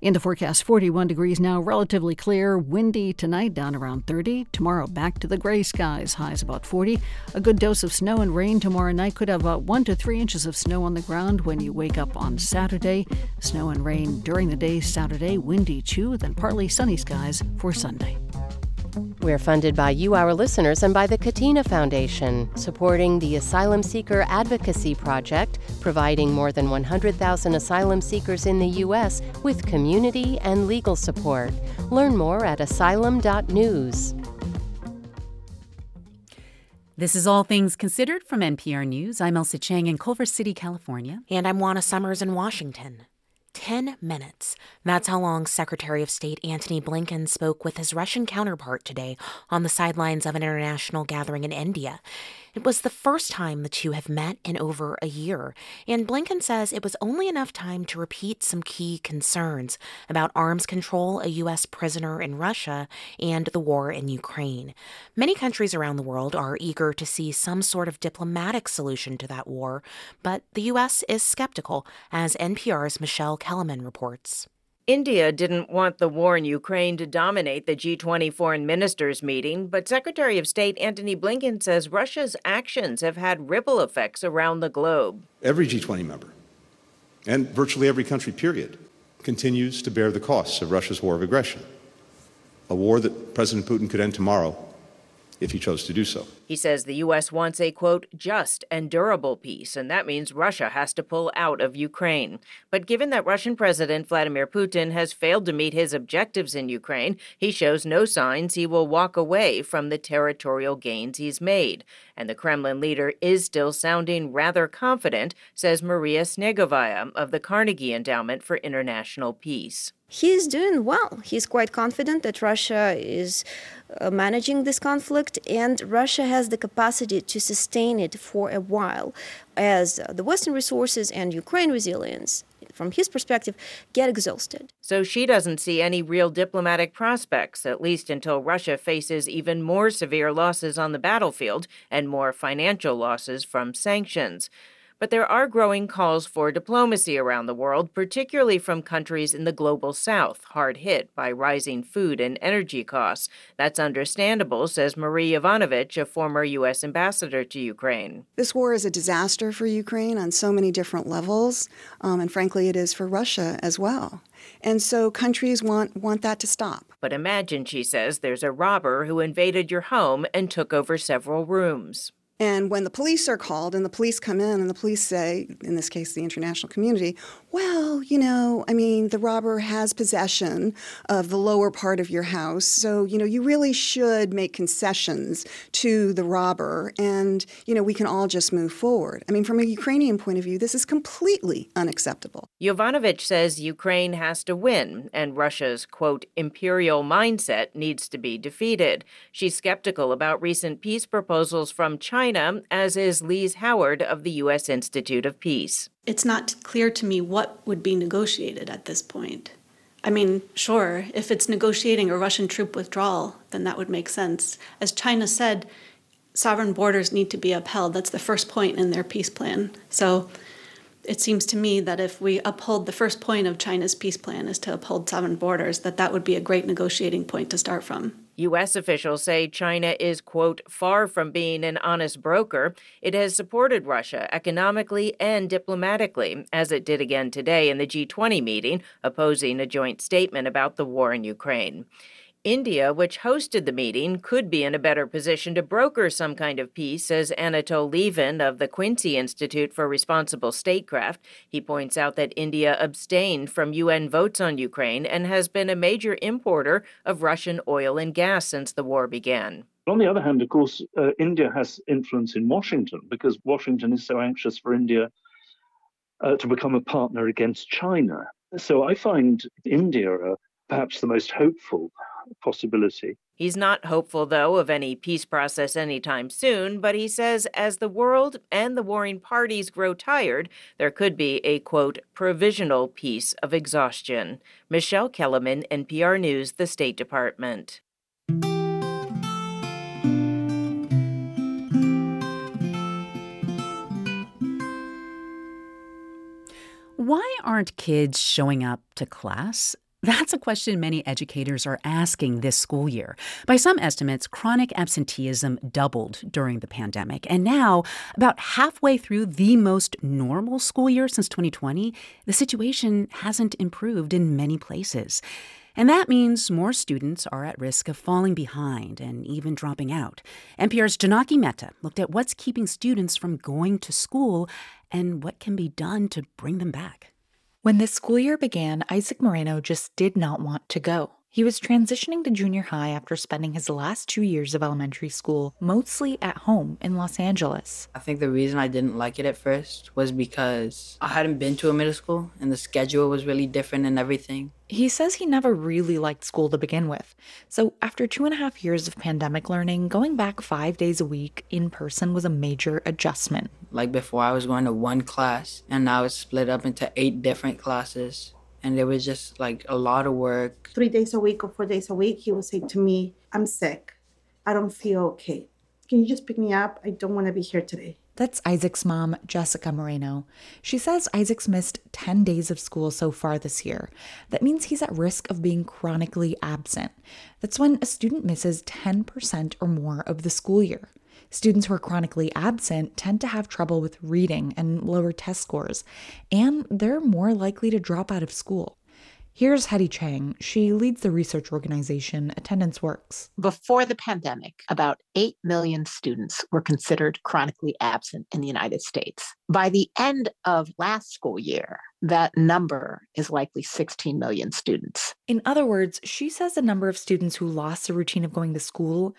In the forecast, 41 degrees now, relatively clear, windy tonight, down around 30. Tomorrow, back to the gray skies, highs about 40. A good dose of snow and rain tomorrow night could have about 1 to 3 inches of snow on the ground when you wake up on Saturday. Snow and rain during the day Saturday, windy too, then partly sunny skies for Sunday. We're funded by you, our listeners, and by the Katina Foundation, supporting the Asylum Seeker Advocacy Project, providing more than 100,000 asylum seekers in the U.S. with community and legal support. Learn more at asylum.news. This is All Things Considered from NPR News. I'm Ailsa Chang in Culver City, California. And I'm Juana Summers in Washington. 10 minutes. That's how long Secretary of State Antony Blinken spoke with his Russian counterpart today on the sidelines of an international gathering in India. It was the first time the two have met in over a year, and Blinken says it was only enough time to repeat some key concerns about arms control, a U.S. prisoner in Russia, and the war in Ukraine. Many countries around the world are eager to see some sort of diplomatic solution to that war, but the U.S. is skeptical, as NPR's Michelle Kelemen reports. India didn't want the war in Ukraine to dominate the G20 foreign ministers meeting, but Secretary of State Antony Blinken says Russia's actions have had ripple effects around the globe. Every G20 member, and virtually every country, period, continues to bear the costs of Russia's war of aggression, a war that President Putin could end tomorrow if he chose to do so. He says the U.S. wants a, quote, just and durable peace, and that means Russia has to pull out of Ukraine. But given that Russian President Vladimir Putin has failed to meet his objectives in Ukraine, he shows no signs he will walk away from the territorial gains he's made. And the Kremlin leader is still sounding rather confident, says Maria Snegovaya of the Carnegie Endowment for International Peace. He is doing well. He's quite confident that Russia is uh, managing this conflict, and Russia has the capacity to sustain it for a while as the Western resources and Ukraine resilience, from his perspective, get exhausted. So she doesn't see any real diplomatic prospects, at least until Russia faces even more severe losses on the battlefield and more financial losses from sanctions. But there are growing calls for diplomacy around the world, particularly from countries in the global south, hard hit by rising food and energy costs. That's understandable, says Marie Yovanovitch, a former U.S. ambassador to Ukraine. This war is a disaster for Ukraine on so many different levels, um, and frankly, it is for Russia as well. And so countries want, want that to stop. But imagine, she says, there's a robber who invaded your home and took over several rooms. And when the police are called and the police come in and the police say, in this case, the international community, well, you know, I mean, the robber has possession of the lower part of your house. So, you know, you really should make concessions to the robber and, you know, we can all just move forward. I mean, from a Ukrainian point of view, this is completely unacceptable. Yovanovitch says Ukraine has to win and Russia's, quote, imperial mindset needs to be defeated. She's skeptical about recent peace proposals from China China, as is Lise Howard of the U.S. Institute of Peace. It's not clear to me what would be negotiated at this point. I mean, sure, if it's negotiating a Russian troop withdrawal, then that would make sense. As China said, sovereign borders need to be upheld. That's the first point in their peace plan. So it seems to me that if we uphold the first point of China's peace plan is to uphold sovereign borders, that that would be a great negotiating point to start from. U.S. officials say China is, quote, far from being an honest broker. It has supported Russia economically and diplomatically, as it did again today in the G20 meeting, opposing a joint statement about the war in Ukraine. India, which hosted the meeting, could be in a better position to broker some kind of peace, says Anatol Lieven of the Quincy Institute for Responsible Statecraft. He points out that India abstained from UN votes on Ukraine and has been a major importer of Russian oil and gas since the war began. On the other hand, of course, uh, India has influence in Washington because Washington is so anxious for India uh, to become a partner against China. So I find India uh, perhaps the most hopeful possibility. He's not hopeful, though, of any peace process anytime soon, but he says as the world and the warring parties grow tired, there could be a, quote, provisional peace of exhaustion. Michelle Kelemen, NPR News, the State Department. Why aren't kids showing up to class? That's a question many educators are asking this school year. By some estimates, chronic absenteeism doubled during the pandemic. And now, about halfway through the most normal school year since 2020, the situation hasn't improved in many places. And that means more students are at risk of falling behind and even dropping out. NPR's Jonaki Mehta looked at what's keeping students from going to school and what can be done to bring them back. When the school year began, Isaac Moreno just did not want to go. He was transitioning to junior high after spending his last two years of elementary school mostly at home in Los Angeles. I think the reason I didn't like it at first was because I hadn't been to a middle school and the schedule was really different and everything. He says he never really liked school to begin with. So, after two and a half years of pandemic learning, going back five days a week in person was a major adjustment. Like before, I was going to one class, and now it's split up into eight different classes. And there was just like a lot of work. Three days a week or four days a week, he would say to me, I'm sick. I don't feel okay. Can you just pick me up? I don't want to be here today. That's Isaac's mom, Jessica Moreno. She says Isaac's missed 10 days of school so far this year. That means he's at risk of being chronically absent. That's when a student misses 10% or more of the school year. Students who are chronically absent tend to have trouble with reading and lower test scores, and they're more likely to drop out of school. Here's Hedy Chang. She leads the research organization Attendance Works. Before the pandemic, about 8 million students were considered chronically absent in the United States. By the end of last school year, that number is likely 16 million students. In other words, she says the number of students who lost the routine of going to school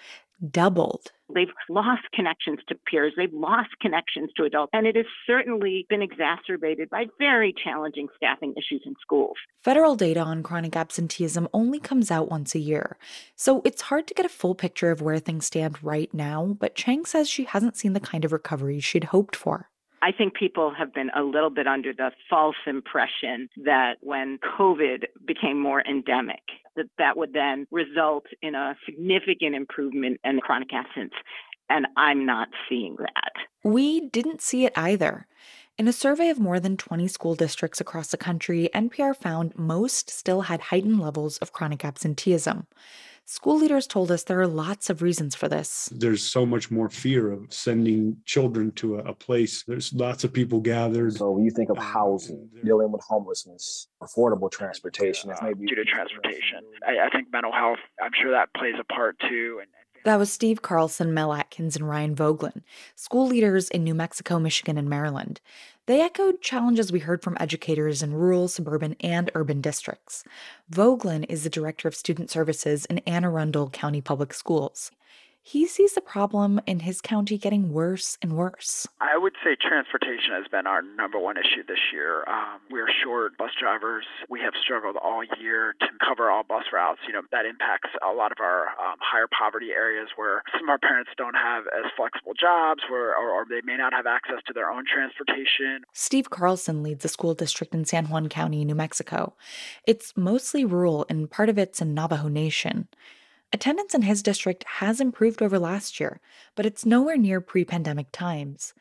doubled. They've lost connections to peers. They've lost connections to adults. And it has certainly been exacerbated by very challenging staffing issues in schools. Federal data on chronic absenteeism only comes out once a year. So it's hard to get a full picture of where things stand right now, but Chang says she hasn't seen the kind of recovery she'd hoped for. I think people have been a little bit under the false impression that when COVID became more endemic, that that would then result in a significant improvement in chronic absence. And I'm not seeing that. We didn't see it either. In a survey of more than 20 school districts across the country, NPR found most still had heightened levels of chronic absenteeism. School leaders told us there are lots of reasons for this. There's so much more fear of sending children to a, a place. There's lots of people gathered. So when you think of housing, dealing with homelessness, affordable transportation, it's maybe due to transportation. I, I think mental health. I'm sure that plays a part too. And that was Steve Carlson, Mel Atkins, and Ryan Voegtlin, school leaders in New Mexico, Michigan, and Maryland. They echoed challenges we heard from educators in rural, suburban, and urban districts. Voegtlin is the director of student services in Anne Arundel County Public Schools he sees the problem in his county getting worse and worse. I would say transportation has been our number one issue this year. Um, we're short bus drivers. We have struggled all year to cover all bus routes. You know, that impacts a lot of our um, higher poverty areas where some of our parents don't have as flexible jobs where, or, or they may not have access to their own transportation. Steve Carlson leads a school district in San Juan County, New Mexico. It's mostly rural and part of it's in Navajo Nation. Attendance in his district has improved over last year, but it's nowhere near pre pandemic times.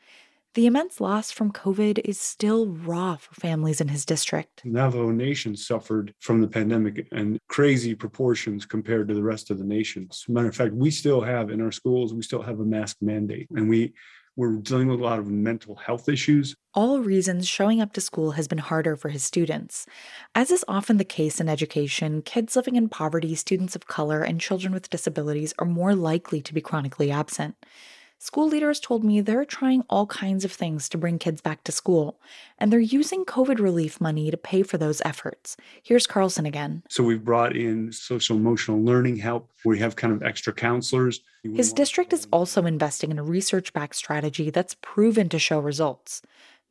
The immense loss from COVID is still raw for families in his district. Navajo Nation suffered from the pandemic in crazy proportions compared to the rest of the nation. As a matter of fact, we still have in our schools, we still have a mask mandate, and we we're dealing with a lot of mental health issues. All reasons showing up to school has been harder for his students. As is often the case in education, kids living in poverty, students of color, and children with disabilities are more likely to be chronically absent. School leaders told me they're trying all kinds of things to bring kids back to school, and they're using COVID relief money to pay for those efforts. Here's Carlson again. So we've brought in social emotional learning help. We have kind of extra counselors. His district is also investing in a research backed strategy that's proven to show results.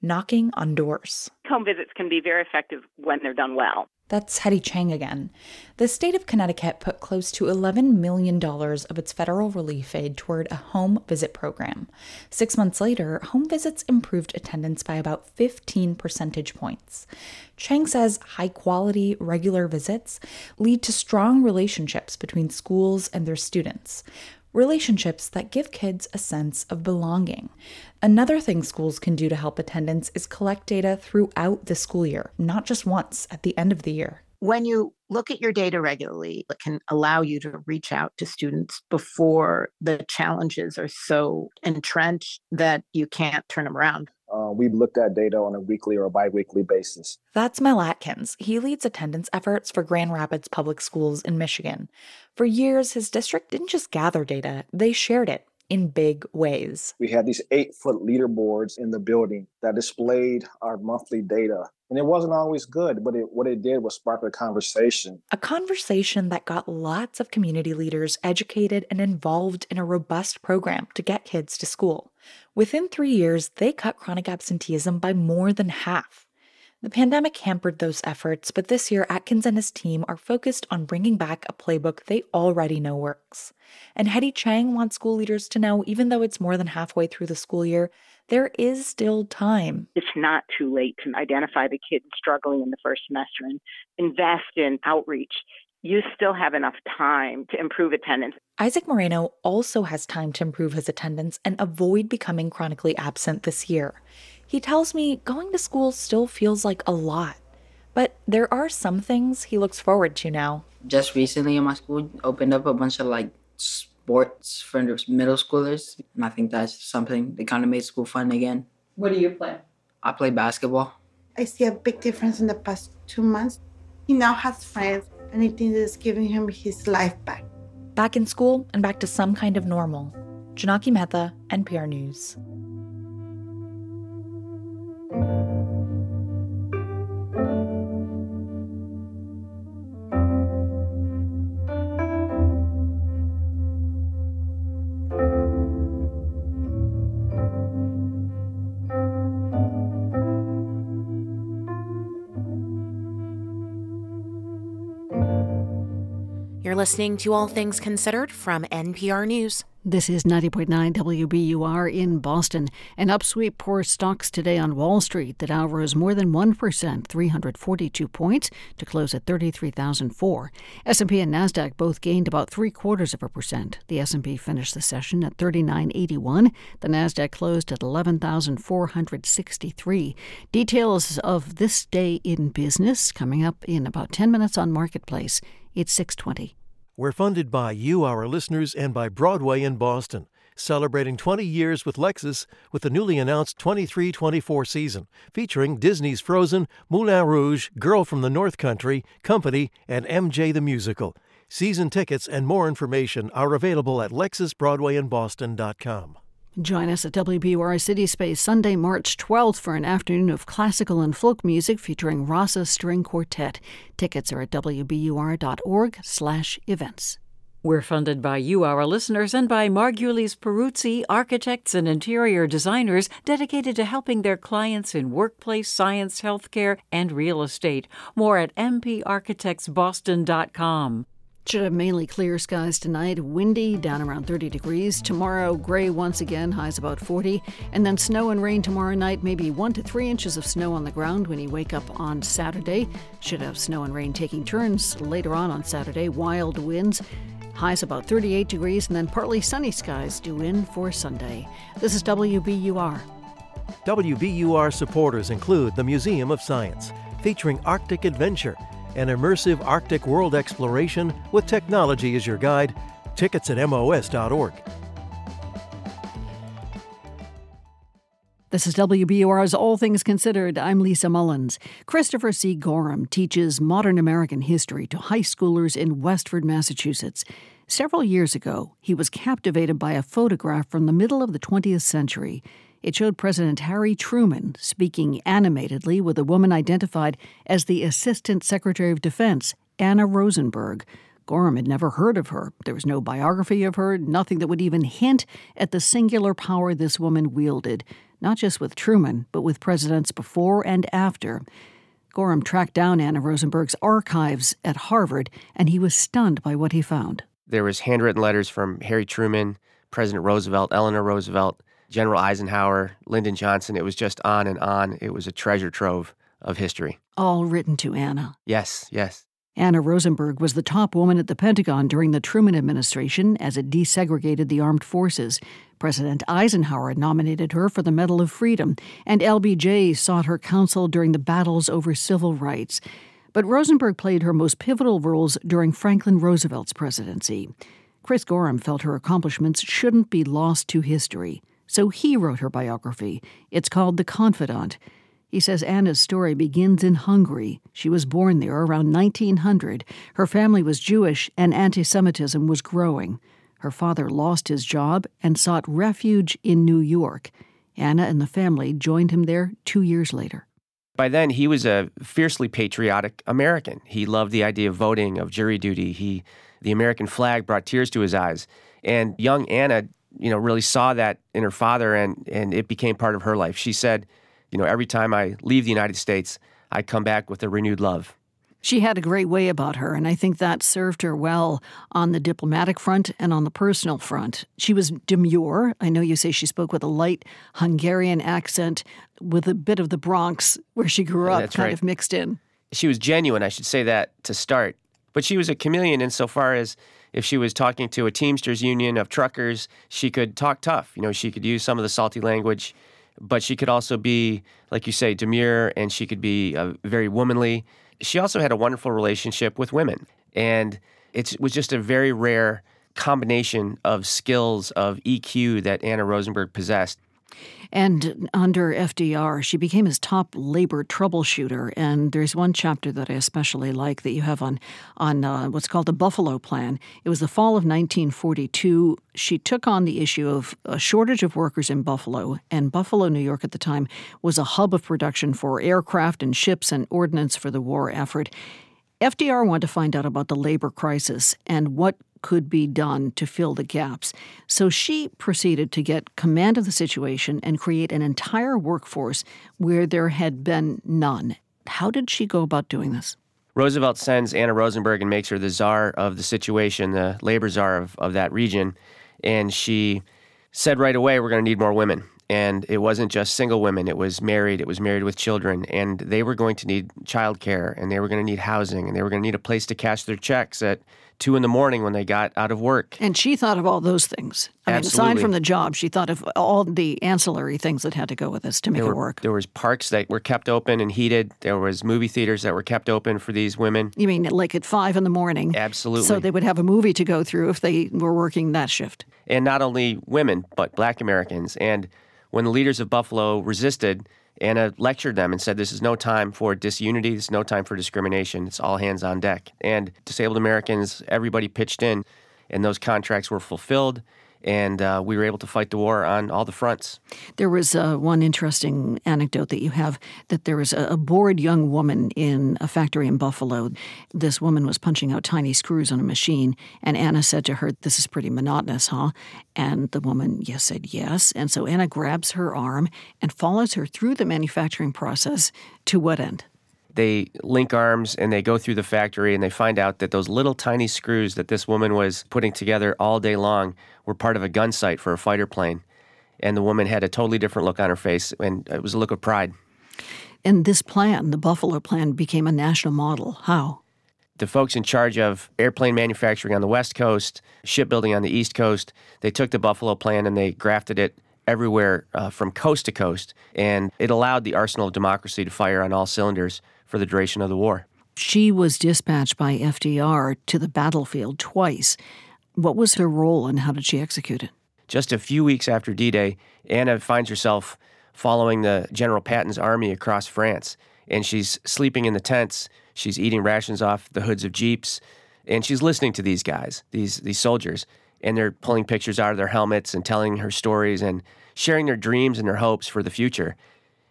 Knocking on doors. Home visits can be very effective when they're done well. That's Hedy Chang again. The state of Connecticut put close to $11 million of its federal relief aid toward a home visit program. Six months later, home visits improved attendance by about 15 percentage points. Chang says high quality, regular visits lead to strong relationships between schools and their students relationships that give kids a sense of belonging. Another thing schools can do to help attendance is collect data throughout the school year, not just once at the end of the year. When you look at your data regularly, it can allow you to reach out to students before the challenges are so entrenched that you can't turn them around. Uh, we looked at data on a weekly or a biweekly basis. That's Mel Atkins. He leads attendance efforts for Grand Rapids Public Schools in Michigan. For years, his district didn't just gather data, they shared it in big ways. We had these eight foot leaderboards in the building that displayed our monthly data. And it wasn't always good, but it, what it did was spark a conversation. A conversation that got lots of community leaders educated and involved in a robust program to get kids to school. Within three years, they cut chronic absenteeism by more than half. The pandemic hampered those efforts, but this year Atkins and his team are focused on bringing back a playbook they already know works. And Hedy Chang wants school leaders to know, even though it's more than halfway through the school year, there is still time. It's not too late to identify the kids struggling in the first semester and invest in outreach. You still have enough time to improve attendance. Isaac Moreno also has time to improve his attendance and avoid becoming chronically absent this year. He tells me going to school still feels like a lot, but there are some things he looks forward to now. Just recently in my school opened up a bunch of like sports for middle schoolers, and I think that's something that kind of made school fun again. What do you play? I play basketball. I see a big difference in the past two months. He now has friends, and I think it's giving him his life back. Back in school and back to some kind of normal. Jonaki Mehta, NPR News. You're listening to All Things Considered from NPR News. This is 90.9 WBUR in Boston. An upsweep poor stocks today on Wall Street. The Dow rose more than 1%, 342 points, to close at 33,004. S&P and Nasdaq both gained about three quarters of a percent. The S&P finished the session at 3981. The Nasdaq closed at 11,463. Details of this day in business coming up in about 10 minutes on Marketplace. It's 620. We're funded by you, our listeners, and by Broadway in Boston, celebrating 20 years with Lexus with the newly announced 23 24 season, featuring Disney's Frozen, Moulin Rouge, Girl from the North Country, Company, and MJ the Musical. Season tickets and more information are available at lexusbroadwayinboston.com. Join us at WBUR City Space Sunday, March 12th for an afternoon of classical and folk music featuring Rasa String Quartet. Tickets are at wbur.org slash events. We're funded by you, our listeners, and by Margulies Peruzzi, architects and interior designers dedicated to helping their clients in workplace, science, healthcare, and real estate. More at mparchitectsboston.com. Should have mainly clear skies tonight, windy, down around 30 degrees. Tomorrow, gray once again, highs about 40. And then snow and rain tomorrow night, maybe 1 to 3 inches of snow on the ground when you wake up on Saturday. Should have snow and rain taking turns later on on Saturday. Wild winds. Highs about 38 degrees, and then partly sunny skies due in for Sunday. This is WBUR. WBUR supporters include the Museum of Science, featuring Arctic Adventure an immersive Arctic world exploration with technology as your guide. Tickets at MOS.org. This is WBUR's All Things Considered. I'm Lisa Mullins. Christopher C. Gorham teaches modern American history to high schoolers in Westford, Massachusetts. Several years ago, he was captivated by a photograph from the middle of the 20th century. It showed President Harry Truman speaking animatedly with a woman identified as the Assistant Secretary of Defense, Anna Rosenberg. Gorham had never heard of her. There was no biography of her, nothing that would even hint at the singular power this woman wielded. not just with Truman, but with presidents before and after. Gorham tracked down Anna Rosenberg's archives at Harvard, and he was stunned by what he found. There was handwritten letters from Harry Truman, President Roosevelt, Eleanor Roosevelt, General Eisenhower, Lyndon Johnson. It was just on and on. It was a treasure trove of history. All written to Anna. Yes, yes. Anna Rosenberg was the top woman at the Pentagon during the Truman administration as it desegregated the armed forces. President Eisenhower nominated her for the Medal of Freedom, and LBJ sought her counsel during the battles over civil rights. But Rosenberg played her most pivotal roles during Franklin Roosevelt's presidency. Chris Gorham felt her accomplishments shouldn't be lost to history, so he wrote her biography. It's called The Confidant. He says Anna's story begins in Hungary. She was born there around 1900. Her family was Jewish, and anti Semitism was growing. Her father lost his job and sought refuge in New York. Anna and the family joined him there two years later. By then, he was a fiercely patriotic American. He loved the idea of voting, of jury duty. He, the American flag brought tears to his eyes. And young Anna, you know, really saw that in her father, and, and it became part of her life. She said, you know, every time I leave the United States, I come back with a renewed love. She had a great way about her, and I think that served her well on the diplomatic front and on the personal front. She was demure. I know you say she spoke with a light Hungarian accent with a bit of the Bronx where she grew up That's kind right. of mixed in. She was genuine, I should say that to start. But she was a chameleon insofar as if she was talking to a Teamsters union of truckers, she could talk tough. You know, she could use some of the salty language, but she could also be, like you say, demure and she could be uh, very womanly. She also had a wonderful relationship with women. And it was just a very rare combination of skills of EQ that Anna Rosenberg possessed. And under FDR, she became his top labor troubleshooter. And there's one chapter that I especially like that you have on on uh, what's called the Buffalo Plan. It was the fall of 1942. She took on the issue of a shortage of workers in Buffalo, and Buffalo, New York, at the time was a hub of production for aircraft and ships and ordnance for the war effort. FDR wanted to find out about the labor crisis and what could be done to fill the gaps. So she proceeded to get command of the situation and create an entire workforce where there had been none. How did she go about doing this? Roosevelt sends Anna Rosenberg and makes her the czar of the situation, the labor czar of, of that region. And she said right away, we're going to need more women. And it wasn't just single women, it was married, it was married with children. And they were going to need childcare, and they were going to need housing, and they were going to need a place to cash their checks at two in the morning when they got out of work. And she thought of all those things. I mean, aside from the job, she thought of all the ancillary things that had to go with this to make there it work. There was parks that were kept open and heated. There was movie theaters that were kept open for these women. You mean like at five in the morning? Absolutely. So they would have a movie to go through if they were working that shift. and not only women, but black Americans. And when the leaders of Buffalo resisted, Anna lectured them and said, This is no time for disunity. This is no time for discrimination. It's all hands on deck. And disabled Americans, everybody pitched in, and those contracts were fulfilled. And uh, we were able to fight the war on all the fronts. There was uh, one interesting anecdote that you have that there was a, a bored young woman in a factory in Buffalo. This woman was punching out tiny screws on a machine, and Anna said to her, This is pretty monotonous, huh? And the woman, yes, said yes. And so Anna grabs her arm and follows her through the manufacturing process to what end? They link arms and they go through the factory and they find out that those little tiny screws that this woman was putting together all day long were part of a gun sight for a fighter plane. And the woman had a totally different look on her face, and it was a look of pride. And this plan, the Buffalo plan, became a national model. How? The folks in charge of airplane manufacturing on the West Coast, shipbuilding on the East Coast, they took the Buffalo plan and they grafted it everywhere uh, from coast to coast. And it allowed the arsenal of democracy to fire on all cylinders for the duration of the war. She was dispatched by FDR to the battlefield twice. What was her role and how did she execute it? Just a few weeks after D Day, Anna finds herself following the General Patton's army across France. And she's sleeping in the tents, she's eating rations off the hoods of Jeeps, and she's listening to these guys, these, these soldiers. And they're pulling pictures out of their helmets and telling her stories and sharing their dreams and their hopes for the future.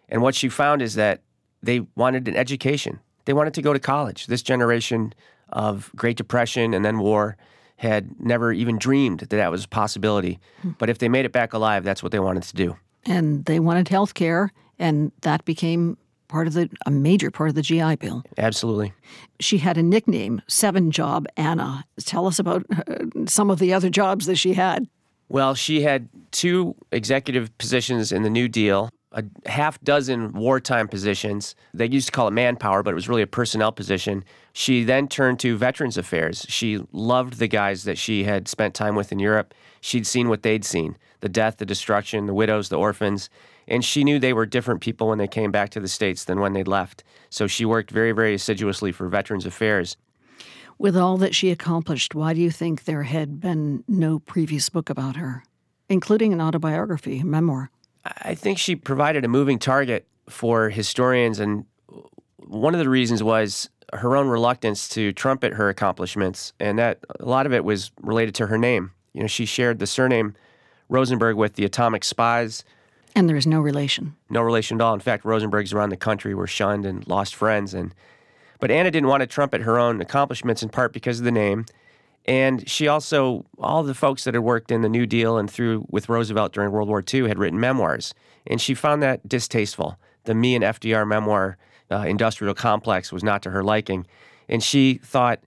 And what she found is that they wanted an education. They wanted to go to college. This generation of Great Depression and then war had never even dreamed that that was a possibility. But if they made it back alive, that's what they wanted to do. And they wanted health care, and that became part of the a major part of the GI Bill. Absolutely. She had a nickname, Seven Job Anna. Tell us about uh, some of the other jobs that she had. Well, she had two executive positions in the New Deal, a half dozen wartime positions. They used to call it manpower, but it was really a personnel position. She then turned to Veterans Affairs. She loved the guys that she had spent time with in Europe. She'd seen what they'd seen the death, the destruction, the widows, the orphans. And she knew they were different people when they came back to the States than when they'd left. So she worked very, very assiduously for Veterans Affairs. With all that she accomplished, why do you think there had been no previous book about her, including an autobiography, a memoir? I think she provided a moving target for historians. And one of the reasons was her own reluctance to trumpet her accomplishments. And that a lot of it was related to her name. You know, she shared the surname Rosenberg with the atomic spies. And there is no relation. No relation at all. In fact, Rosenbergs around the country were shunned and lost friends. And but Anna didn't want to trumpet her own accomplishments in part because of the name. And she also, all the folks that had worked in the New Deal and through with Roosevelt during World War II had written memoirs. And she found that distasteful. The me and FDR memoir, uh, industrial complex, was not to her liking. And she thought,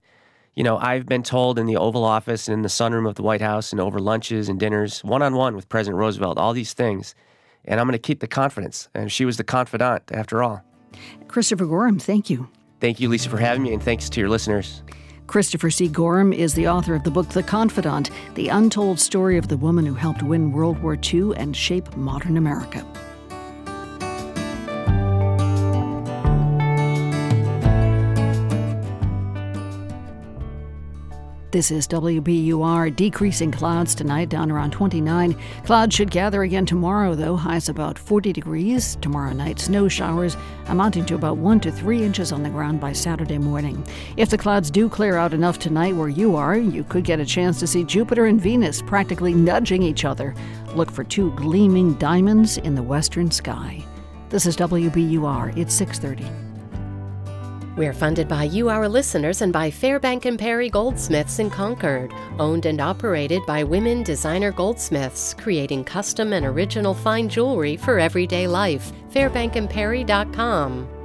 you know, I've been told in the Oval Office and in the sunroom of the White House and over lunches and dinners, one on one with President Roosevelt, all these things. And I'm going to keep the confidence. And she was the confidant after all. Christopher Gorham, thank you. Thank you, Lisa, for having me, and thanks to your listeners. Christopher C. Gorham is the author of the book The Confidant The Untold Story of the Woman Who Helped Win World War II and Shape Modern America. This is WBUR. Decreasing clouds tonight, down around 29. Clouds should gather again tomorrow, though. Highs about 40 degrees. Tomorrow night, snow showers amounting to about 1 to 3 inches on the ground by Saturday morning. If the clouds do clear out enough tonight where you are, you could get a chance to see Jupiter and Venus practically nudging each other. Look for two gleaming diamonds in the western sky. This is WBUR. It's 630. We're funded by you, our listeners, and by Fairbank and Perry Goldsmiths in Concord, owned and operated by women designer goldsmiths, creating custom and original fine jewelry for everyday life. FairbankandPerry.com.